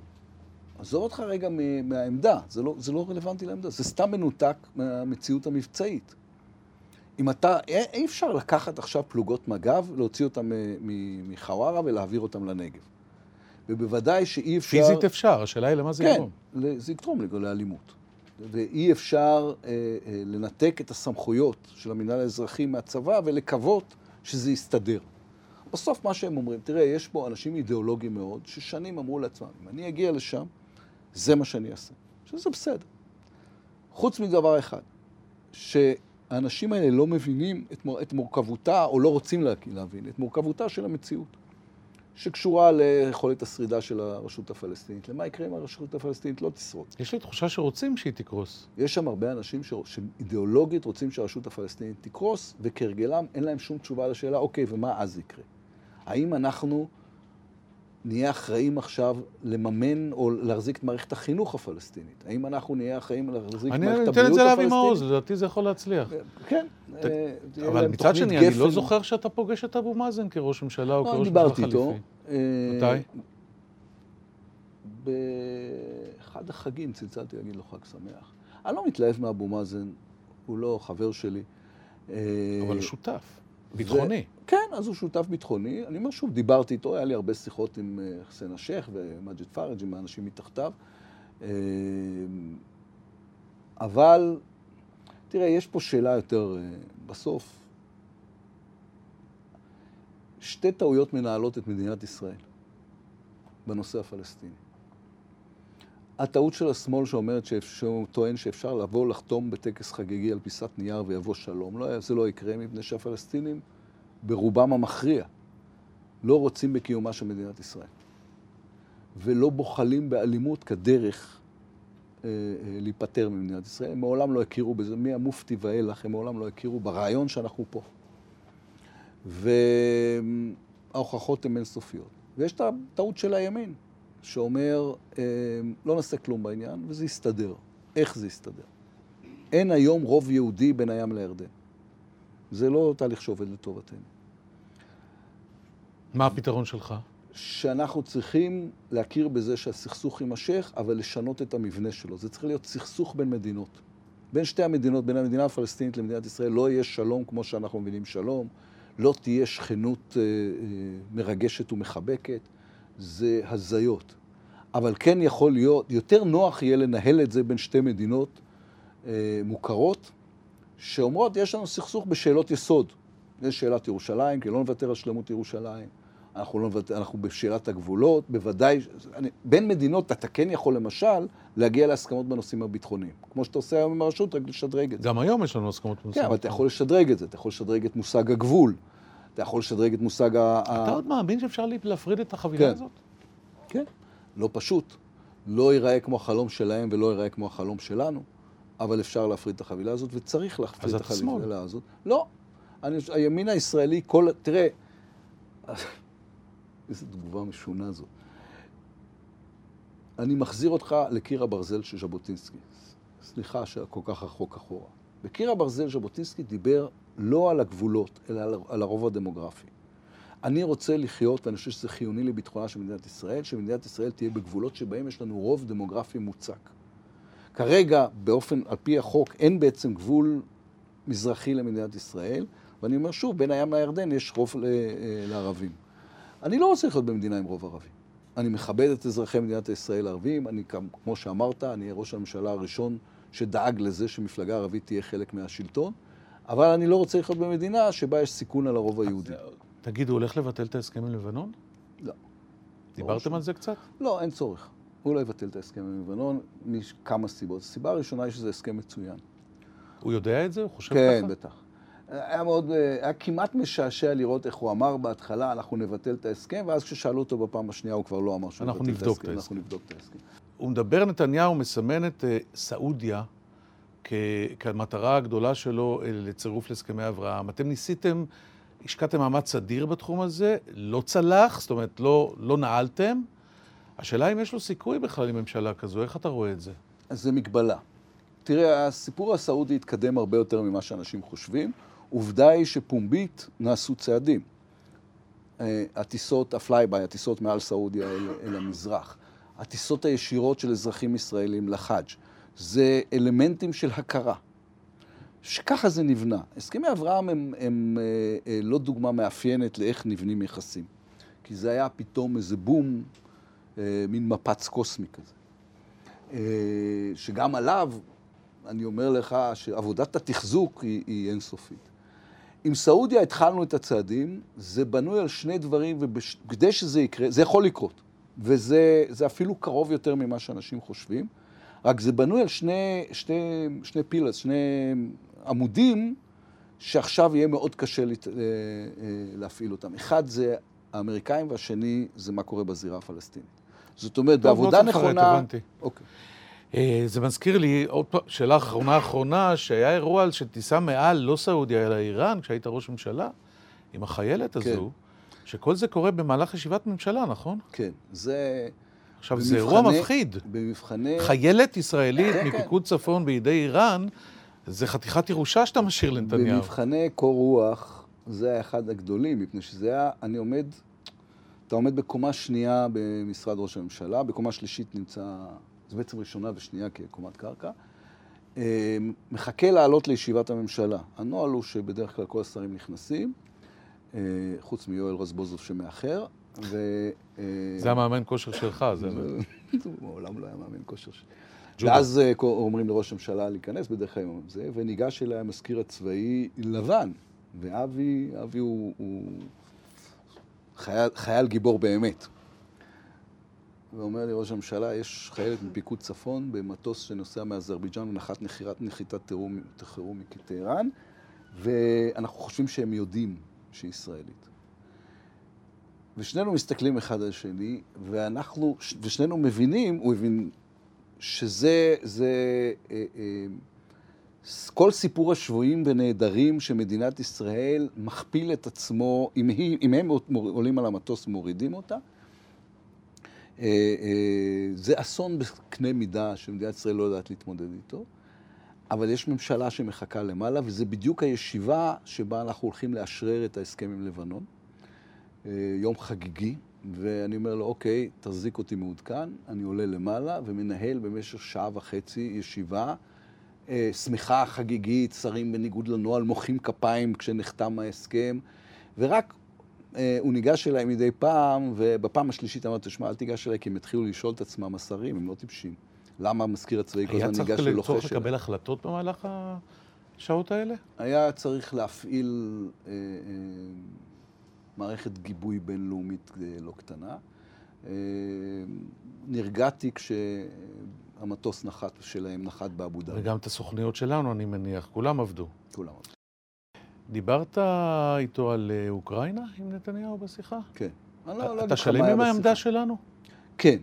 עזוב אותך רגע מהעמדה, זה לא, זה לא רלוונטי לעמדה, זה סתם מנותק מהמציאות המבצעית. אם אתה, אי אפשר לקחת עכשיו פלוגות מג"ב, להוציא אותן מחווארה ולהעביר אותן לנגב. ובוודאי שאי אפשר... פיזית אפשר, השאלה היא למה זה כן, יגרום. כן, זה יתרום לאלימות. ואי אפשר אה, אה, לנתק את הסמכויות של המינהל האזרחי מהצבא ולקוות שזה יסתדר. בסוף מה שהם אומרים, תראה, יש פה אנשים אידיאולוגיים מאוד, ששנים אמרו לעצמם, אם אני אגיע לשם, זה מה שאני אעשה. שזה בסדר. חוץ מדבר אחד, שהאנשים האלה לא מבינים את, מור, את מורכבותה, או לא רוצים להבין, את מורכבותה של המציאות, שקשורה ליכולת השרידה של הרשות הפלסטינית. למה יקרה אם הרשות הפלסטינית לא תשרוד? יש לי תחושה שרוצים שהיא תקרוס. יש שם הרבה אנשים ש... שאידיאולוגית רוצים שהרשות הפלסטינית תקרוס, וכהרגלם אין להם שום תשובה לשאלה, אוקיי, ומה אז יקרה? האם אנחנו נהיה אחראים עכשיו לממן או להחזיק את מערכת החינוך הפלסטינית? האם אנחנו נהיה אחראים להחזיק את מערכת הבריאות הפלסטינית? אני אתן את זה לאבי מעוז, לדעתי זה יכול להצליח. כן. אה, אבל מצד שני, אני לא זוכר שאתה פוגש את אבו מאזן כראש ממשלה או לא, כראש ממשלה חליפי. דיברתי איתו. מתי? באחד החגים צלצלתי להגיד לו חג שמח. אני לא מתלהב מאבו מאזן, הוא לא חבר שלי. אבל הוא שותף. ביטחוני. ו... כן, אז הוא שותף ביטחוני. אני אומר שוב, דיברתי איתו, היה לי הרבה שיחות עם אה, חסן א-שייח ומג'ד פארג', עם האנשים מתחתיו. אה, אבל, תראה, יש פה שאלה יותר, אה, בסוף, שתי טעויות מנהלות את מדינת ישראל בנושא הפלסטיני. הטעות של השמאל שאומרת, שהוא טוען שאפשר לבוא לחתום בטקס חגיגי על פיסת נייר ויבוא שלום. לא, זה לא יקרה מפני שהפלסטינים, ברובם המכריע, לא רוצים בקיומה של מדינת ישראל. ולא בוחלים באלימות כדרך אה, אה, להיפטר ממדינת ישראל. הם מעולם לא הכירו בזה, מהמופתי ואילך, הם מעולם לא הכירו ברעיון שאנחנו פה. וההוכחות הן אינסופיות. ויש את הטעות של הימין, שאומר, אה, לא נעשה כלום בעניין, וזה יסתדר. איך זה יסתדר? אין היום רוב יהודי בין הים לירדן. זה לא תהליך שעובד לטובתנו. מה הפתרון שלך? שאנחנו צריכים להכיר בזה שהסכסוך יימשך, אבל לשנות את המבנה שלו. זה צריך להיות סכסוך בין מדינות. בין שתי המדינות, בין המדינה הפלסטינית למדינת ישראל, לא יהיה שלום כמו שאנחנו מבינים שלום, לא תהיה שכנות אה, אה, מרגשת ומחבקת, זה הזיות. אבל כן יכול להיות, יותר נוח יהיה לנהל את זה בין שתי מדינות אה, מוכרות, שאומרות, יש לנו סכסוך בשאלות יסוד. יש שאלת ירושלים, כי לא נוותר על שלמות ירושלים. אנחנו, לא נוותר, אנחנו בשאלת הגבולות, בוודאי, אני, בין מדינות אתה כן יכול למשל להגיע להסכמות בנושאים הביטחוניים. כמו שאתה עושה היום עם הרשות, רק לשדרג את זה. גם היום יש לנו הסכמות בנושאים. כן, אבל אתה יכול לשדרג את זה, אתה יכול לשדרג את מושג הגבול, אתה יכול לשדרג את מושג ה... אתה עוד מאמין שאפשר להפריד את החבילה כן. הזאת? כן, לא פשוט. לא ייראה כמו החלום שלהם ולא ייראה כמו החלום שלנו, אבל אפשר להפריד את החבילה הזאת, וצריך להפריד את החבילה הזאת. לא. אני, הימין הישראלי, כל... תראה, איזו תגובה משונה זו. אני מחזיר אותך לקיר הברזל של ז'בוטינסקי. סליחה שכל כך רחוק אחורה. בקיר הברזל ז'בוטינסקי דיבר לא על הגבולות, אלא על הרוב הדמוגרפי. אני רוצה לחיות, ואני חושב שזה חיוני לביטחונה של מדינת ישראל, שמדינת ישראל תהיה בגבולות שבהם יש לנו רוב דמוגרפי מוצק. כרגע, באופן, על פי החוק, אין בעצם גבול מזרחי למדינת ישראל, ואני אומר שוב, בין הים לירדן יש רוב אה, לערבים. אני לא רוצה לחיות במדינה עם רוב ערבי. אני מכבד את אזרחי מדינת ישראל הערבים, אני, כמו שאמרת, אני ראש הממשלה הראשון שדאג לזה שמפלגה ערבית תהיה חלק מהשלטון, אבל אני לא רוצה לחיות במדינה שבה יש סיכון על הרוב היהודי. תגיד, הוא הולך לבטל את ההסכם עם לבנון? לא. דיברתם על זה קצת? לא, אין צורך. הוא לא יבטל את ההסכם עם לבנון מכמה סיבות. הסיבה הראשונה היא שזה הסכם מצוין. הוא יודע את זה? הוא חושב כן, ככה? כן, בטח. היה מאוד, היה כמעט משעשע לראות איך הוא אמר בהתחלה, אנחנו נבטל את ההסכם, ואז כששאלו אותו בפעם השנייה, הוא כבר לא אמר שהוא יבטל את ההסכם. אנחנו נבדוק את ההסכם. הוא מדבר, נתניהו מסמן את uh, סעודיה כ- כמטרה הגדולה שלו uh, לצירוף להסכמי אברהם. אתם ניסיתם, השקעתם מאמץ אדיר בתחום הזה, לא צלח, זאת אומרת, לא, לא נעלתם. השאלה אם יש לו סיכוי בכלל עם ממשלה כזו, איך אתה רואה את זה? זה מגבלה. תראה, הסיפור הסעודי התקדם הרבה יותר ממה שאנשים חושבים. עובדה היא שפומבית נעשו צעדים. אה, הטיסות, ה fly-by, הטיסות מעל סעודיה אל, אל המזרח, הטיסות הישירות של אזרחים ישראלים לחאג', זה אלמנטים של הכרה. שככה זה נבנה. הסכמי אברהם הם, הם אה, אה, לא דוגמה מאפיינת לאיך נבנים יחסים. כי זה היה פתאום איזה בום, אה, מין מפץ קוסמי כזה. אה, שגם עליו, אני אומר לך שעבודת התחזוק היא, היא אינסופית. עם סעודיה התחלנו את הצעדים, זה בנוי על שני דברים, וכדי שזה יקרה, זה יכול לקרות, וזה אפילו קרוב יותר ממה שאנשים חושבים, רק זה בנוי על שני, שני, שני פילס, שני עמודים, שעכשיו יהיה מאוד קשה לת, אה, אה, להפעיל אותם. אחד זה האמריקאים, והשני זה מה קורה בזירה הפלסטינית. זאת אומרת, בעבודה נכונה... טוב, לא תפרט, הבנתי. אוקיי. אה, זה מזכיר לי, עוד פעם, שאלה אחרונה אחרונה, שהיה אירוע של טיסה מעל, לא סעודיה, אלא איראן, כשהיית ראש ממשלה, עם החיילת הזו, כן. שכל זה קורה במהלך ישיבת ממשלה, נכון? כן, זה... עכשיו, במבחני, זה אירוע מפחיד. במבחני... חיילת ישראלית כן, כן. מפיקוד כן. צפון בידי איראן, זה חתיכת ירושה שאתה משאיר לנתניהו. במבחני קור רוח, זה היה אחד הגדולים, מפני שזה היה, אני עומד, אתה עומד בקומה שנייה במשרד ראש הממשלה, בקומה שלישית נמצא זה בעצם ראשונה ושנייה כקומת קרקע, אה, מחכה לעלות לישיבת הממשלה. הנוהל הוא שבדרך כלל כל השרים נכנסים, אה, חוץ מיואל רזבוזוב שמאחר, ו... אה, זה המאמן כושר שלך, זה... הוא מעולם לא היה מאמן כושר שלי. ואז אה, אומרים לראש הממשלה להיכנס בדרך כלל עם זה, וניגש אליי המזכיר הצבאי לבן, ואבי, אבי הוא, הוא חייל, חייל גיבור באמת. ואומר לי ראש הממשלה, יש חיילת מפיקוד צפון במטוס שנוסע מאזרבייג'אן ונחת נחירת, נחיתת חירום מטהרן, ואנחנו חושבים שהם יודעים שהיא ישראלית. ושנינו מסתכלים אחד על השני, ואנחנו, ושנינו מבינים, הוא הבין שזה, זה, אה, אה, כל סיפור השבויים ונעדרים שמדינת ישראל מכפיל את עצמו, אם, היא, אם הם עולים על המטוס ומורידים אותה, אה, זה אסון בקנה מידה שמדינת ישראל לא יודעת להתמודד איתו, אבל יש ממשלה שמחכה למעלה, וזה בדיוק הישיבה שבה אנחנו הולכים לאשרר את ההסכם עם לבנון. אה, יום חגיגי, ואני אומר לו, אוקיי, תחזיק אותי מעודכן, אני עולה למעלה ומנהל במשך שעה וחצי ישיבה שמחה, חגיגית, שרים בניגוד לנוהל, מוחאים כפיים כשנחתם ההסכם, ורק אה, הוא ניגש אליי מדי פעם, ובפעם השלישית אמרתי, תשמע, אל תיגש אליי, כי הם התחילו לשאול את עצמם, השרים, הם לא טיפשים. למה המזכיר הצבאי כל הזמן ניגש ולוחש אליי? היה צריך לקבל החלטות במהלך השעות האלה? היה צריך להפעיל אה, אה, מערכת גיבוי בינלאומית אה, לא קטנה. אה, נרגעתי כשהמטוס נחת שלהם נחת באבו דאבי. וגם את הסוכניות שלנו, אני מניח, כולם עבדו. כולם עבדו. דיברת איתו על אה, אוקראינה עם נתניהו בשיחה? כן. לא, לא אתה שלם עם העמדה שלנו? כן.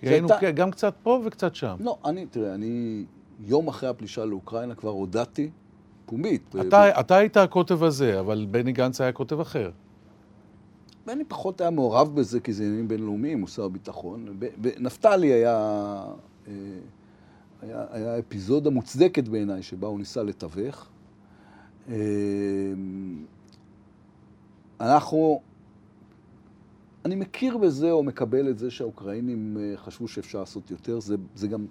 כי היינו. גם קצת פה וקצת שם. לא, אני, תראה, אני יום אחרי הפלישה לאוקראינה כבר הודעתי פומבית. אתה, ב... אתה היית הקוטב הזה, אבל בני גנץ היה קוטב אחר. בני פחות היה מעורב בזה, כי זה עניינים בינלאומיים, הוא שר הביטחון. נפתלי היה, אה, היה, היה אפיזודה מוצדקת בעיניי, שבה הוא ניסה לתווך. אמ, אנחנו, אני מכיר בזה או מקבל את זה שהאוקראינים אה, חשבו שאפשר לעשות יותר, זה, זה גם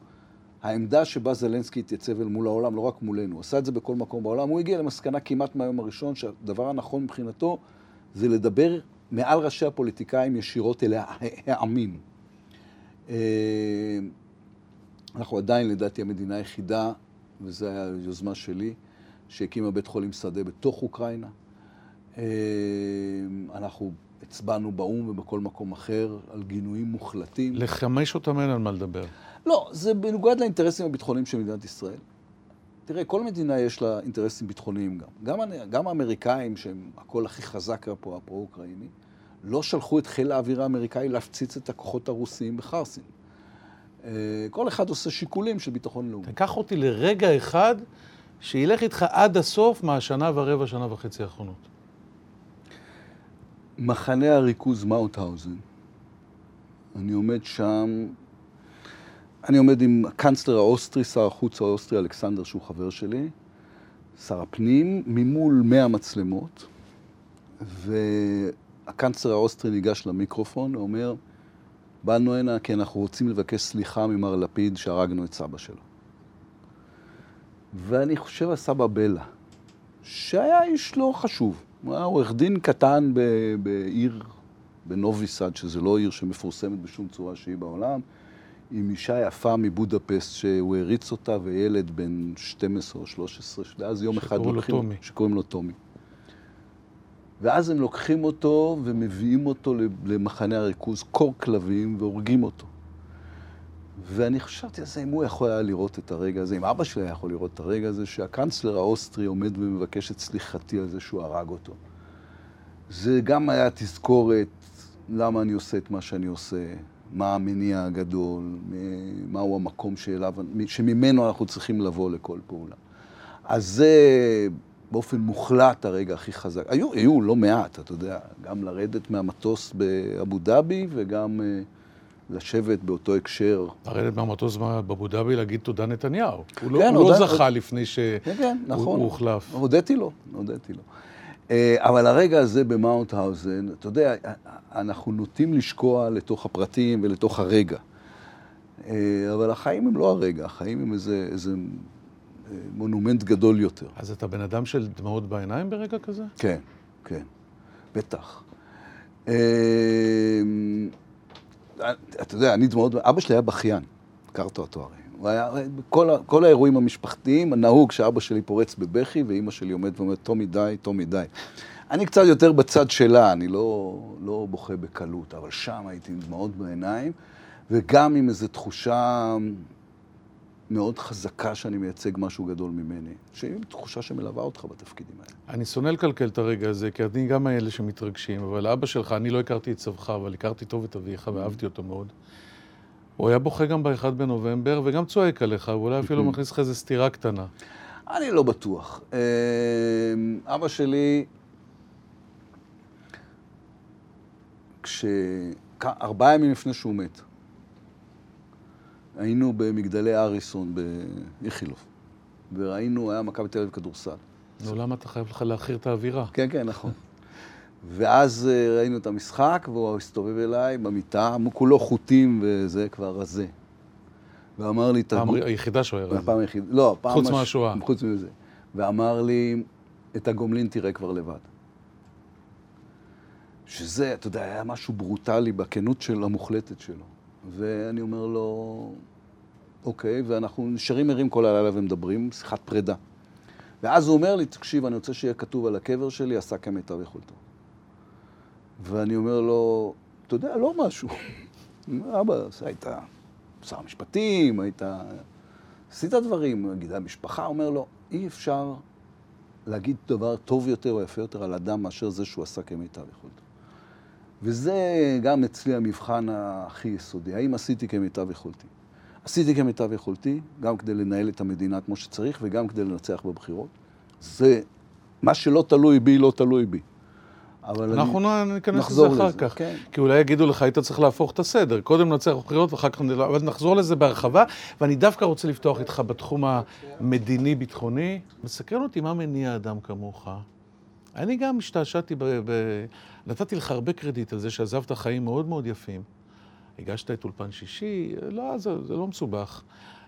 העמדה שבה זלנסקי התייצב אל מול העולם, לא רק מולנו, הוא עשה את זה בכל מקום בעולם, הוא הגיע למסקנה כמעט מהיום הראשון שהדבר הנכון מבחינתו זה לדבר מעל ראשי הפוליטיקאים ישירות אל העמים. אמ, אנחנו עדיין, לדעתי, המדינה היחידה, וזו הייתה יוזמה שלי, שהקימה בית חולים שדה בתוך אוקראינה. אה, אנחנו הצבענו באו"ם ובכל מקום אחר על גינויים מוחלטים. לחמש אותם אין על מה לדבר. לא, זה בנוגד לאינטרסים הביטחוניים של מדינת ישראל. תראה, כל מדינה יש לה אינטרסים ביטחוניים גם. גם, גם האמריקאים, שהם הקול הכי חזק פה, הפרו-אוקראיני, לא שלחו את חיל האוויר האמריקאי להפציץ את הכוחות הרוסיים בחרסין. אה, כל אחד עושה שיקולים של ביטחון לאומי. תקח אותי לרגע אחד שילך איתך עד הסוף מהשנה ורבע, שנה וחצי האחרונות. מחנה הריכוז מאוטהאוזן. אני עומד שם, אני עומד עם הקאנצלר האוסטרי, שר החוץ האוסטרי אלכסנדר, שהוא חבר שלי, שר הפנים, ממול 100 מצלמות, והקאנצלר האוסטרי ניגש למיקרופון ואומר, באנו הנה כי אנחנו רוצים לבקש סליחה ממר לפיד שהרגנו את סבא שלו. ואני חושב על סבא בלה, שהיה איש לא חשוב. הוא היה עורך דין קטן בעיר, בנוביסד, שזה לא עיר שמפורסמת בשום צורה שהיא בעולם, עם אישה יפה מבודפסט שהוא הריץ אותה, וילד בן 12 או 13, ואז יום אחד לוקחים... טומי. שקוראים לו טומי. ואז הם לוקחים אותו ומביאים אותו למחנה הריכוז, קור כלבים, והורגים אותו. ואני חשבתי על זה, אם הוא יכול היה לראות את הרגע הזה, אם אבא שלי היה יכול לראות את הרגע הזה, שהקנצלר האוסטרי עומד ומבקש את סליחתי על זה שהוא הרג אותו. זה גם היה תזכורת למה אני עושה את מה שאני עושה, מה המניע הגדול, מהו המקום שאליו, שממנו אנחנו צריכים לבוא לכל פעולה. אז זה באופן מוחלט הרגע הכי חזק. היו, היו לא מעט, אתה יודע, גם לרדת מהמטוס באבו דאבי וגם... Uh, לשבת באותו הקשר. לרדת מהמטוס באבו דאבי להגיד תודה נתניהו. הוא לא, כן, לא, הוא לא זכה לפני שהוא כן, כן, נכון. הוחלף. הודיתי לו, הודיתי לו. אה, אבל הרגע הזה במאונטהאוזן, אתה יודע, אנחנו נוטים לשקוע לתוך הפרטים ולתוך הרגע. אה, אבל החיים הם לא הרגע, החיים הם איזה, איזה אה, מונומנט גדול יותר. אז אתה בן אדם של דמעות בעיניים ברגע כזה? כן, כן. בטח. אתה יודע, אני דמעות, אבא שלי היה בכיין, הכרת אותו הרי. הוא היה, כל, כל האירועים המשפחתיים, נהוג שאבא שלי פורץ בבכי ואימא שלי עומדת ואומרת, טומי די, טומי די. אני קצת יותר בצד שלה, אני לא, לא בוכה בקלות, אבל שם הייתי עם דמעות בעיניים, וגם עם איזו תחושה מאוד חזקה שאני מייצג משהו גדול ממני, שהיא תחושה שמלווה אותך בתפקידים האלה. אני שונא לקלקל את הרגע הזה, כי אני גם מאלה שמתרגשים, אבל אבא שלך, אני לא הכרתי את סבך, אבל הכרתי טוב את אביך ואהבתי אותו מאוד. הוא היה בוכה גם ב-1 בנובמבר, וגם צועק עליך, ואולי אפילו מכניס לך איזו סתירה קטנה. אני לא בטוח. אמ, אבא שלי, כש... ארבעה ימים לפני שהוא מת, היינו במגדלי אריסון באיכילוב, וראינו, היה מכבי תל אביב כדורסל. נו, למה אתה חייב לך להכיר את האווירה? כן, כן, נכון. ואז אה, ראינו את המשחק, והוא הסתובב אליי במיטה, כולו חוטים וזה כבר רזה. ואמר לי... פעם היחידה שהוא היה רזה. פעם היחידה, לא, פעם... חוץ מהשואה. חוץ מזה. ואמר לי, את הגומלין תראה כבר לבד. שזה, אתה יודע, היה משהו ברוטלי בכנות של המוחלטת שלו. ואני אומר לו, אוקיי, ואנחנו נשארים ערים כל הלילה ומדברים, שיחת פרידה. ואז הוא אומר לי, תקשיב, אני רוצה שיהיה כתוב על הקבר שלי, עשה כמיטב יכולתו. ואני אומר לו, אתה יודע, לא משהו. אבא, היית שר המשפטים, היית... עשית דברים, נגיד, המשפחה, אומר לו, אי אפשר להגיד דבר טוב יותר או יפה יותר על אדם מאשר זה שהוא עשה כמיטב יכולתו. וזה גם אצלי המבחן הכי יסודי, האם עשיתי כמיטב יכולתי. עשיתי כמיטב יכולתי, גם כדי לנהל את המדינה כמו שצריך וגם כדי לנצח בבחירות. זה, מה שלא תלוי בי, לא תלוי בי. אבל אנחנו אני... ניכנס לזה אחר לזה, כך. כן. כי אולי יגידו לך, היית צריך להפוך את הסדר. קודם נצח בבחירות ואחר כך נדע, אבל נחזור לזה בהרחבה. ואני דווקא רוצה לפתוח איתך בתחום המדיני-ביטחוני. מסקרן אותי מה מניע אדם כמוך. אני גם השתעשעתי, ב... ב... נתתי לך הרבה קרדיט על זה שעזבת חיים מאוד מאוד יפים. הגשת את אולפן שישי, לא, זה, זה לא מסובך.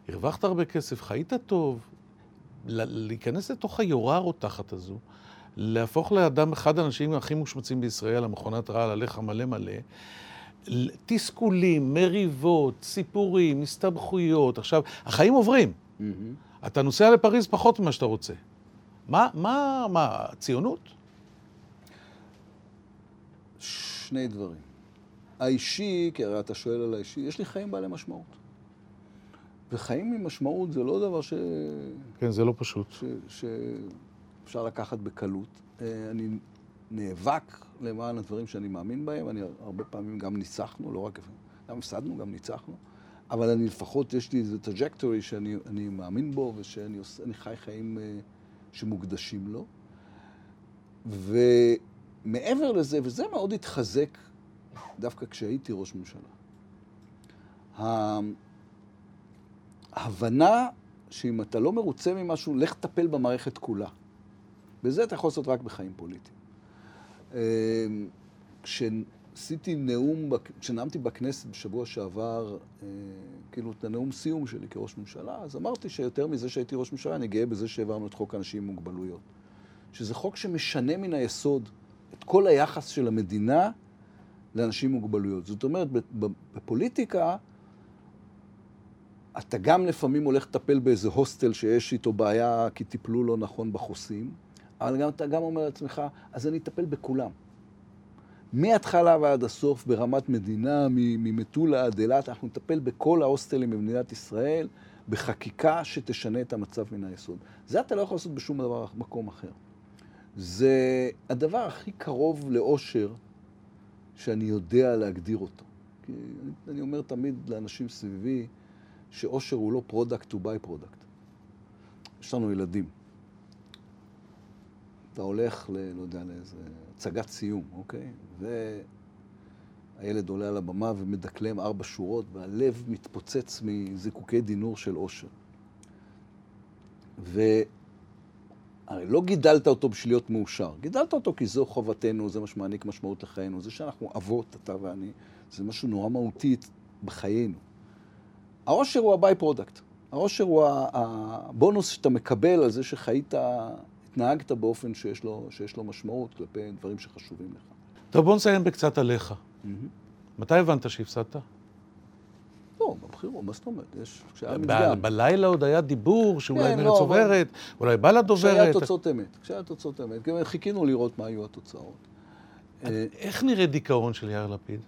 הרווחת הרבה כסף, חיית טוב. להיכנס לתוך היורה הרותחת הזו. להפוך לאדם, אחד האנשים הכי מושמצים בישראל, המכונת רעל עליך מלא מלא. תסכולים, מריבות, סיפורים, הסתבכויות. עכשיו, החיים עוברים. Mm-hmm. אתה נוסע לפריז פחות ממה שאתה רוצה. מה, מה, מה, ציונות? שני דברים. האישי, כי הרי אתה שואל על האישי, יש לי חיים בעלי משמעות. וחיים עם משמעות זה לא דבר ש... כן, זה לא פשוט. ש... ש... אפשר לקחת בקלות. אה, אני נאבק למען הדברים שאני מאמין בהם, אני הרבה פעמים גם ניצחנו, לא רק... גם הפסדנו, גם ניצחנו, אבל אני לפחות, יש לי איזה trajectory שאני מאמין בו ושאני עושה, חי חיים אה, שמוקדשים לו. ומעבר לזה, וזה מאוד התחזק דווקא כשהייתי ראש ממשלה, ההבנה שאם אתה לא מרוצה ממשהו, לך תטפל במערכת כולה. וזה אתה יכול לעשות רק בחיים פוליטיים. אמ, כשעשיתי נאום, כשנאמתי בכנסת בשבוע שעבר, אה, כאילו את הנאום סיום שלי כראש ממשלה, אז אמרתי שיותר מזה שהייתי ראש ממשלה, אני גאה בזה שהעברנו את חוק אנשים עם מוגבלויות. שזה חוק שמשנה מן היסוד את כל היחס של המדינה לאנשים עם מוגבלויות. זאת אומרת, בפוליטיקה, אתה גם לפעמים הולך לטפל באיזה הוסטל שיש איתו בעיה כי טיפלו לא נכון בחוסים, אבל גם, אתה גם אומר לעצמך, אז אני אטפל בכולם. מההתחלה ועד הסוף, ברמת מדינה, ממטולה עד אילת, אנחנו נטפל בכל ההוסטלים במדינת ישראל, בחקיקה שתשנה את המצב מן היסוד. זה אתה לא יכול לעשות בשום דבר, מקום אחר. זה הדבר הכי קרוב לאושר שאני יודע להגדיר אותו. כי אני, אומר תמיד לאנשים סביבי, שאושר הוא לא product, הוא by-product. יש לנו ילדים. אתה הולך ל... לא יודע, לאיזה הצגת סיום, אוקיי? והילד עולה על הבמה ומדקלם ארבע שורות, והלב מתפוצץ מזיקוקי דינור של אושר. והרי לא גידלת אותו בשביל להיות מאושר, גידלת אותו כי זו חובתנו, זה מה שמעניק משמעות לחיינו, זה שאנחנו אבות, אתה ואני, זה משהו נורא מהותי בחיינו. האושר הוא ה by-product. האושר הוא הבונוס שאתה מקבל על זה שחיית התנהגת באופן שיש לו, שיש לו משמעות כלפי דברים שחשובים לך. טוב, בוא נסיים בקצת עליך. מהמם. מתי הבנת שהפסדת? לא, בבחירות, מה זאת אומרת? יש, כשהיה מדגם. בלילה עוד היה דיבור שאולי כן, מרצ לא, אבל- עוברת, אולי בל"ד כשהיה עוברת. תוצאות אמת. כשהיה תוצאות אמת. גם חיכינו לראות מה היו התוצאות. אה, איך נראה דיכאון של יאיר לפיד?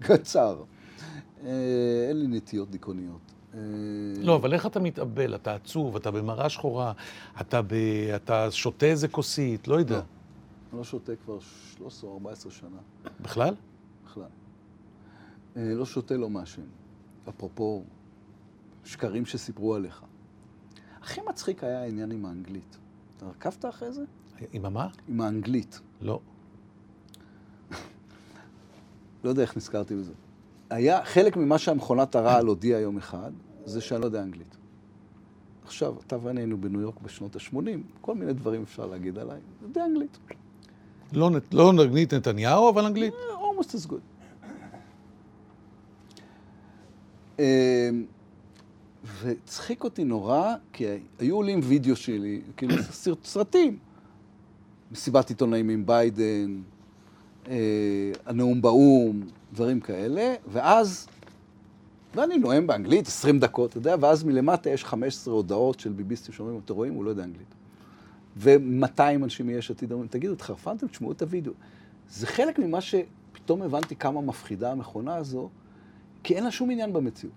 קצר. אה, אין לי נטיות דיכאוניות. אה, לא, אבל איך אתה מתאבל? אתה עצוב, אתה במראה שחורה, אתה, ב... אתה שותה איזה כוסית, לא יודע. לא. אני לא שותה כבר 13 או 14 שנה, בכלל? בכלל. אה, לא שותה, לא מעשן. אפרופו שקרים שסיפרו עליך. הכי מצחיק היה העניין עם האנגלית. אתה עקבת אחרי זה? עם המה? עם האנגלית. לא. לא יודע איך נזכרתי בזה. היה, חלק ממה שהמכונת הרעל הודיעה יום אחד, זה שאני לא יודע אנגלית. עכשיו, אתה ואני היינו בניו יורק בשנות ה-80, כל מיני דברים אפשר להגיד עליי. אני יודע אנגלית. לא, לא אנגלית נתניהו, אבל אנגלית. אה, almost as good. אמ, והצחיק אותי נורא, כי היו עולים וידאו שלי, כאילו סרט- סרטים. מסיבת עיתונאים עם ביידן, אה, הנאום באו"ם, דברים כאלה, ואז, ואני נואם באנגלית 20 דקות, אתה יודע, ואז מלמטה יש 15 הודעות של ביביסטים שאומרים, אתם רואים, הוא לא יודע אנגלית. ו-200 אנשים מיש עתיד אומרים, תגידו, התחרפנתם? תשמעו את הוידאו. זה חלק ממה שפתאום הבנתי כמה מפחידה המכונה הזו, כי אין לה שום עניין במציאות.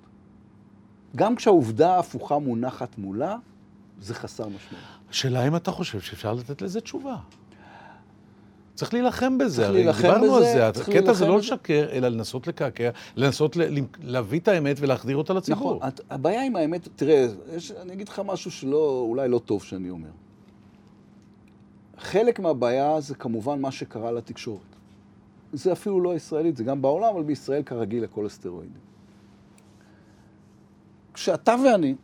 גם כשהעובדה ההפוכה מונחת מולה, זה חסר משמעות. השאלה אם אתה חושב שאפשר לתת לזה תשובה. צריך להילחם בזה, הרי דיברנו על זה. הקטע זה לא. לשקר, אלא לנסות לקעקע, לנסות להביא את האמת ולהחדיר אותה לציבור. נכון, הבעיה עם האמת, תראה, יש, אני אגיד לך משהו שלא, אולי לא טוב שאני אומר. חלק מהבעיה זה כמובן מה שקרה לתקשורת. זה אפילו לא ישראלית, זה גם בעולם, אבל בישראל כרגיל הכל הסטרואידים. כשאתה ואני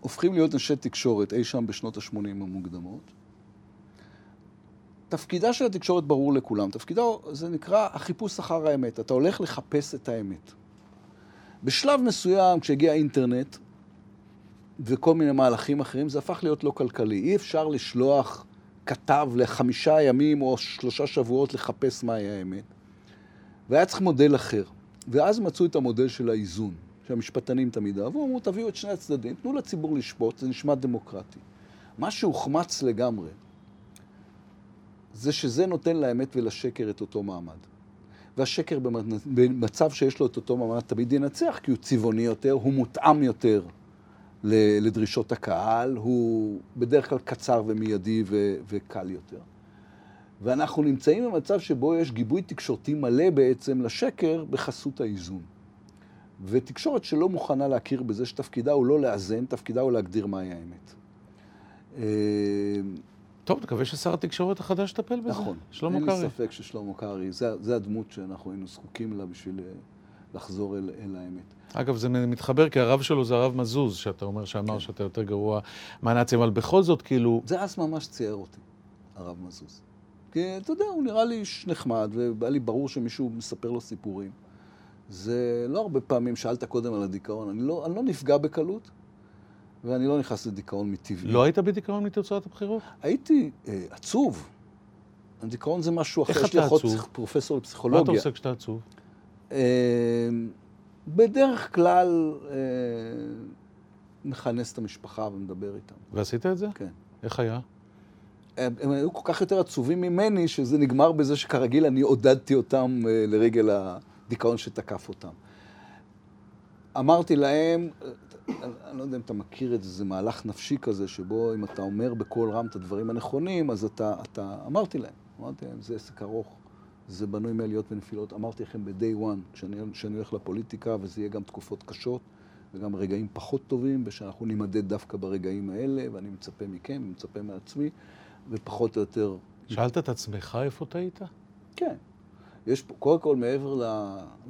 הופכים להיות אנשי תקשורת אי שם בשנות ה-80 המוקדמות, תפקידה של התקשורת ברור לכולם. תפקידו, זה נקרא החיפוש אחר האמת. אתה הולך לחפש את האמת. בשלב מסוים, כשהגיע האינטרנט וכל מיני מהלכים אחרים, זה הפך להיות לא כלכלי. אי אפשר לשלוח כתב לחמישה ימים או שלושה שבועות לחפש מהי האמת. והיה צריך מודל אחר. ואז מצאו את המודל של האיזון, שהמשפטנים תמיד אהבו, אמרו, תביאו את שני הצדדים, תנו לציבור לשפוט, זה נשמע דמוקרטי. מה שהוחמץ לגמרי, זה שזה נותן לאמת ולשקר את אותו מעמד. והשקר במ- במצב שיש לו את אותו מעמד תמיד ינצח, כי הוא צבעוני יותר, הוא מותאם יותר לדרישות הקהל, הוא בדרך כלל קצר ומיידי ו- וקל יותר. ואנחנו נמצאים במצב שבו יש גיבוי תקשורתי מלא בעצם לשקר בחסות האיזון. ותקשורת שלא מוכנה להכיר בזה שתפקידה הוא לא לאזן, תפקידה הוא להגדיר מהי האמת. טוב, נקווה ששר התקשורת החדש יטפל בזה. נכון. שלמה אין קרעי. לי ספק ששלמה קרעי, זה, זה הדמות שאנחנו היינו זקוקים לה בשביל אה, לחזור אל, אל האמת. אגב, זה מתחבר, כי הרב שלו זה הרב מזוז, שאתה אומר שאמר כן. שאתה יותר גרוע מהנאצים, אבל בכל זאת, כאילו, זה אז ממש צייר אותי, הרב מזוז. כי אתה יודע, הוא נראה לי איש נחמד, והיה לי ברור שמישהו מספר לו סיפורים. זה לא הרבה פעמים, שאלת קודם על הדיכאון, אני לא, אני לא נפגע בקלות, ואני לא נכנס לדיכאון מטבעי. לא היית בדיכאון מתוצאת הבחירות? הייתי אה, עצוב. הדיכאון זה משהו אחר, איך יש לי אתה אחות עצוב? פרופסור מה אתה לפסיכולוגיה. עושה כשאתה עצוב? אה, בדרך כלל אה, מכנס את המשפחה ומדבר איתם. ועשית את זה? כן. איך היה? הם, הם היו כל כך יותר עצובים ממני, שזה נגמר בזה שכרגיל אני עודדתי אותם אה, לרגל הדיכאון שתקף אותם. אמרתי להם, אני, לא יודע אם אתה מכיר את זה, זה מהלך נפשי כזה, שבו אם אתה אומר בקול רם את הדברים הנכונים, אז אתה, אתה אמרתי להם, אמרתי להם, זה עסק ארוך, זה בנוי מעליות ונפילות. אמרתי לכם ב-day one, כשאני, כשאני הולך לפוליטיקה, וזה יהיה גם תקופות קשות, וגם רגעים פחות טובים, ושאנחנו נימדד דווקא ברגעים האלה, ואני מצפה מכם, מצפה מעצמי, ופחות או יותר... שאלת את עצמך איפה טעית? כן. יש פה, קודם כל, מעבר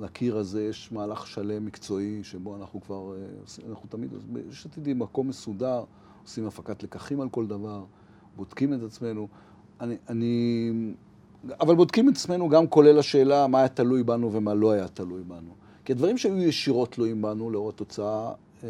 לקיר הזה, יש מהלך שלם מקצועי, שבו אנחנו כבר, אה, עושים- אנחנו תמיד, יש עתידי מקום מסודר, עושים הפקת לקחים על כל דבר, בודקים את עצמנו. אני, אני, אבל בודקים את עצמנו גם כולל השאלה מה היה תלוי בנו ומה לא היה תלוי בנו. כי הדברים שהיו ישירות תלויים בנו, לאור התוצאה, אה,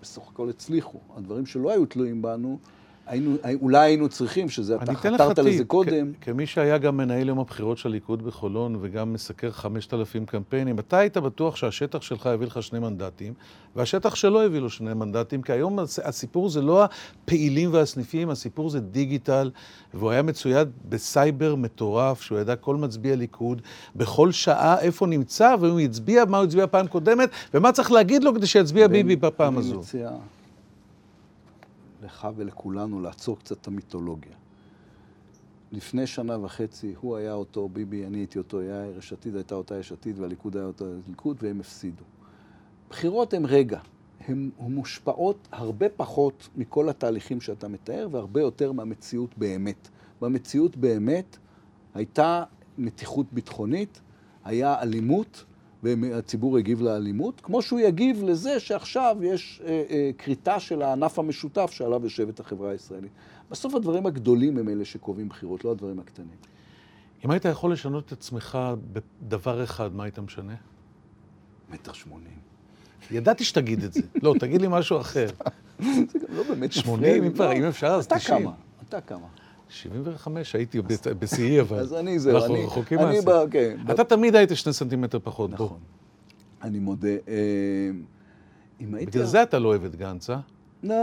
בסך הכל הצליחו. הדברים שלא היו תלויים בנו, היינו, אולי היינו צריכים, שזה, אתה חתרת לזה קודם. כ- כמי שהיה גם מנהל יום הבחירות של הליכוד בחולון וגם מסקר 5,000 קמפיינים, אתה היית בטוח שהשטח שלך יביא לך שני מנדטים, והשטח שלו הביא לו שני מנדטים, כי היום הס- הסיפור זה לא הפעילים והסניפים, הסיפור זה דיגיטל, והוא היה מצויד בסייבר מטורף, שהוא ידע כל מצביע ליכוד, בכל שעה איפה נמצא, והוא הצביע, מה הוא הצביע פעם קודמת, ומה צריך להגיד לו כדי שיצביע ביבי בפעם הזו. מציע לך ולכולנו לעצור קצת את המיתולוגיה. לפני שנה וחצי הוא היה אותו ביבי, אני הייתי אותו יאיר, יש עתיד הייתה אותה יש עתיד והליכוד היה אותו ליכוד והם הפסידו. בחירות הן רגע, הן מושפעות הרבה פחות מכל התהליכים שאתה מתאר והרבה יותר מהמציאות באמת. במציאות באמת הייתה מתיחות ביטחונית, היה אלימות, והציבור הגיב לאלימות, כמו שהוא יגיב לזה שעכשיו יש אה, אה, כריתה של הענף המשותף שעליו יושבת החברה הישראלית. בסוף הדברים הגדולים הם אלה שקובעים בחירות, לא הדברים הקטנים. אם היית יכול לשנות את עצמך בדבר אחד, מה היית משנה? מטר שמונים. ידעתי שתגיד את זה. לא, תגיד לי משהו אחר. זה גם לא באמת מפריע 80, לי, אם אפשר, אז אתה 90. כמה? אתה כמה? 75, הייתי בשיאי, אבל... אז אני זהו, אנחנו. רחוקים. ב- כן, אתה תמיד היית שני סנטימטר פחות, בוא. נכון. אני מודה. אה, אם הייתי... בגלל זה אתה לא אוהב את גנץ, אה? לא,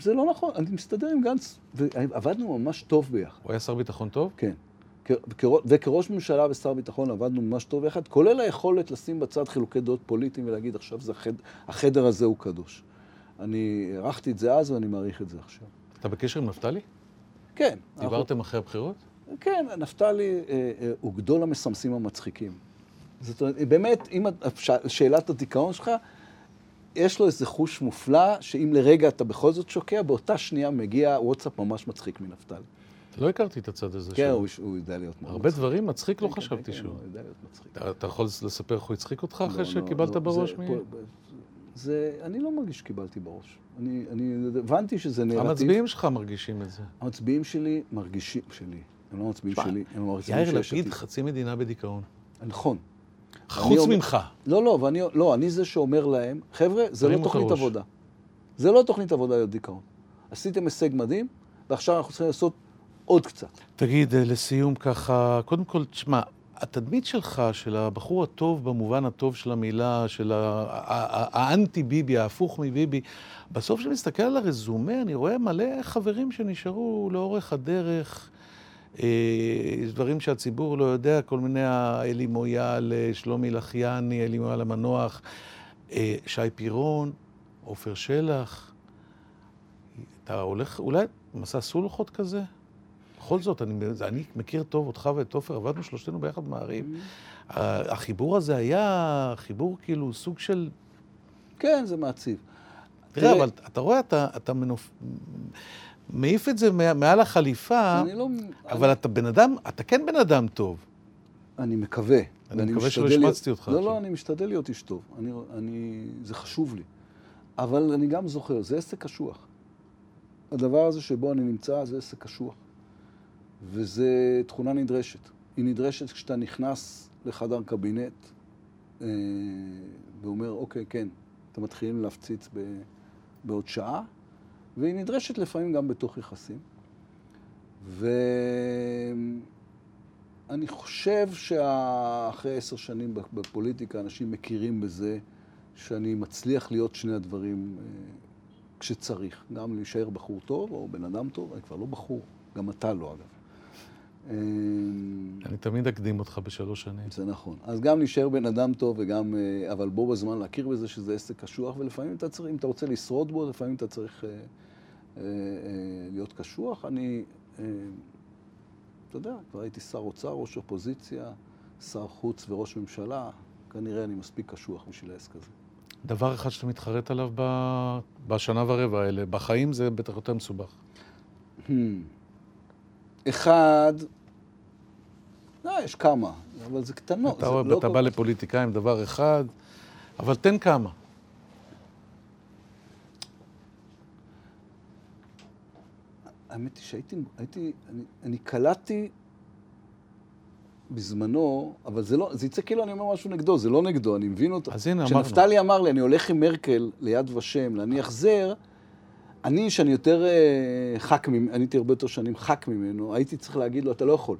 זה לא נכון, אני מסתדר עם גנץ, ועבדנו ממש טוב ביחד. הוא היה שר ביטחון טוב? כן. וכראש ממשלה ושר ביטחון עבדנו ממש טוב ביחד, כולל היכולת לשים בצד חילוקי דעות פוליטיים ולהגיד עכשיו זה החד, החדר הזה הוא קדוש. אני הערכתי את זה אז ואני מעריך את זה עכשיו. אתה בקשר עם נפתלי? כן. דיברתם אחרי הבחירות? אנחנו, כן, נפתלי אה, אה, הוא גדול המסמסים המצחיקים. זאת אומרת, באמת, אם שאלת הדיכאון שלך, יש לו איזה חוש מופלא, שאם לרגע אתה בכל זאת שוקע, באותה שנייה מגיע וואטסאפ ממש מצחיק מנפתלי. לא הכרתי את הצד הזה כן, שלו. הוא, הוא יודע להיות מאוד הרבה מצחיק. דברים מצחיק לא כן, כן, חשבתי כן, שהוא. הוא יודע להיות מצחיק. אתה- יכול לספר איך הוא הצחיק אותך לא, אחרי לא, שקיבלת לא, בראש מ... זה, אני לא מרגיש שקיבלתי בראש. אני, אני הבנתי שזה נרטיב. המצביעים שלך מרגישים את זה. המצביעים שלי מרגישים, שלי. הם לא מצביעים שלי, הם יאיר שיש לפיד, עתיד. חצי מדינה בדיכאון. נכון. חוץ אומר- ממך. לא, לא, ואני, לא, אני זה שאומר להם, חבר'ה, זה לא תוכנית הראש. עבודה. זה לא תוכנית עבודה להיות דיכאון. עשיתם הישג מדהים, ועכשיו אנחנו צריכים לעשות עוד קצת. תגיד, אה, לסיום ככה, קודם כל, תשמע, התדמית שלך, של הבחור הטוב במובן הטוב של המילה, של ה- ה- ה- האנטי ביבי, ההפוך מביבי, בסוף כשאני מסתכל על הרזומה, אני רואה מלא חברים שנשארו לאורך הדרך. אה, יש דברים שהציבור לא יודע, כל מיני האלי מויאל, אה, שלומי לחיאני, אלי מויאל המנוח, אה, שי פירון, עופר שלח. אתה הולך, אולי מסע סולחות כזה? בכל זאת, אני, אני מכיר טוב אותך ואת עופר, עבדנו שלושתנו ביחד במעריב. ה- החיבור הזה היה חיבור כאילו סוג של... כן, זה מעציב. תראה, אבל אתה רואה, אתה, אתה מנופ... מעיף את זה מעל החליפה, אני לא... אבל אני, אתה בן אדם, אתה כן בן אדם טוב. אני מקווה. אני מקווה שלא השמצתי אותך לא. לא, אני משתדל להיות איש טוב. אני, אני, זה חשוב לי. אבל אני גם זוכר, זה עסק קשוח. הדבר הזה שבו אני נמצא זה עסק קשוח. וזה תכונה נדרשת. היא נדרשת כשאתה נכנס לחדר קבינט אה, ואומר, אוקיי, כן, אתם מתחילים להפציץ ב, בעוד שעה, והיא נדרשת לפעמים גם בתוך יחסים. ואני חושב שאחרי עשר שנים בפוליטיקה, אנשים מכירים בזה שאני מצליח להיות שני הדברים אה, כשצריך. גם להישאר בחור טוב או בן אדם טוב, אני כבר לא בחור, גם אתה לא אגב. אה, אני תמיד אקדים אותך בשלוש שנים. זה נכון. אז גם להישאר בן אדם טוב וגם, אה, אבל בו בזמן להכיר בזה שזה עסק קשוח, ולפעמים אתה צריך, אם אתה רוצה לשרוד בו, לפעמים אתה צריך אה, אה, להיות קשוח. אני, אה, אתה יודע, כבר הייתי שר אוצר, ראש אופוזיציה, שר חוץ וראש ממשלה, כנראה אני מספיק קשוח בשביל העסק הזה. דבר אחד שאתה מתחרט עליו ב... בשנה ורבע האלה, בחיים זה בטח יותר מסובך. Hmm. אחד, לא, יש כמה, אבל זה קטנות. אתה, זה רואה, לא אתה כל בא לפוליטיקה עם דבר אחד, אבל תן כמה. האמת היא שהייתי, הייתי, אני, אני קלטתי בזמנו, אבל זה לא, זה יצא כאילו אני אומר משהו נגדו, זה לא נגדו, אני מבין אותו. אז הנה, אמרנו. כשנפתלי אמר לי, אני הולך עם מרקל ליד ושם להניח זר, אני, שאני יותר אה, ח"כ, אני הייתי הרבה יותר שנים ח"כ ממנו, הייתי צריך להגיד לו, אתה לא יכול.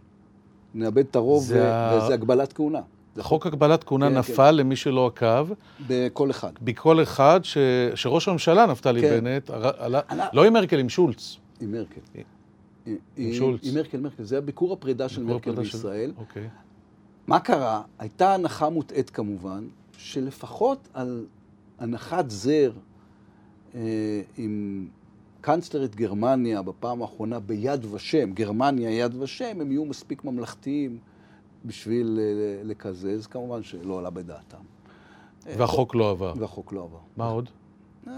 נאבד את הרוב, זה ו- וזה הגבלת כהונה. חוק הגבלת כהונה כן, נפל למי שלא עקב, בכל אחד. בכל אחד ש... שראש הממשלה נפתלי כן. בנט, עלה- עלה- לא עם מרקל, עם שולץ. עם מרקל. עם- עם- עם שולץ. עם מרקל, מרקל. זה היה ביקור הפרידה של ביקור מרקל הפרידה של- בישראל. אוקיי. מה קרה? הייתה הנחה מוטעית כמובן, שלפחות על הנחת זר אה, עם קנצלרית גרמניה בפעם האחרונה ביד ושם, גרמניה יד ושם, הם יהיו מספיק ממלכתיים בשביל אה, לקזז, כמובן שלא עלה בדעתם. והחוק לא עבר. והחוק לא עבר. מה עוד? אה,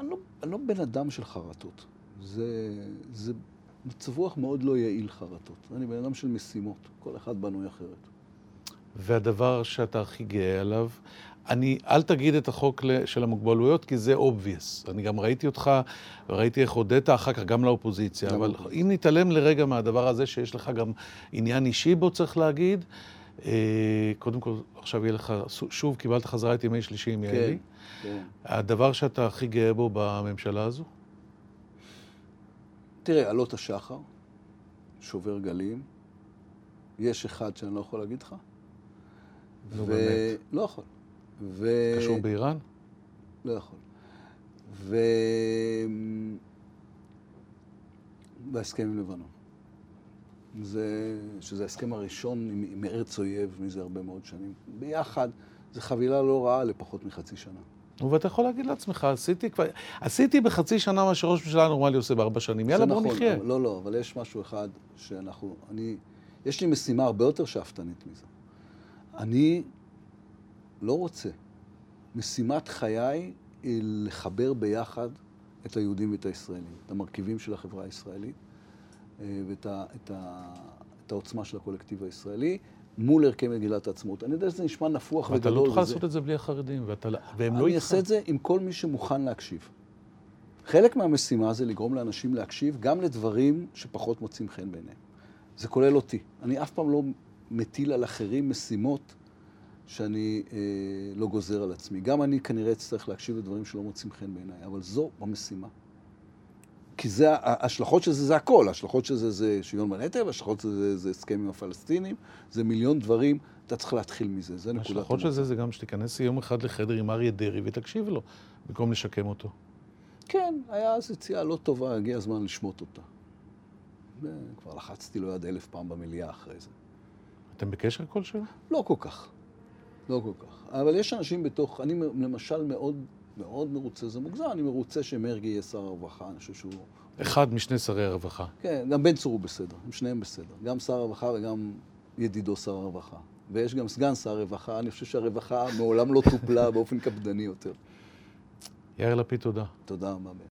אני לא, אני לא בן אדם של חרטות. זה, זה מצב רוח מאוד לא יעיל חרטות. אני בן אדם של משימות, כל אחד בנוי אחרת. והדבר שאתה הכי גאה עליו, אני, אל תגיד את החוק של המוגבלויות, כי זה obvious. אני גם ראיתי אותך, וראיתי איך הודית אחר כך גם לאופוזיציה. גם אבל. אם נתעלם לרגע מהדבר הזה, שיש לך גם עניין אישי בו, צריך להגיד, אה, קודם כל, עכשיו יהיה לך, שוב קיבלת חזרה את ימי שלישי עם יעלי. כן. הדבר שאתה הכי גאה בו בממשלה הזו? תראה, עלות השחר, שובר גלים, יש אחד שאני לא יכול להגיד לך. נו, באמת. לא יכול. ו... קשור באיראן? לא יכול. ו... בהסכם עם לבנון. זה, שזה ההסכם הראשון עם, עם ארץ אויב מזה הרבה מאוד שנים. ביחד, זו חבילה לא רעה לפחות מחצי שנה. ואתה יכול להגיד לעצמך, עשיתי כבר, עשיתי בחצי שנה מה שראש ממשלה נורמלי עושה בארבע שנים. יאללה, בוא נכון, נחיה. לא, לא, אבל יש משהו אחד שאנחנו, אני, יש לי משימה הרבה יותר שאפתנית מזה. אני לא רוצה. משימת חיי היא לחבר ביחד את היהודים ואת הישראלים, את המרכיבים של החברה הישראלית אה, ואת ה, את ה, את העוצמה של הקולקטיב הישראלי מול ערכי מגילת העצמאות. אני יודע שזה נשמע נפוח וגדול. לא תוכל לעשות את זה בלי החרדים, ואתה לא- והם לא אני איתך. אעשה את זה עם כל מי שמוכן להקשיב. חלק מהמשימה זה לגרום לאנשים להקשיב גם לדברים שפחות מוצאים חן בעיניהם. זה כולל אותי. אני אף פעם לא מטיל על אחרים משימות שאני אה, לא גוזר על עצמי. גם אני כנראה אצטרך להקשיב לדברים שלא מוצאים חן בעיניי, אבל זו המשימה. כי זה, ההשלכות של זה זה הכל. ההשלכות של זה זה שוויון בנטל, ההשלכות של זה זה הסכם עם הפלסטינים, זה מיליון דברים. אתה צריך להתחיל מזה, זה נקודת ההשלכות של זה זה גם שתיכנס יום אחד לחדר עם אריה דרעי ותקשיב לו, במקום לשקם אותו. כן, היה אז יציאה לא טובה, הגיע הזמן לשמוט אותה. וכבר לחצתי לו יד אלף פעם במליאה אחרי זה. אתם בקשר כלשהו? לא כל כך. לא כל כך. אבל יש אנשים בתוך, אני למשל מאוד מאוד מרוצה, זה מוגזם, אני מרוצה שמרגי יהיה שר הרווחה, אני חושב שהוא... אחד משני שרי הרווחה. כן, גם בן צור הוא בסדר, הם שניהם בסדר. גם שר הרווחה וגם ידידו שר הרווחה. ויש גם סגן שר הרווחה, אני חושב שהרווחה מעולם לא טופלה באופן קפדני יותר. יאיר לפיד, תודה. תודה רבה.